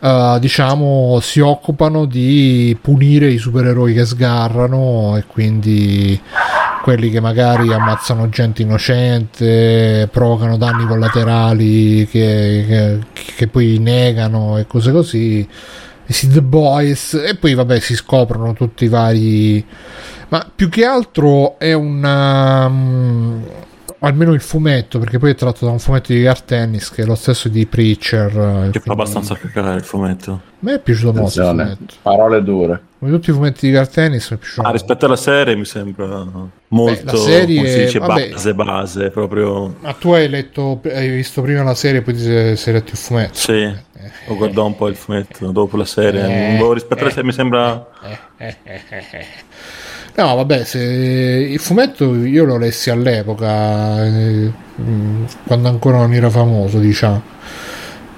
eh, diciamo si occupano di punire i supereroi che sgarrano e quindi quelli che magari ammazzano gente innocente, provocano danni collaterali che, che- che poi negano e cose così. E si The Boys e poi vabbè si scoprono tutti i vari ma più che altro è una mm, almeno il fumetto perché poi è tratto da un fumetto di Gar Tennis che è lo stesso di Preacher eh, Che fa quindi- abbastanza cacare il fumetto. a me è piaciuto molto il Attenzione, fumetto parole dure. come tutti i fumetti di Gar Tennis mi è piaciuto Ah, molto. rispetto alla serie mi sembra molto la serie, come si dice, vabbè. base base proprio ma tu hai letto hai visto prima la serie poi ti sei, sei letto il fumetto sì ho guardato un po' il fumetto dopo la serie Eh, rispetto alla eh, serie mi sembra No, vabbè, se il fumetto io lo lessi all'epoca, eh, mh, quando ancora non era famoso, diciamo.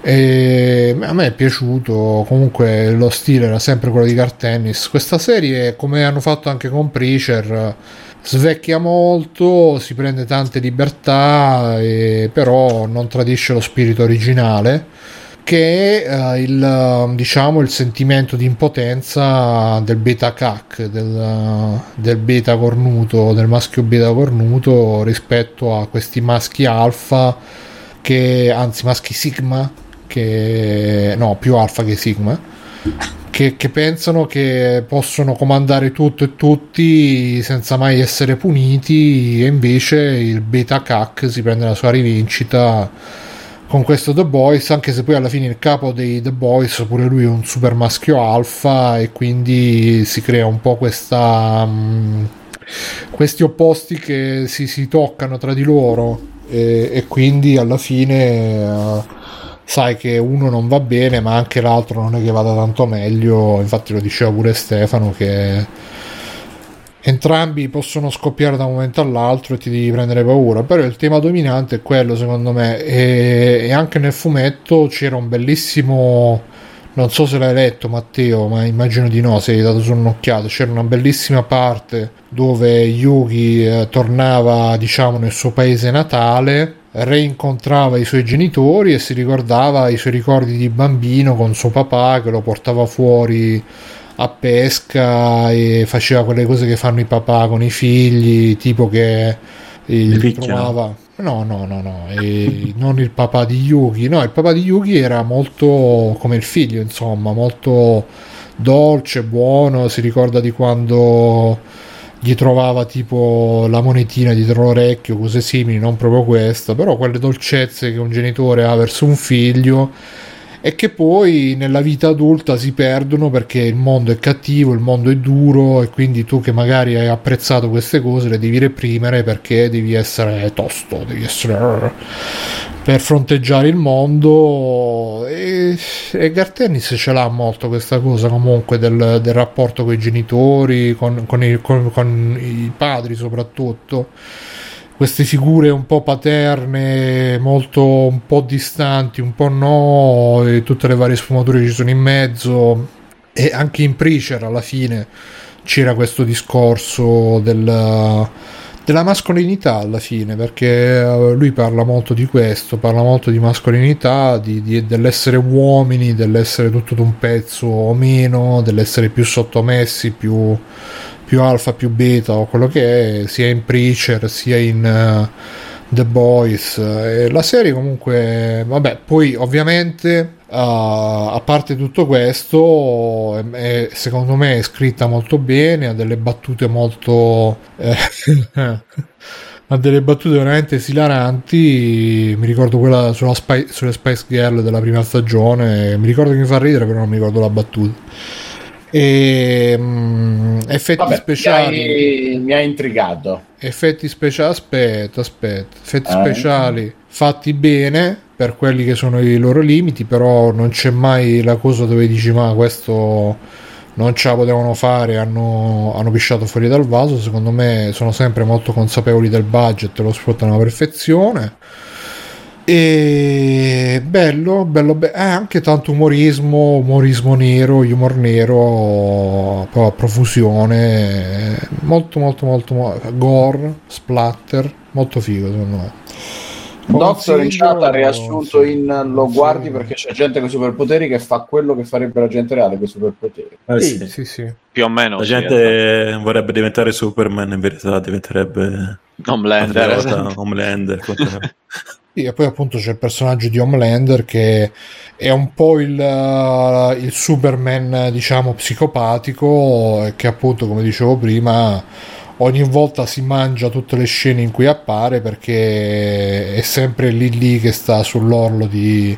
E a me è piaciuto, comunque lo stile era sempre quello di Car Tennis. Questa serie, come hanno fatto anche con Preacher, svecchia molto, si prende tante libertà, e- però non tradisce lo spirito originale che eh, il, diciamo, il sentimento di impotenza del beta cac, del, del beta cornuto, del maschio beta cornuto rispetto a questi maschi alfa, che, anzi maschi sigma, che no, più alfa che sigma, che, che pensano che possono comandare tutto e tutti senza mai essere puniti e invece il beta cac si prende la sua rivincita con questo The Boys anche se poi alla fine il capo dei The Boys pure lui è un super maschio alfa e quindi si crea un po' questa mh, questi opposti che si, si toccano tra di loro e, e quindi alla fine uh, sai che uno non va bene ma anche l'altro non è che vada tanto meglio. Infatti lo diceva pure Stefano che entrambi possono scoppiare da un momento all'altro e ti devi prendere paura però il tema dominante è quello secondo me e, e anche nel fumetto c'era un bellissimo non so se l'hai letto Matteo ma immagino di no se hai dato solo un'occhiata c'era una bellissima parte dove Yugi eh, tornava diciamo nel suo paese natale reincontrava i suoi genitori e si ricordava i suoi ricordi di bambino con suo papà che lo portava fuori a pesca e faceva quelle cose che fanno i papà con i figli, tipo che il trovava. No, no, no, no, e non il papà di Yugi. No, il papà di Yugi era molto come il figlio, insomma, molto dolce, buono. Si ricorda di quando gli trovava tipo la monetina dietro l'orecchio, cose simili, non proprio questa, però quelle dolcezze che un genitore ha verso un figlio e che poi nella vita adulta si perdono perché il mondo è cattivo, il mondo è duro e quindi tu che magari hai apprezzato queste cose le devi reprimere perché devi essere tosto, devi essere per fronteggiare il mondo. E, e Gartennis ce l'ha molto questa cosa comunque del, del rapporto con i genitori, con, con i, con- con i padri soprattutto queste figure un po' paterne, molto un po' distanti, un po' no, e tutte le varie sfumature che ci sono in mezzo. E anche in Preacher alla fine c'era questo discorso del- della mascolinità alla fine, perché eh, lui parla molto di questo, parla molto di mascolinità, di- di- dell'essere uomini, dell'essere tutto d'un pezzo o meno, dell'essere più sottomessi, più più alfa, più beta o quello che è, sia in Preacher sia in eh, The Boys. E la serie comunque, vabbè, poi ovviamente uh, a parte tutto questo, è- è- secondo me è scritta molto bene, ha delle battute molto... eh, ha delle battute veramente esilaranti. Mi ricordo quella Spy- sulle Spice Girl della prima stagione. Mi ricordo che mi fa ridere, però non mi ricordo la battuta. E mm, effetti Vabbè, speciali. Mi hai, mi hai intrigato. Effetti speciali, aspetta, aspetta. Effetti Eh. speciali fatti bene per quelli che sono i loro limiti, però non c'è mai la cosa dove dici ma questo non ce la potevano fare, hanno, hanno pisciato fuori dal vaso. Secondo me sono sempre molto consapevoli del budget, lo sfruttano alla perfezione. E bello, bello, be- eh, anche tanto umorismo, umorismo nero, humor nero, a profusione, molto, molto, molto, mo- gore, splatter, molto figo secondo me. Doctor in chat ha riassunto sì. in lo guardi perché c'è gente con i superpoteri che fa quello che farebbe la gente reale con i superpoteri. Eh, Sì, sì. sì. Più o meno. La sì, esatto. gente vorrebbe diventare Superman, in verità diventerebbe Homelander, esatto. Homelander. e poi appunto c'è il personaggio di Homelander che è un po' il, eh, il Superman, diciamo, psicopatico, che appunto, come dicevo prima, ogni volta si mangia tutte le scene in cui appare perché è sempre lì lì che sta sull'orlo di,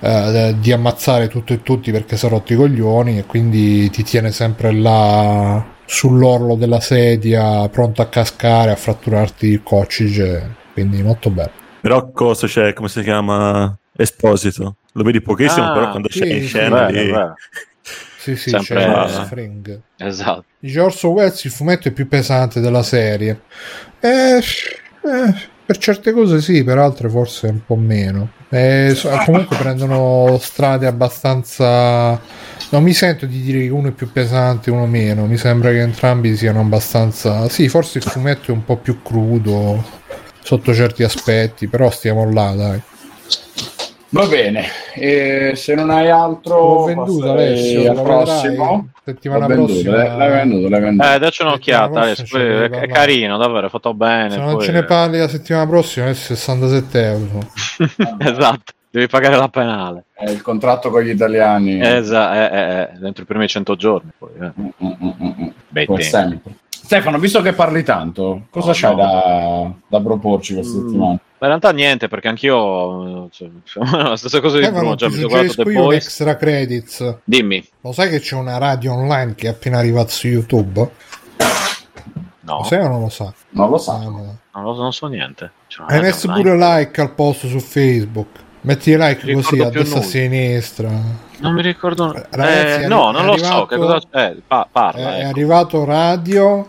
eh, di ammazzare tutto e tutti perché si è rotto i coglioni e quindi ti tiene sempre là sull'orlo della sedia pronto a cascare, a fratturarti il coccige, quindi molto bello. Però cosa c'è, come si chiama? Esposito. Lo vedi pochissimo, Ah, però quando sì, c'è in scena lì... Sì, sì, Sempre- c'è Ah. Spring. Esatto. Dice Orso Welles il fumetto è più pesante della serie. Eh, eh, per certe cose sì, per altre forse un po' meno. Eh, comunque prendono strade abbastanza. Non mi sento di dire che uno è più pesante e uno meno. Mi sembra che entrambi siano abbastanza. Sì, forse il fumetto è un po' più crudo sotto certi aspetti, però stiamo là, dai. Va bene, e se non hai altro, L'ho venduto passerei Alessio, al prossimo. settimana L'ho venduto, prossima. l'hai l'hai venduto, l'hai venduto. Eh, dacci un'occhiata, ci è, è carino, davvero, è fatto bene. Se non poi- ce ne parli la settimana prossima è 67 euro. esatto. devi pagare la penale. È il contratto con gli italiani. Esatto, eh, eh, eh, dentro i primi 100 giorni. Poi, eh. Mm, mm, mm, mm, mm. Tempi. sempre. Stefano, visto che parli tanto, cosa Oh, c'hai no. da, da proporci questa Mm. settimana? Ma in realtà niente, perché anch'io cioè, la stessa cosa di Bruno, già ti mi sono guardato suggerisco The Boys. extra credits. Dimmi. Lo sai che c'è una radio online che è appena arrivata su YouTube? No, Lo sai o non lo sa? Non lo Ah, so. no. non, lo- non so niente. Hai messo online. pure like al post su Facebook. Metti like Non così a destra e a sinistra. Non mi ricordo. Ragazzi, Eh, no, non è lo so. Che arrivato- cosa... eh, pa- È, parla. è ecco. arrivato radio,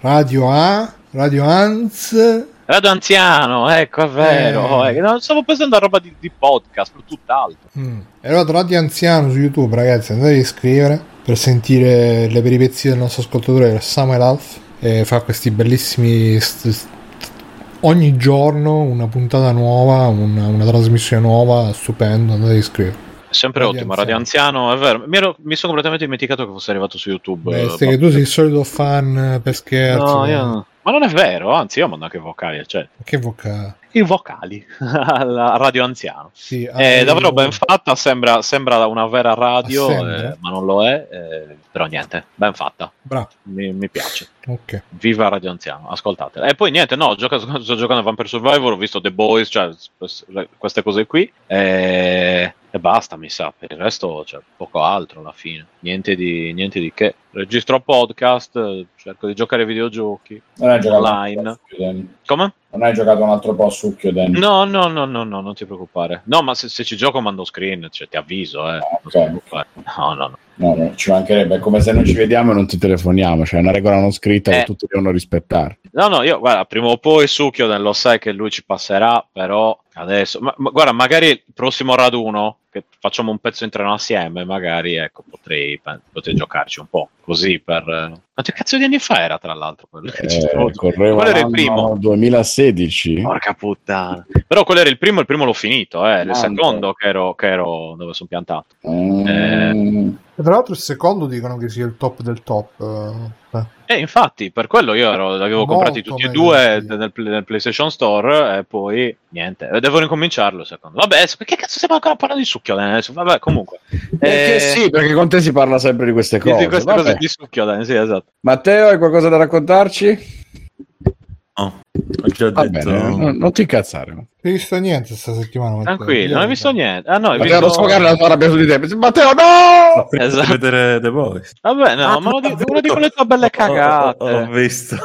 radio A, radio Hans. Radio anziano, ecco, è vero. Eh. eh, no, stavo pensando a roba di, di podcast, per tutt'altro. Mm. È arrivato Radio Anziano su YouTube, ragazzi. Andate a iscrivere per sentire le peripezie del nostro ascoltatore Samuel Alf. E fa questi bellissimi. st- st- ogni giorno una puntata nuova, una, una trasmissione nuova, stupendo. Andate a iscrivere. È sempre Radio ottimo. Radio anziano, è vero. Mi, ero- mi sono completamente dimenticato che fosse arrivato su YouTube. Beh, eh, che tu sei il solito fan eh, per scherzo. No, io- Ma non è vero, anzi, io mando anche vocali, cioè, Che vocale? I vocali alla radio anziano. Sì, È ah, davvero ben fatta, sembra, sembra una vera radio, eh, ma non lo è. eh, però niente, ben fatta, Bravo, mi, mi piace. ok. Viva Radio Anziano, ascoltatela. E poi niente, no, gioca- sto giocando a Vampire Survivor, ho visto The Boys, cioè queste cose qui. E, e basta, mi sa. Per il resto, cioè, poco altro alla fine. Niente di, niente di che. Registro podcast, eh, cerco di giocare ai videogiochi. Online. Come? Non hai giocato un altro po' a succhio, Danny. No, no, no, no, no, non ti preoccupare. No, ma se, se ci gioco mando screen, cioè, ti avviso, eh. Non ti ok. preoccupare. No, no, no. No, no, ci mancherebbe. È come se non ci vediamo e non ti telefoniamo. Cioè, è una regola non scritta Eh. che tutti devono rispettare. No, no, io guarda, prima o poi Succhio lo sai che lui ci passerà, però adesso, ma, ma guarda, magari il prossimo raduno che facciamo un pezzo in treno assieme, magari ecco, potrei, potrei giocarci un po' così per. eh, Quanti cazzo di anni fa era tra l'altro quello che Eh, correva Quello era il primo. 2016. Porca puttana. Però quello era il primo, il primo l'ho finito, eh. Il secondo che ero, che ero dove sono piantato. Mm, E tra l'altro il secondo dicono che sia il top del top. eh. Eh. E infatti, per quello io ero, li avevo Molto comprati tutti e due sì. nel, nel PlayStation Store e poi niente. Devo ricominciarlo secondo. Vabbè, perché cazzo stiamo ancora parlando di succhio adesso? Vabbè, comunque. Perché Eh, sì, perché con te si parla sempre di queste cose. di queste Vabbè. cose di succhio, dai, sì, esatto. Matteo, hai qualcosa da raccontarci? No, ho già Va detto. bene, non, non ti incazzare. Non hai visto niente sta settimana? Matteo? Tranquillo, non hai visto niente. Ah, no, hai Matteo, non visto... sfogare la tua rabbia su di te. Matteo, no! Di Esatto. vedere The Boys. Vabbè, no, ma uno di, uno di quelle tue belle cagate. Ho, ho- ho visto.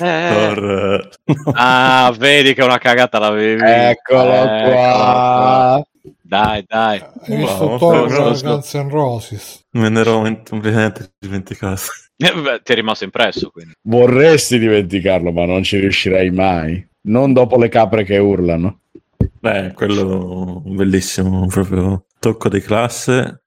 Eh. Thor, eh, no. Ah, vedi che una cagata l'avevi vista. Eccolo Eccolo qua. Dai, dai. Hai visto Wow, Thor Guns N' Roses? Me ne ero completamente dimenticato. Eh, beh, ti è rimasto impresso, quindi. Vorresti dimenticarlo, ma non ci riuscirai mai. Non dopo le capre che urlano. Beh, quello bellissimo, proprio tocco di classe.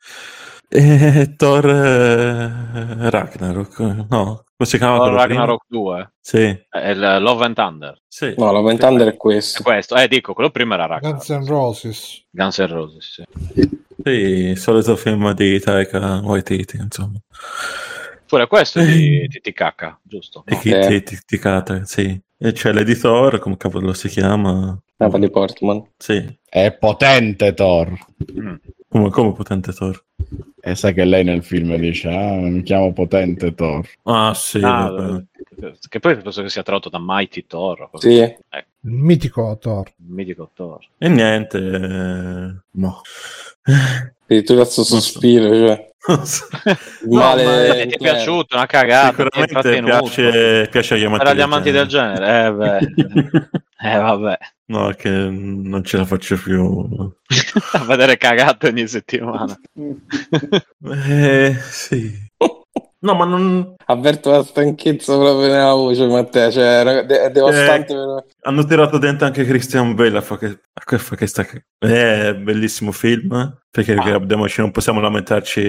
E Thor eh, Ragnarok, no, come si chiama? Thor quello prima? Ragnarok 2 Sì, è il Love and Thunder. sì. No, la Ventander è È questo. questo, eh, dico, quello prima era Ragnarok. Guns N' Roses. Guns N' Roses, sì. Sì, il solito film di Taika Waititi, insomma. Pure questo è di TTK, giusto? E No. Sì. ti, ti, ti cata, sì. E c'è l'editore, come cavolo si chiama? Natalie Portman. Sì, È potente Thor. Mm. come, come potente Thor. E sai che lei nel film dice, ah, mi chiamo potente Thor. Ah, sì, Ah, vabbè. che poi penso che sia tradotto da Mighty Thor. Sì. Il mitico Thor. Il mitico Thor. E niente, eh, no. Addirittura sto sospiro, cioè. Non so. Male. ma ti è piaciuto, una cagata, è Sicuramente piace, piace agli amanti del amanti del genere, eh beh. Eh vabbè, No, è che non ce la faccio più. a vedere cagate ogni settimana. Eh, sì. No, ma non... Avverto la stanchezza proprio nella voce, Matteo. Cioè, è devastante. Eh, Hanno tirato dentro anche Christian Bale fa che, fa che sta... È bellissimo film, perché Ah. abbiamo- non possiamo lamentarci.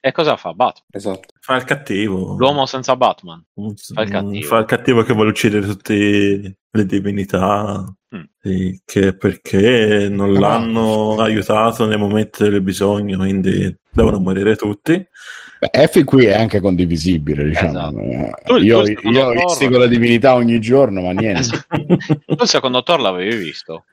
E cosa fa Batman? Esatto. Fa il cattivo. L'uomo senza Batman. Fa il cattivo. Fa il cattivo che vuole uccidere tutte le divinità. Mm. Sì, che perché non Ma- l'hanno aiutato nei momenti del bisogno, quindi devono morire tutti. Beh, e fin qui è anche condivisibile, diciamo. Esatto. Eh, Io, io Thor- istigo la divinità ogni giorno, ma niente. Tu il secondo Thor l'avevi visto?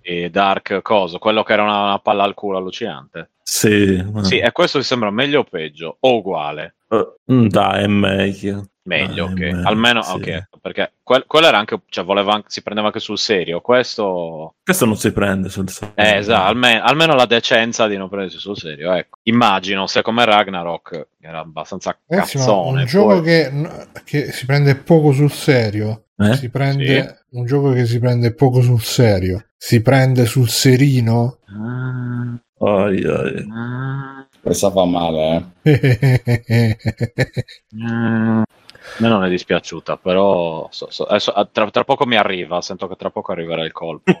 di Dark Coso, quello che era una, una palla al culo allucinante. Sì, ma- Sì, e questo ti sembra meglio o peggio? O uguale? Eh, dai, è meglio. Meglio, Dai, ok. meglio, Almeno, sì. ok. Perché quel- quello era anche, cioè, voleva anche- si prendeva anche sul serio. Questo, Questo non si prende sul serio. eh, esatto, almeno, almeno la decenza di non prendersi sul serio. Ecco. Immagino, se come Ragnarok era abbastanza Ragazzi, ma cazzone. un gioco poi- che, che si prende poco sul serio. Eh? Si prende un gioco che si prende poco sul serio. Si prende sul serino. Ah, Oi, oi. ah, Questa fa male, eh. ah. A me non è dispiaciuta, però so- so- adesso, ah, tra, tra poco mi arriva. Sento che tra poco arriverà il colpo.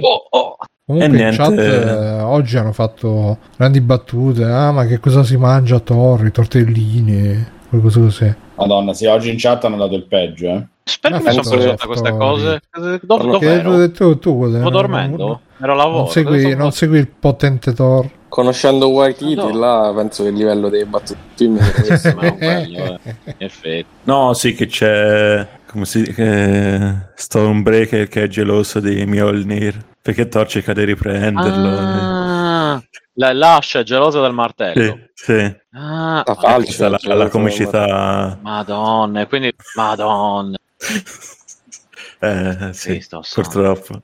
oh, oh. Comunque E in niente. chat eh, oggi hanno fatto grandi battute. Ah, ma che cosa si mangia a Torri? Tortellini, quelle cose così. Madonna, sì, oggi in chat hanno dato il peggio, eh. Aspetta, Ma mi sono tutte queste cose. Dove, dove Che ero? tu, tu, tu, Stavo dormendo? Ero a lavoro. Non segui, Cosa non sto- segui il potente Thor. Conoscendo Waititi, No. là penso che il livello dei battute film sia quello, eh. In effetti. No, sì che c'è come si che Stormbreaker che è geloso di Mjolnir perché Thor cerca di riprenderlo. Ah, la- l'ascia è gelosa del martello. Sì, sì. Ah, La ah, falce. La, la insomma. comicità. Madonna, quindi Madonna. Eh, sì, santo. purtroppo.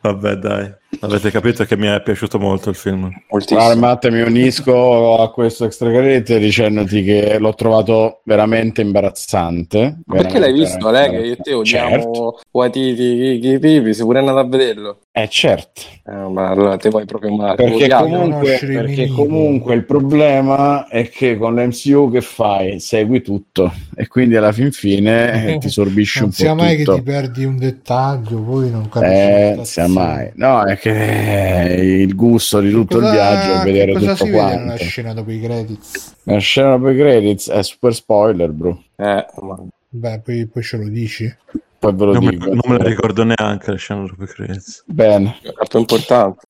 Vabbè, dai. Avete capito che mi è piaciuto molto il film. Moltissimo. Guarda, Matte, mi unisco a questo extra credit dicendoti che l'ho trovato veramente imbarazzante. Ma perché l'hai visto, veramente Ale? Che io e te odiamo Waititi, chi tipi, sei pure andato a vederlo. Eh, certo. Eh, ma allora te vuoi proprio male. Perché comunque, perché comunque il problema è che con l'MCU che fai? Segui tutto e quindi alla fin fine eh, ti sorbisci Non un sia po' mai che tutto. ti perdi un dettaglio, poi non capisci. Eh, sia mai. No, è che il gusto di tutto Cosa- il viaggio è vedere tutto si vede nella quanto. scena dopo i credits? La scena dopo i credits è super spoiler, bro. Eh, ma Beh, poi, poi ce lo dici. Poi ve lo Non me, dico. non me la ricordo neanche la scena dopo i credits. Bene. è importante.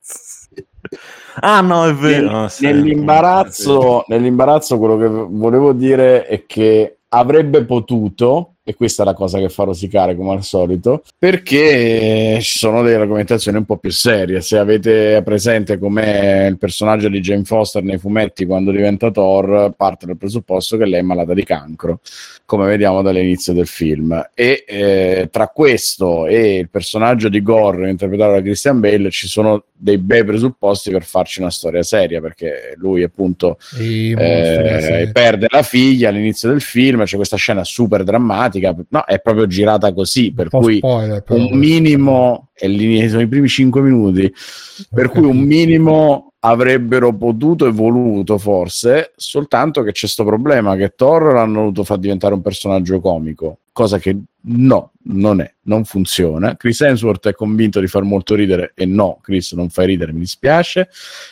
Ah, no, è vero. Nel- sì. nell'imbarazzo, nell'imbarazzo, quello che volevo dire è che avrebbe potuto, e questa è la cosa che fa rosicare come al solito, perché ci sono delle argomentazioni un po' più serie. Se avete presente com'è il personaggio di Jane Foster nei fumetti quando diventa Thor, parte dal presupposto che lei è malata di cancro, come vediamo dall'inizio del film. E eh, tra questo e il personaggio di Gore interpretato da Christian Bale ci sono dei bei presupposti per farci una storia seria, perché lui appunto eh, perde la figlia all'inizio del film, c'è questa scena super drammatica, no, è proprio girata così, per Un po' cui spoiler, un minimo, e lì sono i primi 5 minuti, per cui un minimo avrebbero potuto e voluto forse, soltanto che c'è questo problema che Thor l'hanno voluto far diventare un personaggio comico, cosa che no, non è, non funziona. Chris Hemsworth è convinto di far molto ridere e no, Chris non fai ridere, mi dispiace.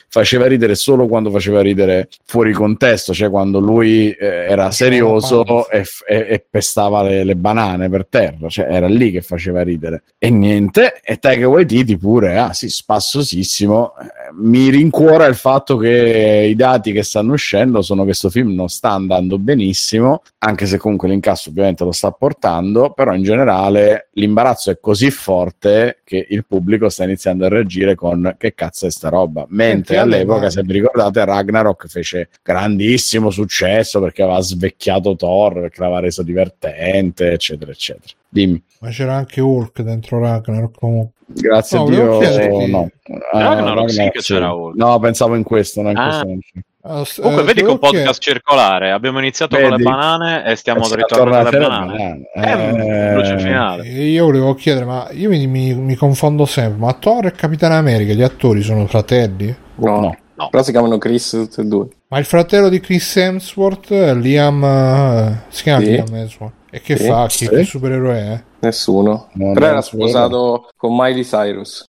Faceva ridere solo quando faceva ridere fuori contesto, cioè quando lui eh, era serioso e, e- e pestava le, le banane per terra, cioè era lì che faceva ridere. E niente, e Taika Waititi pure, ah sì, spassosissimo. Mi rincuora il fatto che i dati che stanno uscendo sono che questo film non sta andando benissimo, anche se comunque l'incasso ovviamente lo sta portando, però in generale l'imbarazzo è così forte che il pubblico sta iniziando a reagire con che cazzo è sta roba. Mentre all'epoca, se vi ricordate, Ragnarok fece grandissimo successo perché aveva svecchiato Thor, perché l'aveva reso divertente, eccetera, eccetera. Dimmi. Ma c'era anche Hulk dentro Ragnarok comunque. Grazie No, a Dio, no. Ragnarok sì Ragnarok che c'era Hulk. No, pensavo in questo, non in Ah. questo s- Comunque, eh, vedi che è un podcast circolare. Abbiamo iniziato con Vedi? le banane e stiamo Eh, ritornando alle banane. banane. Eh, Eh, Io volevo chiedere, ma io mi, mi- mi confondo sempre. Ma Thor e Capitano America, gli attori sono fratelli? No. No. No. Però si chiamano Chris tutti e due. Ma il fratello di Chris Hemsworth è Liam. eh, si chiama Sì. Liam Hemsworth. E che Sì. fa? Che, Sì. che supereroe è? Nessuno. Non Però era sposato con Miley Cyrus.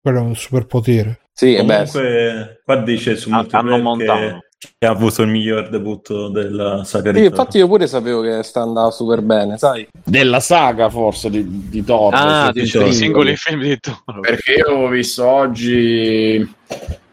Quello è un superpotere. Sì, beh, Comunque, qua dice su Multiplayer che, che ha avuto il miglior debutto della saga di sì, Thor. infatti io pure sapevo che sta andando super bene, sai? Della saga forse di, di Thor. Ah, se di diciamo. singoli film di Thor. Perché io ho visto oggi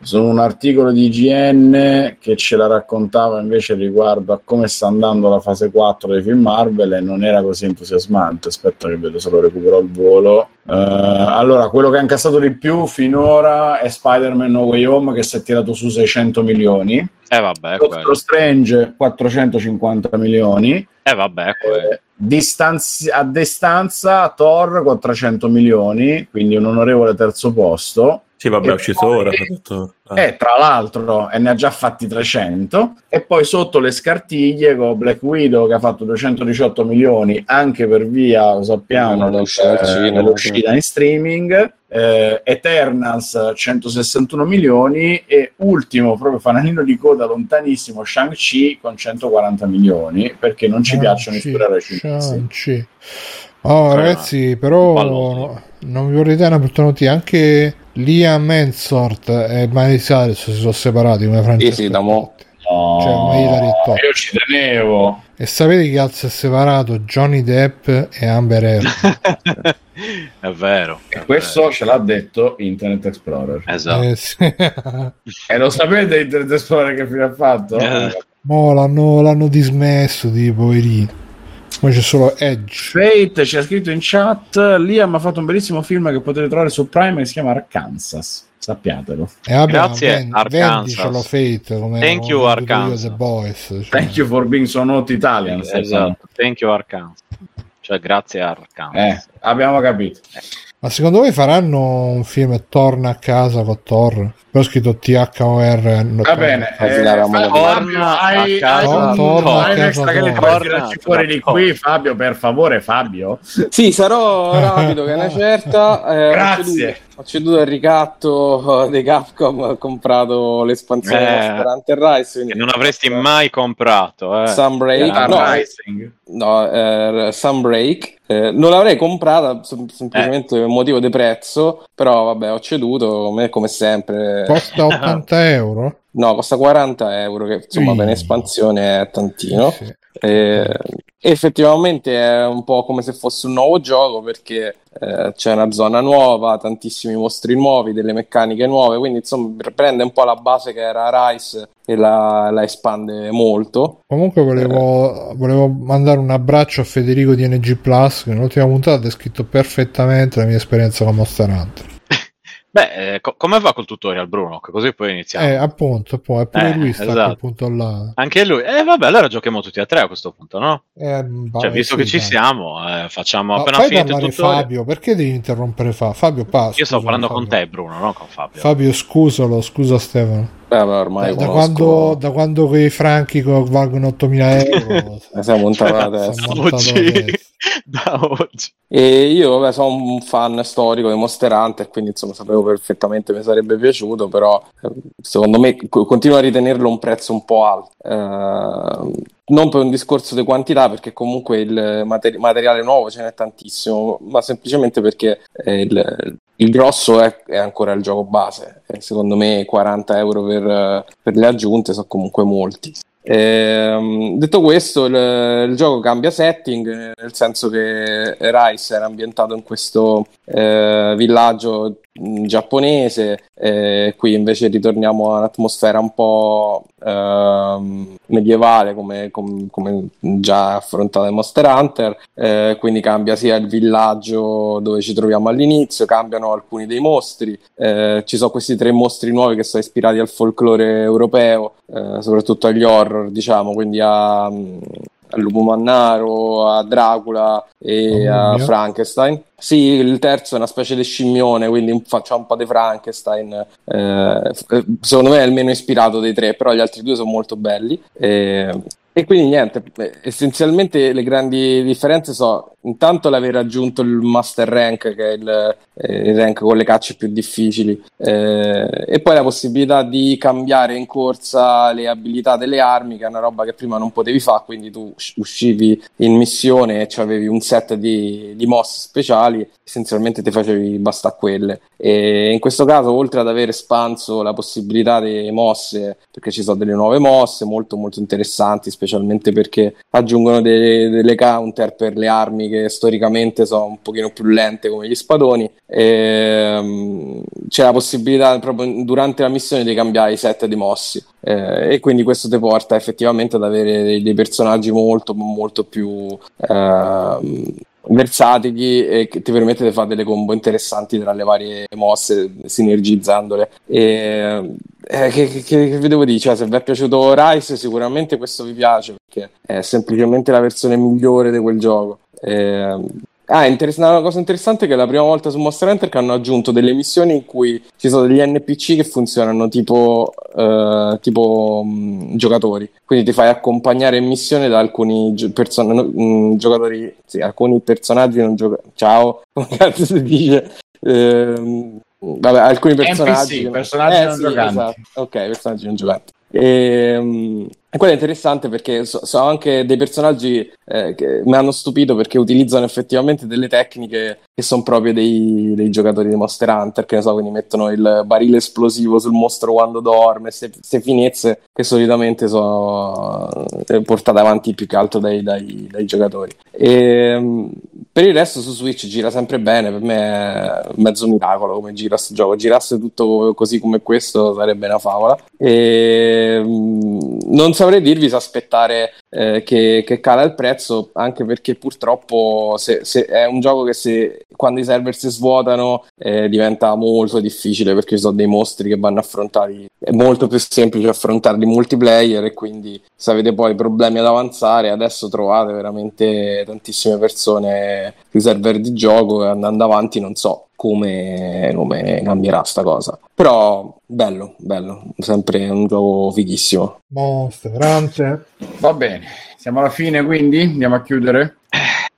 su un articolo di IGN che ce la raccontava invece riguardo a come sta andando la fase 4 dei film Marvel e non era così entusiasmante. Aspetta che vedo se lo recupero al volo. Uh, allora, quello che ha incassato di più finora è Spider-Man No Way Home che si è tirato su 600 milioni. Eh vabbè, Doctor. Strange 450 milioni. Eh vabbè, quello. Eh, distanzi- a distanza Thor con 300 milioni, quindi un onorevole terzo posto. Sì, vabbè, è uscito poi- ora. tutto. Eh. E tra l'altro, e ne ha già fatti 300. E poi sotto le scartiglie con Black Widow che ha fatto 218 milioni anche per via, lo sappiamo, Non è uscita al eh, dell'uscita in streaming. Eh, Eternals 161 milioni e ultimo proprio fanalino di coda lontanissimo Shang-Chi con 140 milioni perché non ci piacciono i Shang-Chi, supereroi cinesi Shang-Chi. Oh, ragazzi, però no- non vi vorrei dare una brutta notizia. Anche Liam Hemsworth e Miley Cyrus si sono separati come Francesco. sì, da mo'. No, Cioè, Top. io ci tenevo E sapete chi altro si è separato? Johnny Depp e Amber Heard. è vero. è e questo ce l'ha detto Internet Explorer vero. Esatto. Eh, sì. e lo sapete Internet Explorer che fine ha fatto? Eh. Mo l'hanno, l'hanno dismesso, di poverini. Poi c'è solo Edge. Fate ci ha scritto in chat Liam ha fatto un bellissimo film che potete trovare su Prime che si chiama Arkansas sappiatelo E vabbè, Grazie, ma ven- Arkansas. Fate come Thank you, Arkansas. The Boys. cioè. thank you for being so not Italian Esatto. Thank you Arkansas. Cioè, grazie a eh, Arkansas. abbiamo capito Ma secondo voi faranno un film Torna a casa con Thor? Poi ho scritto THOR. va bene eh, Fabio, hai, Torna a casa. Torna hai casa che tirarci fuori di qui Fabio per favore Fabio Sì, sarò rapido, che è una certa. Eh, Grazie. Ho ceduto, il ricatto eh, dei Capcom, ho comprato l'espansione Eh, Hunter Rise. quindi- Che non avresti mai comprato. Eh. Sunbreak, Ah, no, Rising. no eh, Sunbreak. Eh, non l'avrei comprata sem- semplicemente per motivo di prezzo, però vabbè, ho ceduto come, come sempre. Costa 80 euro? No, costa 40 euro, che insomma per espansione è tantino. Sì. Eh, effettivamente è un po' come se fosse un nuovo gioco perché eh, c'è una zona nuova, tantissimi mostri nuovi, delle meccaniche nuove, quindi insomma prende un po' la base che era Rise e la, la espande molto. Comunque volevo, volevo mandare un abbraccio a Federico di NG Plus che nell'ultima puntata ha descritto perfettamente la mia esperienza con Monster Hunter. Beh, eh, co- come va col tutorial, Bruno? Così poi iniziamo. Eh, appunto, poi, pure Eh, lui sta a esatto. quel punto là. Anche lui. Eh, vabbè, allora giochiamo tutti e tre a questo punto, no? Eh, Cioè, vabbè, visto sì, che ci dai. siamo, eh, facciamo Ma appena fai finito il tutorial. Fabio, perché devi interrompere Fabio? Fabio, pa, Io sto parlando con Fabio. te, Bruno, non con Fabio. Fabio, scusalo, scusa Stefano. Beh, vabbè, ormai Da, da quando, da quando quei franchi valgono 8000 euro, la si è testa. montato la Oggi, testa. da oggi. E io vabbè, sono un fan storico di Monster Hunter, quindi insomma sapevo perfettamente mi sarebbe piaciuto, però eh, secondo me co- continuo a ritenerlo un prezzo un po' alto. Eh, non per un discorso di quantità, perché comunque il materi- materiale nuovo ce n'è tantissimo, ma semplicemente perché eh, il, il grosso è, è ancora il gioco base. E secondo me 40 euro per, eh, per le aggiunte sono comunque molti. Ehm, detto questo, il, il gioco cambia setting, eh, nel senso che Rise era ambientato in questo eh, villaggio giapponese, eh, qui invece ritorniamo a un'atmosfera un po' ehm, medievale come, com- come già affrontata in Monster Hunter, eh, quindi cambia sia il villaggio dove ci troviamo all'inizio, cambiano alcuni dei mostri, eh, ci sono questi tre mostri nuovi che sono ispirati al folklore europeo, eh, soprattutto agli horror, diciamo, quindi a, al lupo mannaro, a Dracula e Mamma a mia. Frankenstein. Sì, il terzo è una specie di scimmione, quindi facciamo un po' di Frankenstein. eh, f- secondo me è il meno ispirato dei tre, però gli altri due sono molto belli. eh, e quindi niente, eh, essenzialmente le grandi differenze sono intanto l'aver raggiunto il Master Rank, che è il, eh, il rank con le cacce più difficili, eh, e poi la possibilità di cambiare in corsa le abilità delle armi, che è una roba che prima non potevi fare, quindi tu us- uscivi in missione e avevi un set di, di mosse speciali, essenzialmente ti facevi basta quelle. E in questo caso, oltre ad aver espanso la possibilità delle mosse, perché ci sono delle nuove mosse molto molto interessanti, specialmente perché aggiungono de- delle counter per le armi che storicamente sono un pochino più lente come gli spadoni. E, mm, c'è la possibilità proprio durante la missione di cambiare i set di mossi eh, e quindi questo ti porta effettivamente ad avere dei, dei personaggi molto molto più ehm, versatili e che ti permette di fare delle combo interessanti tra le varie mosse sinergizzandole. E eh, che, che, che vi devo dire? Cioè, se vi è piaciuto Rise sicuramente questo vi piace perché è semplicemente la versione migliore di quel gioco. Eh, Ah, interess- una cosa interessante è che è la prima volta su Monster Hunter che hanno aggiunto delle missioni in cui ci sono degli NPC che funzionano tipo, eh, tipo mh, giocatori. Quindi ti fai accompagnare in missione da alcuni gio- person- mh, giocatori, sì, alcuni personaggi non giocatori. Ciao, come cazzo si dice? Ehm, vabbè, alcuni personaggi. NPC, personaggi Eh, non sì, giocanti. esatto. Ok, personaggi non giocanti. E, e quello è interessante perché so- sono anche dei personaggi eh, che mi hanno stupito perché utilizzano effettivamente delle tecniche che sono proprie dei, dei giocatori di Monster Hunter, che ne so, quindi mettono il barile esplosivo sul mostro quando dorme, queste finezze che solitamente sono eh, portate avanti più che altro dai, dai- dai giocatori. E, mm, per il resto su Switch gira sempre bene, per me è mezzo miracolo come gira questo gioco, girasse tutto così come questo sarebbe una favola. E, mm, non saprei dirvi se aspettare eh, che, che cala il prezzo, anche perché purtroppo se, se è un gioco che se, quando i server si svuotano eh, diventa molto difficile perché ci sono dei mostri che vanno affrontati, è molto più semplice affrontarli multiplayer e quindi se avete poi problemi ad avanzare adesso trovate veramente tantissime persone sui server di gioco andando avanti non so come, come cambierà sta cosa. Però bello, bello, sempre un gioco fighissimo. Monster Hunter. Va bene, siamo alla fine quindi? Andiamo a chiudere?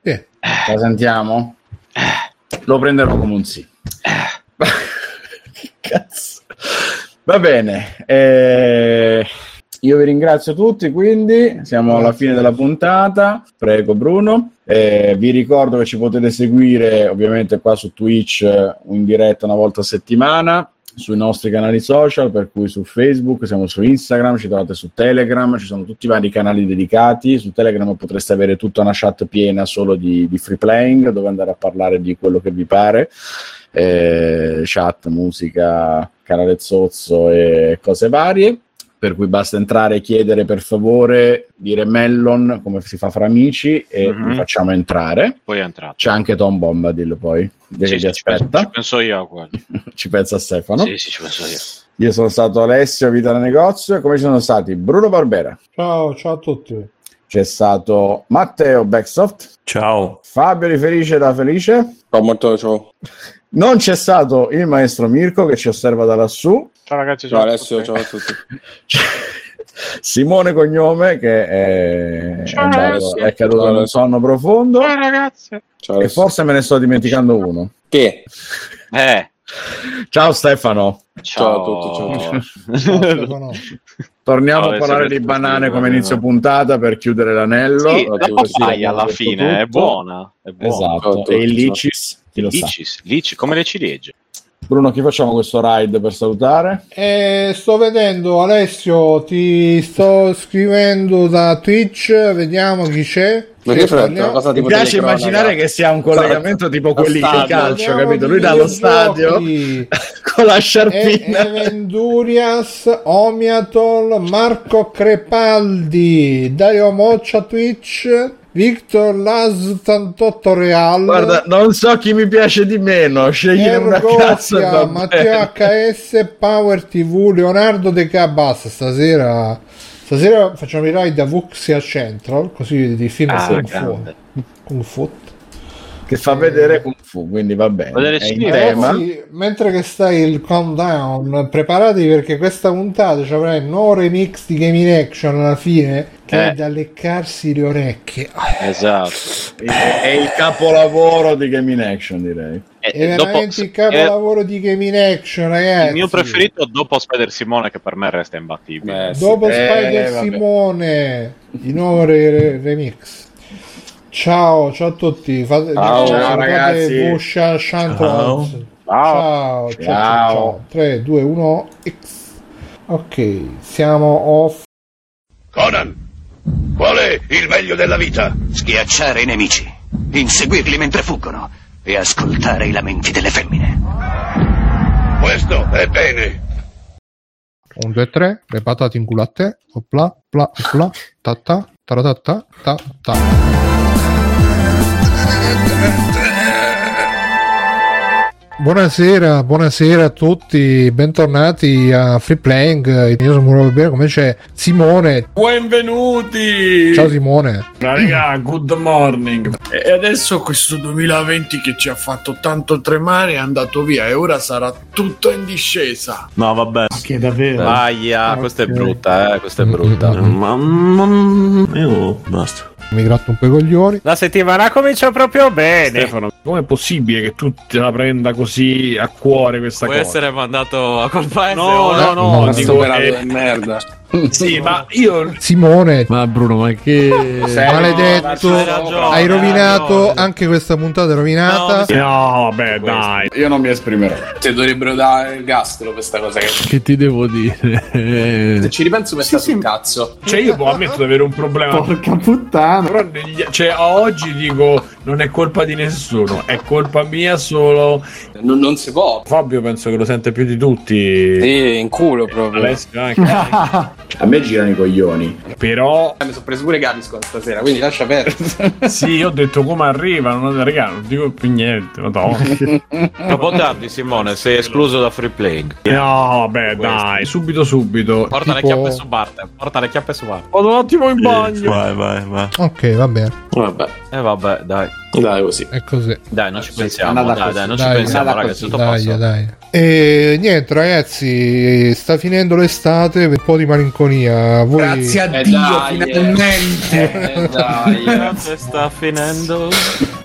Sì. La sentiamo? Lo prenderò come un sì. che cazzo. Va bene. eh, io vi ringrazio tutti, quindi siamo alla fine della puntata. Prego Bruno. Eh, vi ricordo che ci potete seguire ovviamente qua su Twitch eh, in diretta una volta a settimana sui nostri canali social, per cui su Facebook, siamo su Instagram, ci trovate su Telegram, ci sono tutti i vari canali dedicati. Su Telegram potreste avere tutta una chat piena solo di, di free playing, dove andare a parlare di quello che vi pare. Eh, chat, musica, canale zozzo e cose varie. Per cui basta entrare e chiedere per favore, dire Mellon come si fa fra amici e Mhm. vi facciamo entrare. Poi è entrato. C'è anche Tom Bombadil poi, che Sì, sì, ci, penso, aspetta. ci penso io a quello. Ci pensa Stefano. Sì, sì, ci penso io. Io sono stato Alessio Vita da Negozio e come ci sono stati Bruno Barbera, Ciao, ciao a tutti. c'è stato Matteo Backsoft, Ciao. Fabio Di Felice da Felice, Ciao molto, ciao. non c'è stato il maestro Mirko che ci osserva da lassù, Ciao ragazzi, Ciao Alessio, ciao a tutti. Simone Cognome che è, è, Ciao, andato- è caduto Ciao, Alessio. sonno profondo Ciao ragazzi. Ciao e forse me ne sto dimenticando uno. Che? Eh, Ciao Stefano, ciao, Ciao a tutti, ciao. Ciao, torniamo Ciao, a parlare di banane come eh. inizio puntata per chiudere l'anello. Sì, la papaya alla fine è buona. È buona. Esatto, Tutto, e il licis. Licis, lici, come le ciliegie. Bruno, chi facciamo questo ride per salutare? Eh, sto vedendo Alessio, ti sto scrivendo da Twitch, vediamo chi c'è. Mi piace immaginare che sia un collegamento tipo quelli stadio. calcio, capito? Lui dallo stadio con la E- sciarpina. Evendurias, Omiatol, Marco Crepaldi, Dario Moccia Twitch, Victor Laz 88 Real, Guarda, non so chi mi piace di meno, scegli una cazzo Matteo. HS, Power TV, Leonardo De Ca. Basta, stasera, stasera facciamo i ride a Vuxia Central, così vedi i film Ah, Kung Fu. Kung Fu. Che fa vedere Kung Fu, quindi va bene. È tema. Ragazzi, mentre che stai il countdown, preparatevi perché questa puntata ci avrà il nuovo remix di Game in Action alla fine che Eh. è da leccarsi le orecchie. Esatto. È il capolavoro di Game in Action, direi. E- È e dopo- veramente il eh, capolavoro di Game in Action, ragazzi. il mio preferito dopo Spider Simone che per me resta imbattibile. Eh, sì. Dopo Eh, Spider vabbè. Simone, di nuovo re- re- remix. Ciao, ciao a tutti. Fate, Ciao, salutate ragazzi. Buscia. Ciao. Ciao, ciao, ciao, Ciao. ciao. 3, 2, 1, X. Ok, siamo off. Conan! Qual è il meglio della vita? Schiacciare i nemici, inseguirli mentre fuggono e ascoltare i lamenti delle femmine. Questo è bene. Un, due, tre, le patate in culo a te. Opla, pla, pla, ta ta, taratata, ta ta. Buonasera, buonasera a tutti, bentornati a Free Playing. Io sono Muro Bene, come c'è Simone. Benvenuti! Ciao Simone. Raga, good morning. E adesso questo 2020 che ci ha fatto tanto tremare è andato via e ora sarà tutto in discesa. No, vabbè. Che davvero? Aia, questa è brutta, eh, questa è brutta. Ma non... Io basta. Mi gratto un po' i coglioni. La settimana comincia proprio bene. Stefano, com'è possibile che tu te la prenda così a cuore questa Puoi cosa? essere mandato a quel paese? No, o- no, no, No, dico, eh, di merda. Sì, ma io Simone, Ma Bruno, ma che maledetto, hai ragione, hai rovinato ragione. anche questa puntata è rovinata. No, beh, dai. Io non mi esprimerò. Ti dovrebbero dare il gastro questa cosa. Che... Che ti devo dire? Se ci ripenso mi sta sul cazzo. Cioè, io boh, ammetto di avere un problema. Porca puttana. Però negli- cioè, a oggi dico non è colpa di nessuno, è colpa mia solo. Non, non si può. Fabio penso che lo sente più di tutti. Sì, in culo proprio. Alessio anche. A me girano i coglioni. Però Mi sono preso pure Gaviscon stasera, quindi lascia perdere. sì, io ho detto come arriva, non, raga, non dico più niente. Troppo tardi, Simone, sei escluso da free playing. No, beh, dai, subito, subito. Porta le Tipo- chiappe su Barte. Porta le chiappe su Barte. Vado un attimo in bagno. Vai, vai, vai. Ok, va bene, Vabbè, E vabbè, dai. dai così. è così. Dai, non ci pensiamo. Dai, così. dai, non ci Dai, pensiamo, andata ragazzi. Tutto Dai, passa. dai. E niente, ragazzi, sta finendo l'estate, un po' di malinconia. Voi... Grazie a Eh, Dio, dai, finalmente. Eh, dai. Sta finendo.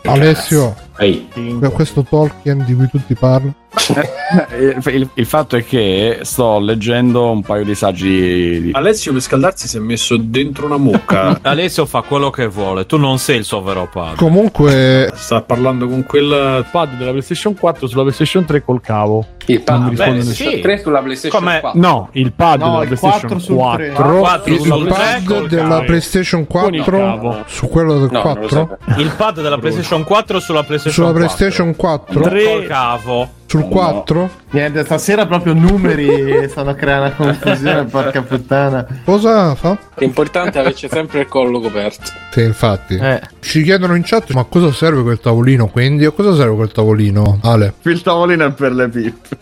Alessio, Ehi, questo Tolkien di cui tutti parlano. Eh, il, il- il fatto è che sto leggendo un paio di saggi di... Alessio per scaldarsi si è messo dentro una mucca. Alessio fa quello che vuole. Tu non sei il suo vero padre. Comunque, Sta parlando con quel pad della PlayStation 4 sulla PlayStation 3 col cavo. Il pad risponde PlayStation nessuno. 3 sulla PlayStation Come- 4. No, il pad No, della il PlayStation 4 sul 4. 3. Quattro il sul tre pad della cavo. PlayStation Con il 4 cavo. su quello del No, non lo 4 sapevo. Il pad della PlayStation 4 sulla PlayStation sulla 4. PlayStation 4 Col cavo. Sul 4 Niente, stasera proprio numeri stanno a creare una confusione, porca puttana. cosa fa? L'importante è averci sempre il collo coperto. Sì, infatti. Eh. Ci chiedono in chat ma a cosa serve quel tavolino quindi? A cosa serve quel tavolino? Ale. il tavolino è per le pippe.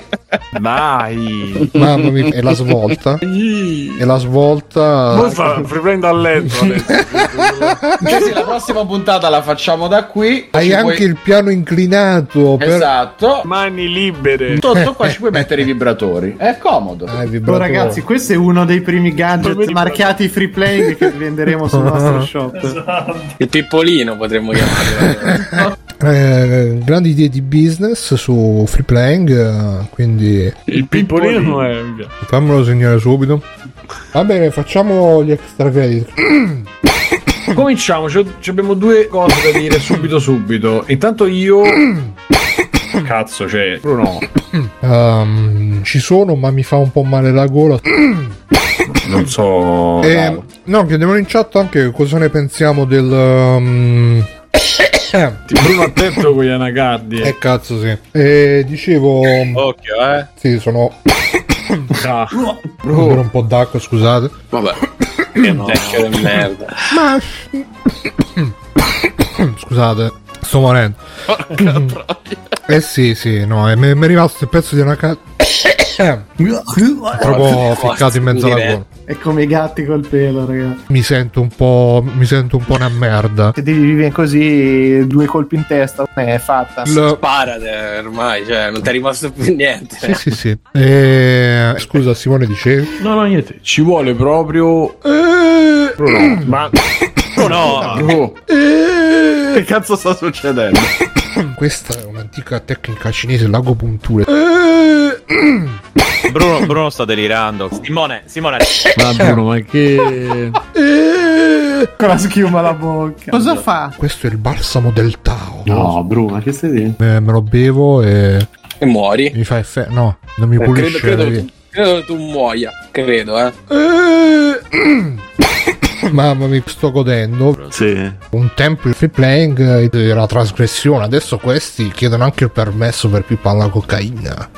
Dai. Mamma mia, e la svolta? E la svolta fa riprendo a letto sì, la prossima puntata la facciamo da qui. Hai anche puoi- il piano inclinato per Esatto. Mani libere. Sotto qua ci puoi mettere i vibratori. È comodo. Ah, Oh, vibratore. ragazzi, questo è uno dei primi gadget marchiati free playing che venderemo sul nostro shop. Il pippolino potremmo chiamarlo. Eh, grandi idee di business su free playing eh, quindi Il pippolino è. fammelo segnare subito va bene facciamo gli extra credit Cominciamo, abbiamo due cose da dire subito subito. Intanto io. Cazzo, cioè. Bruno. Ehm, ci sono ma mi fa un po' male la gola Non so. e, no chiediamo in chat anche cosa ne pensiamo del um, Bruno attento con gli anacardi. eh cazzo sì e dicevo Occhio, eh. sì sono Ah, ancora un po' d'acqua scusate Vabbè. Che vecchio di merda. ma scusate sto morendo eh sì sì no e mi è rimasto il pezzo di una ca- proprio ficcato in mezzo alla gola È come i gatti col pelo, ragazzi. mi sento un po' mi sento un po' una merda Se devi vivere così, due colpi in testa, è fatta. Il- Sparate ormai, cioè, non ti è rimasto più niente. sì sì sì Eh, scusa Simone dicevi no, no, niente. Ci vuole proprio. Eh, Bruno. Ma. No, Oh. Che cazzo sta succedendo? questa è un'antica tecnica cinese l'agopuntura Bruno, Bruno sta delirando. Simone, Simone. Ma Bruno, ma che... Con la schiuma alla bocca. Cosa fa? questo è il balsamo del Tao No, Bruno, che stai dicendo? Eh, me lo bevo e E muori. mi fa effetto no non mi Eh, credo, pulisce credo, tu, credo tu muoia. Credo, eh. Mamma mia, sto godendo. Sì. Un tempo il free playing era trasgressione, adesso questi chiedono anche il permesso per pippare la cocaina.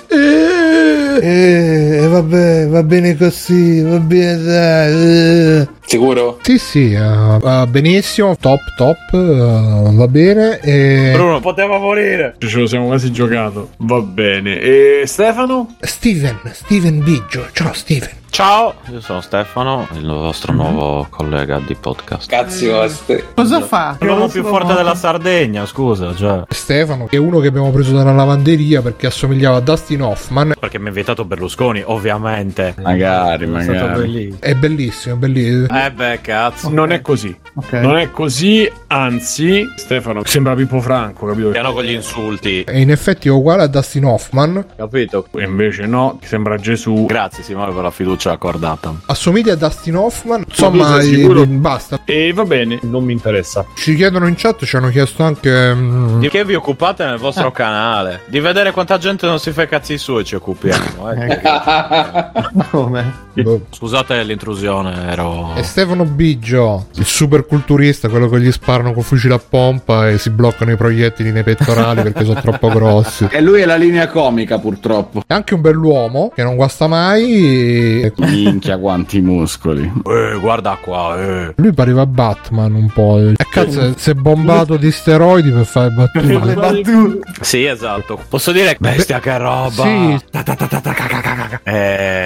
Eh, vabbè, va bene così, va bene dai. eh. Sicuro? Sì, sì, eh, va benissimo, top, top, eh, va bene. E... Bruno, poteva morire. Ce lo siamo quasi giocato. Va bene. E Stefano? Steven, Steven Biggio, ciao Steven. Ciao, io sono Stefano, il vostro nuovo collega di podcast. Cazzi vostri. Cosa fa? L'uomo più forte della Sardegna, scusa, cioè. Stefano è uno che abbiamo preso dalla lavanderia perché assomigliava a Dustin Hoffman. Perché mi ha invitato Berlusconi, ovviamente. Magari, È stato magari. bellissimo. È bellissimo, bellissimo. Eh beh, cazzo. Non è così. Ok. Non è così, anzi, Stefano sembra Pippo Franco, capito? Piano con gli insulti. E in effetti è uguale a Dustin Hoffman. Capito? E invece no, sembra Gesù. Grazie Simone per la fiducia accordata. Assomiglia a Dustin Hoffman. Insomma, sei sicuro? eh, basta. E va bene, non mi interessa. Ci chiedono in chat, ci hanno chiesto anche. mm, Di che vi occupate nel vostro canale? Di vedere quanta gente non si fa i cazzi suoi ci occupiamo. Eh. Come? boh. Scusate l'intrusione, ero... E Stefano Biggio, il super culturista, quello che gli sparano con fucile a pompa e si bloccano i proiettili nei pettorali perché sono troppo grossi. E lui è la linea comica, purtroppo. È anche un bell'uomo che non guasta mai. e- Minchia, quanti muscoli. Eh, guarda qua, eh. Lui pareva Batman un po'. E cazzo, si è bombato di steroidi per fare battute. Sì, esatto. Posso dire bestia che roba. Sì. Ta ta ta ta ta ca ca ca ca. E...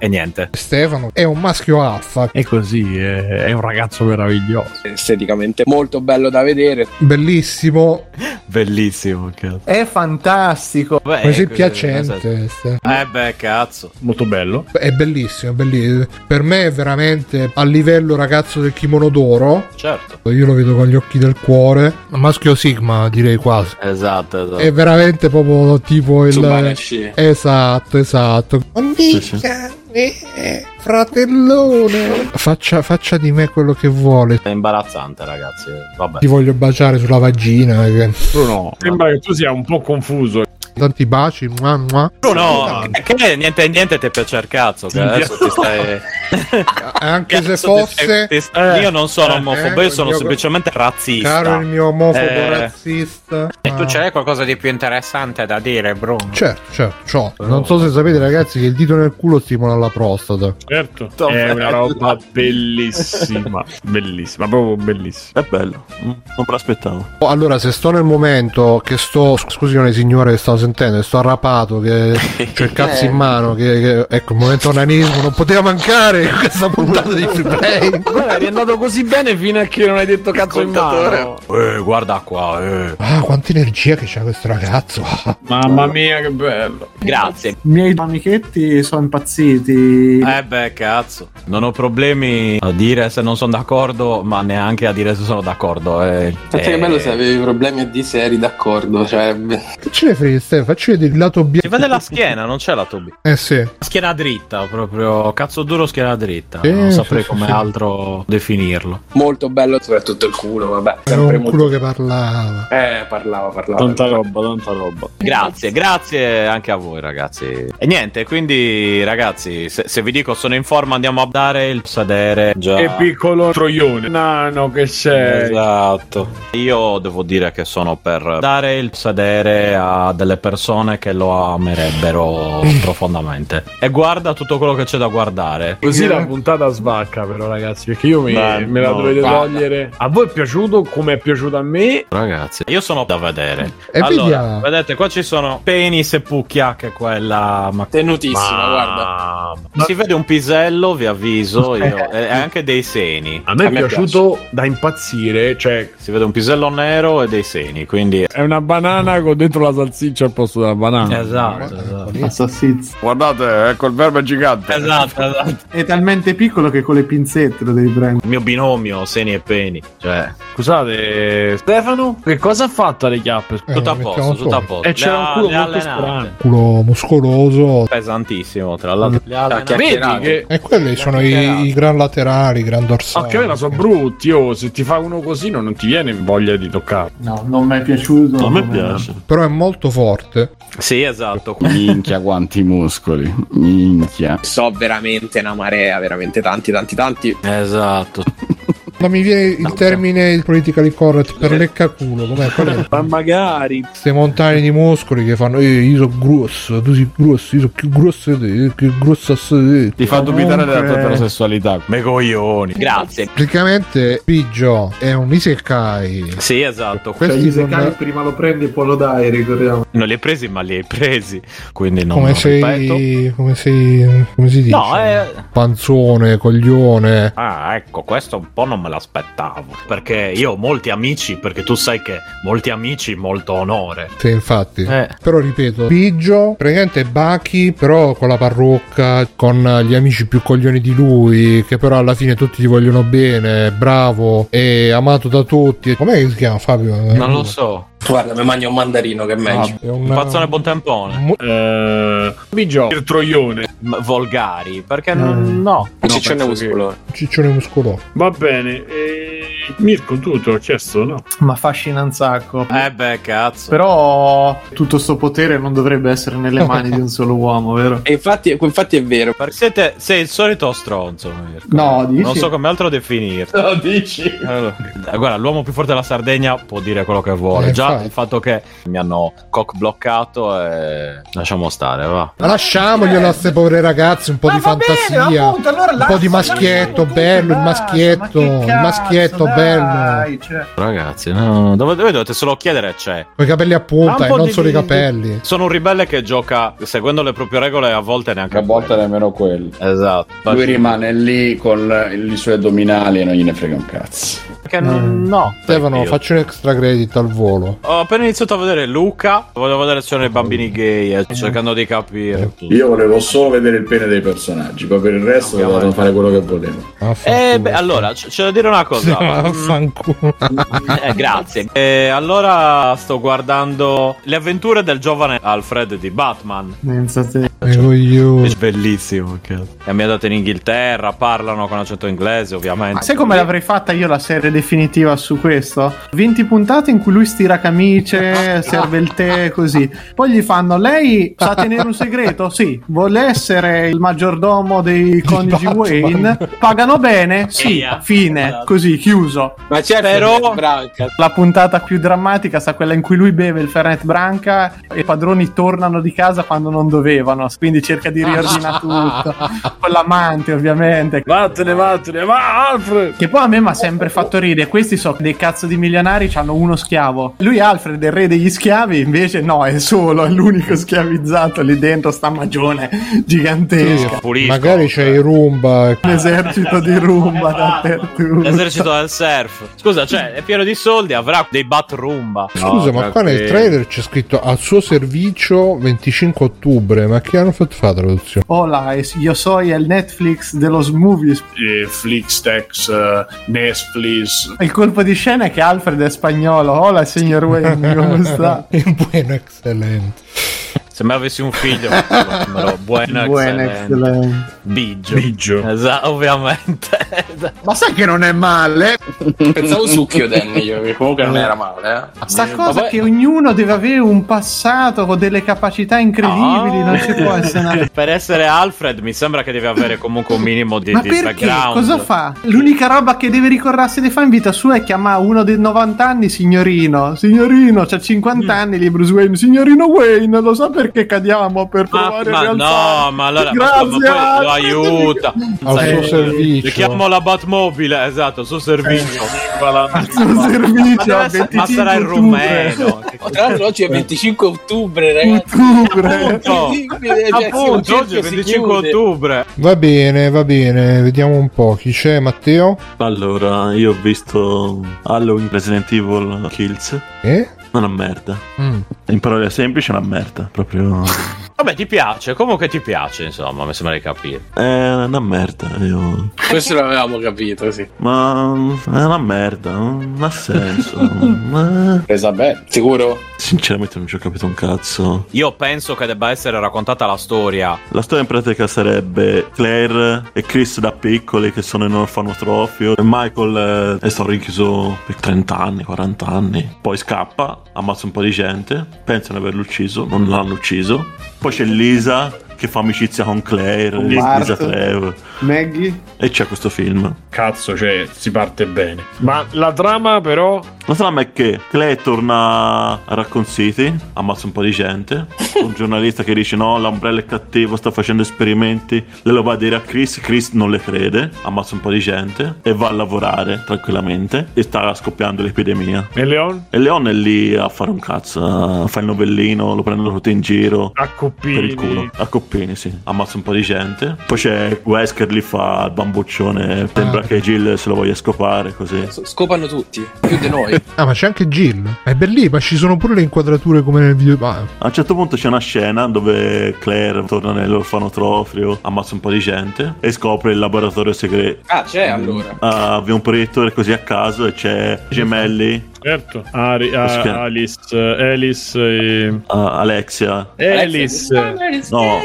e niente. Stefano è un maschio alfa, E così, è, è un ragazzo meraviglioso. Esteticamente molto bello da vedere. bellissimo, Bellissimo, cazzo. È fantastico. Beh, così così- piacente. Ste- Eh beh, cazzo. Molto bello. È bellissimo, è bellissimo. Per me è veramente a livello ragazzo del kimono d'oro. Certo. Io lo vedo con gli occhi del cuore. Maschio Sigma, direi quasi. Esatto, esatto. È veramente proprio tipo il. Tsubanashi. Esatto, esatto. Amica, eh, fratellone. Faccia, faccia di me quello che vuole. È imbarazzante, ragazzi. Vabbè. Ti voglio baciare sulla vagina. che- Bruno, sembra che tu sia un po' confuso. Tanti baci. mua, mua. Bruno, che, che niente, niente ti piace il cazzo. Che adesso ti stai. Anche se Cazzo, ti fosse. stai- ti stai- io non sono eh, omofobo, eh, io sono io- semplicemente razzista. Caro il mio omofobo Eh. razzista. E tu c'hai qualcosa di più interessante da dire, Bruno? Certo, certo, c'ho. Non so se sapete, ragazzi, che il dito nel culo stimola la prostata. Certo. È una roba bellissima. bellissima, proprio bellissima. È bello. Non me l'aspettavo. Oh, Allora, se sto nel momento che sto. Scusate, signore, che stavo sentendo, sto arrapato, che c'ho il cazzo in mano, che, che- ecco, il momento onanismo non poteva mancare in questa puntata di free play. Guarda, è andato così bene fino a che non hai detto cazzo in mano. Eh, guarda qua, eh. Ah, quanta energia che c'ha questo ragazzo. Mamma mia, che bello. Grazie. I miei amichetti sono impazziti. Eh beh, cazzo. Non ho problemi a dire se non sono d'accordo, ma neanche a dire se sono d'accordo. Eh, Senti eh, che bello se avevi problemi a di seri d'accordo. Cioè, Che ce ne frega, Stefano? Facci vedere il lato Si bianco. vede la schiena, non c'è la tubi. Eh sì. Schiena dritta, proprio cazzo duro, schiena dritta. Sì, non saprei sì, come sì. altro definirlo. molto bello, soprattutto il culo. Vabbè, Era sempre un molto. culo che parlava. Eh, parlava, parlava. Tanta roba, tanta roba. Grazie, grazie anche a voi, ragazzi. E niente, quindi, ragazzi, se, se vi dico sono in forma, andiamo a dare il sedere. Già. Che piccolo troione. Nano che sei. Esatto. Io devo dire che sono per dare il sedere a delle persone che lo amerebbero profondamente. E guarda tutto quello che c'è da guardare. Così la puntata svacca, però, ragazzi. Perché io mi- Beh, me la no, dovete guarda. togliere. A voi è piaciuto come è piaciuto a me? Ragazzi, io sono da vedere. E allora, vediamo. vedete, qua ci sono penis e pucchia, che è quella. Ma Tenutissima, guarda. Ma- Si vede un pisello, vi avviso io, e anche dei seni. A me A è me piaciuto da impazzire. Cioè, Si vede un pisello nero e dei seni, quindi. è una banana con dentro la salsiccia al posto della banana. Esatto, esatto. Assassizio. Guardate, ecco il verbo è gigante. Esatto, esatto. È talmente piccolo che con le pinzette lo devi prendere. Il mio binomio, seni e peni. Cioè, Scusate, Stefano, che cosa ha fatto alle chiappe? Eh, tutto a posto, tutto a posto. E c'era un culo molto allenate. strano. Culo muscoloso. Pesantissimo, tra l'altro. Le allenate. Vedi che E quelli sono i, i gran laterali, i gran dorsali. Anche a me sono brutti, oh, se ti fa uno così non, non ti viene voglia di toccare. No, non mi è piaciuto. Me come- piace. Però è molto forte. Sì, esatto. Minchia, quanti muscoli. Minchia. So veramente una marea, veramente tanti, tanti, tanti. Esatto. Non mi viene il termine il politically correct per leccaculo, com'è? Qual è? Ma magari. Queste montagne di muscoli che fanno, eh, io sono grosso, tu sei grosso, io sono più grosso di te, più grosso di te. Ti fa dubitare della tua eterosessualità. Me coglioni. Grazie. Praticamente Biggio è un isekai. Sì, esatto. Cioè, Questi gli Isekai non- prima lo prendi e poi lo dai, ricordiamo. Non li hai presi, ma li hai presi. Quindi non come non ripeto. sei, come sei, come si dice? No, eh. Panzone, coglione. Ah, ecco, questo un po' non me l'aspettavo. Perché io ho molti amici, perché tu sai che molti amici, molto onore. Sì, infatti. Eh. Però ripeto, Biggio praticamente è Baki, però con la parrucca, con gli amici più coglioni di lui, che però alla fine tutti gli vogliono bene, bravo, è amato da tutti. Com'è che si chiama Fabio? Non lo so. Guarda, mi mangio un mandarino che è meglio. È Un pazzone buontempone. Mu- Eh, Bigio. Il troione. M- volgari, perché non- no. Ciccione penso muscolo. Ciccione muscoloso. Va bene. E... Mirko, tu te l'ho chiesto, no? Ma affascina un sacco. Eh beh, cazzo. Però tutto sto potere non dovrebbe essere nelle mani di un solo uomo, vero? E infatti, infatti è vero. Perché siete, sei il solito stronzo. Mirko. No, dici? Non so come altro definirti. No, dici? Allora, eh, guarda, l'uomo più forte della Sardegna può dire quello che vuole. Eh, Già infatti. il fatto che mi hanno cock bloccato e lasciamo stare, va. Ma lasciamoglielo a queste povere ragazze un po' di fantasia. un po' di maschietto bello, il maschietto, il maschietto bello. cioè. Ragazzi, no, dove, dove dovete solo chiedere c'è. Con i capelli a punta un e non di- solo i di- capelli. Sono un ribelle che gioca seguendo le proprie regole a volte neanche A volte nemmeno quelli. Esatto. Lui rimane lì con i suoi addominali e non gliene frega un cazzo. Perché non- no. Stefano, Io- faccio un extra credit al volo. Ho appena iniziato a vedere Luca. Volevo vedere se c'erano i bambini gay, eh, cercando di capire. Io volevo solo vedere il pene dei personaggi, poi per il resto dovevano fare quello che volevo. Eh, beh, allora, c- c'è da dire una cosa. Vaffanculo. Eh, grazie. E allora sto guardando le avventure del giovane Alfred di Batman. Pensa te. Eh, coglione. È bellissimo. Cazzo. È ambientato in Inghilterra, parlano con accento inglese, ovviamente. Ma sai come l'avrei fatta io la serie definitiva su questo? 20 puntate in cui lui stira camicie, serve il tè, così. Poi gli fanno: Lei sa tenere un segreto? Sì. Vuole essere il maggiordomo dei coniugi Wayne? Pagano bene? Sì. Fine. Così, chiuso. Ma certo, Però- Branca. La puntata più drammatica sa quella in cui lui beve il Fernet Branca e i padroni tornano di casa quando non dovevano. Quindi cerca di riordinare tutto. Con l'amante, ovviamente. Vattene, vattene. Va, Alfred. Che poi a me mi ha sempre fatto ridere. Questi sono dei cazzo di milionari, hanno uno schiavo. Lui, Alfred, è il re degli schiavi, invece no, è solo, è l'unico schiavizzato lì dentro, sta magione gigantesca. Pulisco. Magari c'è i Roomba. Un esercito di rumba dappertutto. L'esercito del surf. Scusa, cioè, è pieno di soldi, avrà dei bat rumba. Scusa, ma qua nel trailer c'è scritto al suo servizio 25 ottobre. Ma che hanno fatto fare la traduzione? Hola, es- io sono il Netflix de los movies. Eh, Flixtex, eh, Netflix. Il colpo di scena è che Alfred è spagnolo. Hola, signor Wayne, come sta? Buono, eccellente. Se me avessi un figlio, Buono, excellente. eccellente. Biggio. Biggio. Esatto, ovviamente. Ma sai che non è male? Pensavo succhio Danny, io, che comunque non era male. Eh. Sta Ma cosa poi- che ognuno deve avere un passato con delle capacità incredibili, non ci può essere una... per essere Alfred mi sembra che deve avere comunque un minimo di, Ma di perché? background. Cosa fa? L'unica roba che deve ricordarsi di fare in vita sua è chiamare uno dei 90 anni signorino. Signorino, c'ha 50 Mm. anni lì Bruce Wayne. Signorino Wayne, lo sa perché cadiamo per Ma, provare ma a rialzare? no, ma allora ma- Grazie, ma, poi lo aiuta. Al Sai, suo servizio. Richiamo la Batmobile, esatto, il suo servizio. Al suo Ma, servizio, deve a essere- 25 ma sarà il rumeno. Tra l'altro oggi è 25 ottobre, ragazzi. Ottobre. Appunto, cioè, oggi è cerchio si 25 chiude. ottobre. Va bene, va bene. Vediamo un po'. Chi c'è, Matteo? Allora, io ho visto Halloween Resident Evil Kills. Eh? Una merda. Mm. In parole semplici, una merda. Proprio. Vabbè, ti piace, comunque ti piace, insomma, mi sembra di capire. È una merda. Io. Questo l'avevamo capito, sì. Ma è una merda. Non ha senso. Ma- Presa bene. Sicuro? Sinceramente, non ci ho capito un cazzo. Io penso che debba essere raccontata la storia. La storia in pratica sarebbe Claire e Chris da piccoli che sono in orfanotrofio e Michael eh, è stato rinchiuso per 30 anni, 40 anni. Poi scappa, ammazza un po' di gente, pensano di averlo ucciso, non l'hanno ucciso. Poi c'è Lisa che fa amicizia con Claire, Con Lisa Bart. Trevor. Maggie? E c'è questo film. Cazzo, cioè, si parte bene. Ma la trama, però. La trama è che Clay torna a Raccoon City, ammazza un po' di gente. Un giornalista che dice: No, l'ombrello è cattivo, sta facendo esperimenti. Lei lo va a dire a Chris. Chris non le crede, ammazza un po' di gente e va a lavorare tranquillamente. E sta scoppiando l'epidemia. E Leon? E Leon è lì a fare un cazzo, a fa il novellino, lo prendono tutti in giro. A coppini. Per il culo. A coppini, sì. Ammazza un po' di gente. Poi c'è Wesker lì fa il bambuccione. Sembra Ah. che Jill se lo voglia scopare così. Scopano tutti, più di noi. Ah, ma c'è anche Jill. È bellissimo, ma ci sono pure le inquadrature come nel video. Ah, A un certo punto c'è una scena dove Claire torna nell'orfanotrofio, ammazza un po' di gente e scopre il laboratorio segreto. Ah, c'è allora. Ah, avvia un proiettore così a caso e c'è gemelli, Certo. Ari- a-? Alice, Alice e. ah, Alexia. Alice. No,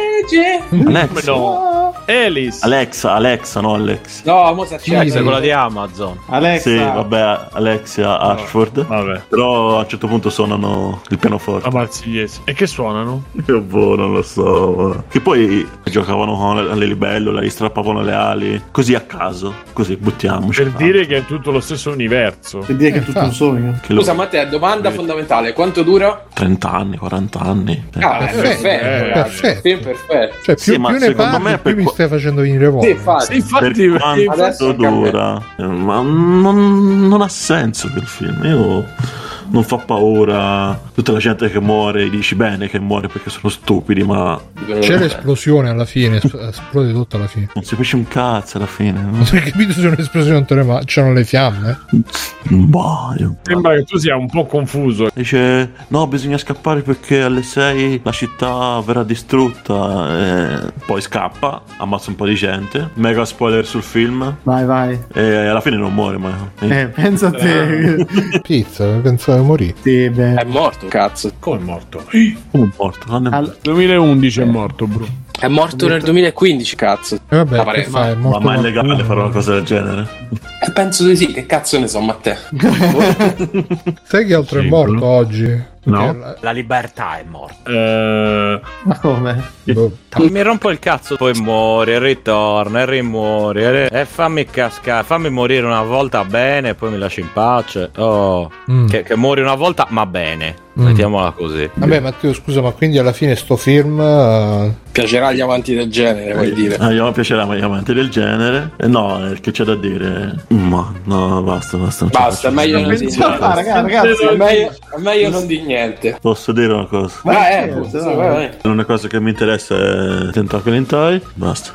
Alexa. No. Alice. Alexa, Alexa, no Alex. No, mo sa c'è. Alexa, quella di Amazon. Alexa. Sì, vabbè, Alexia Ashford. Vabbè. Però a un certo punto suonano il pianoforte. La marsigliese. E che suonano? Che boh, non lo so. Che poi giocavano con le, le libellule, gli strappavano le ali. Così a caso. Così buttiamoci. Per dire che è tutto lo stesso universo. Per dire che è tutto un sogno. Che lo- Scusa, Matteo, domanda fondamentale: quanto dura? 30 anni, 40 anni. Ah, è Perfetto, perfetto. eh, perfetto. Film perfetto. Cioè, più, Sì, ma più ne secondo parli, me più per mi stai facendo venire Sì, voglia. infatti. Sì, infatti, per quanto adesso dura, ma non, non ha senso quel film. Io non fa paura. Tutta la gente che muore, dici bene che muore perché sono stupidi, ma C'è l'esplosione alla fine, es- esplode tutto alla fine. non si capisce un cazzo alla fine. no? Non hai capito se è un'esplosione ma c'erano le fiamme? Boh, io- Sembra che tu sia un po' confuso. Dice no, bisogna scappare perché alle 6 la città verrà distrutta. E poi scappa, ammazza un po' di gente. Mega spoiler sul film. Vai, vai. E alla fine non muore, ma. Eh, pensa a te. Pizza, pensavo di morire. sì, beh. È morto, cazzo. Come è morto? Come è morto? Non è Al- 2011 è morto, bro. È morto nel 2015, cazzo. E vabbè, Ma che pare- fai? È Ma, morto ma è qualcuno. legale fare una cosa del genere? Eh, penso di sì, che cazzo ne so, Matteo. Sai che altro Sì, è morto quello- oggi? No. La libertà è morta. Eh, Ma come? boh. Mi rompo il cazzo, poi muori, e ritorna, e rimuori. E, e fammi cascare, fammi morire una volta bene, e poi mi lasci in pace. Oh, Mm. che, che muori una volta, ma bene. Mm. Mettiamola così. Vabbè, Matteo, scusa, ma quindi alla fine sto film. eh, Piacerà agli amanti del genere, vuoi dire. Ah, io piacerà ma gli amanti del genere. Eh, no, eh, che c'è da dire? Ma no, basta, basta. Basta, meglio non niente. di Ah, raga- ragazzi, È meglio, è meglio non di niente. Posso dire una cosa? Eh, vai. vai, vai. L'unica cosa che mi interessa è Tentacle in Thai. Basta.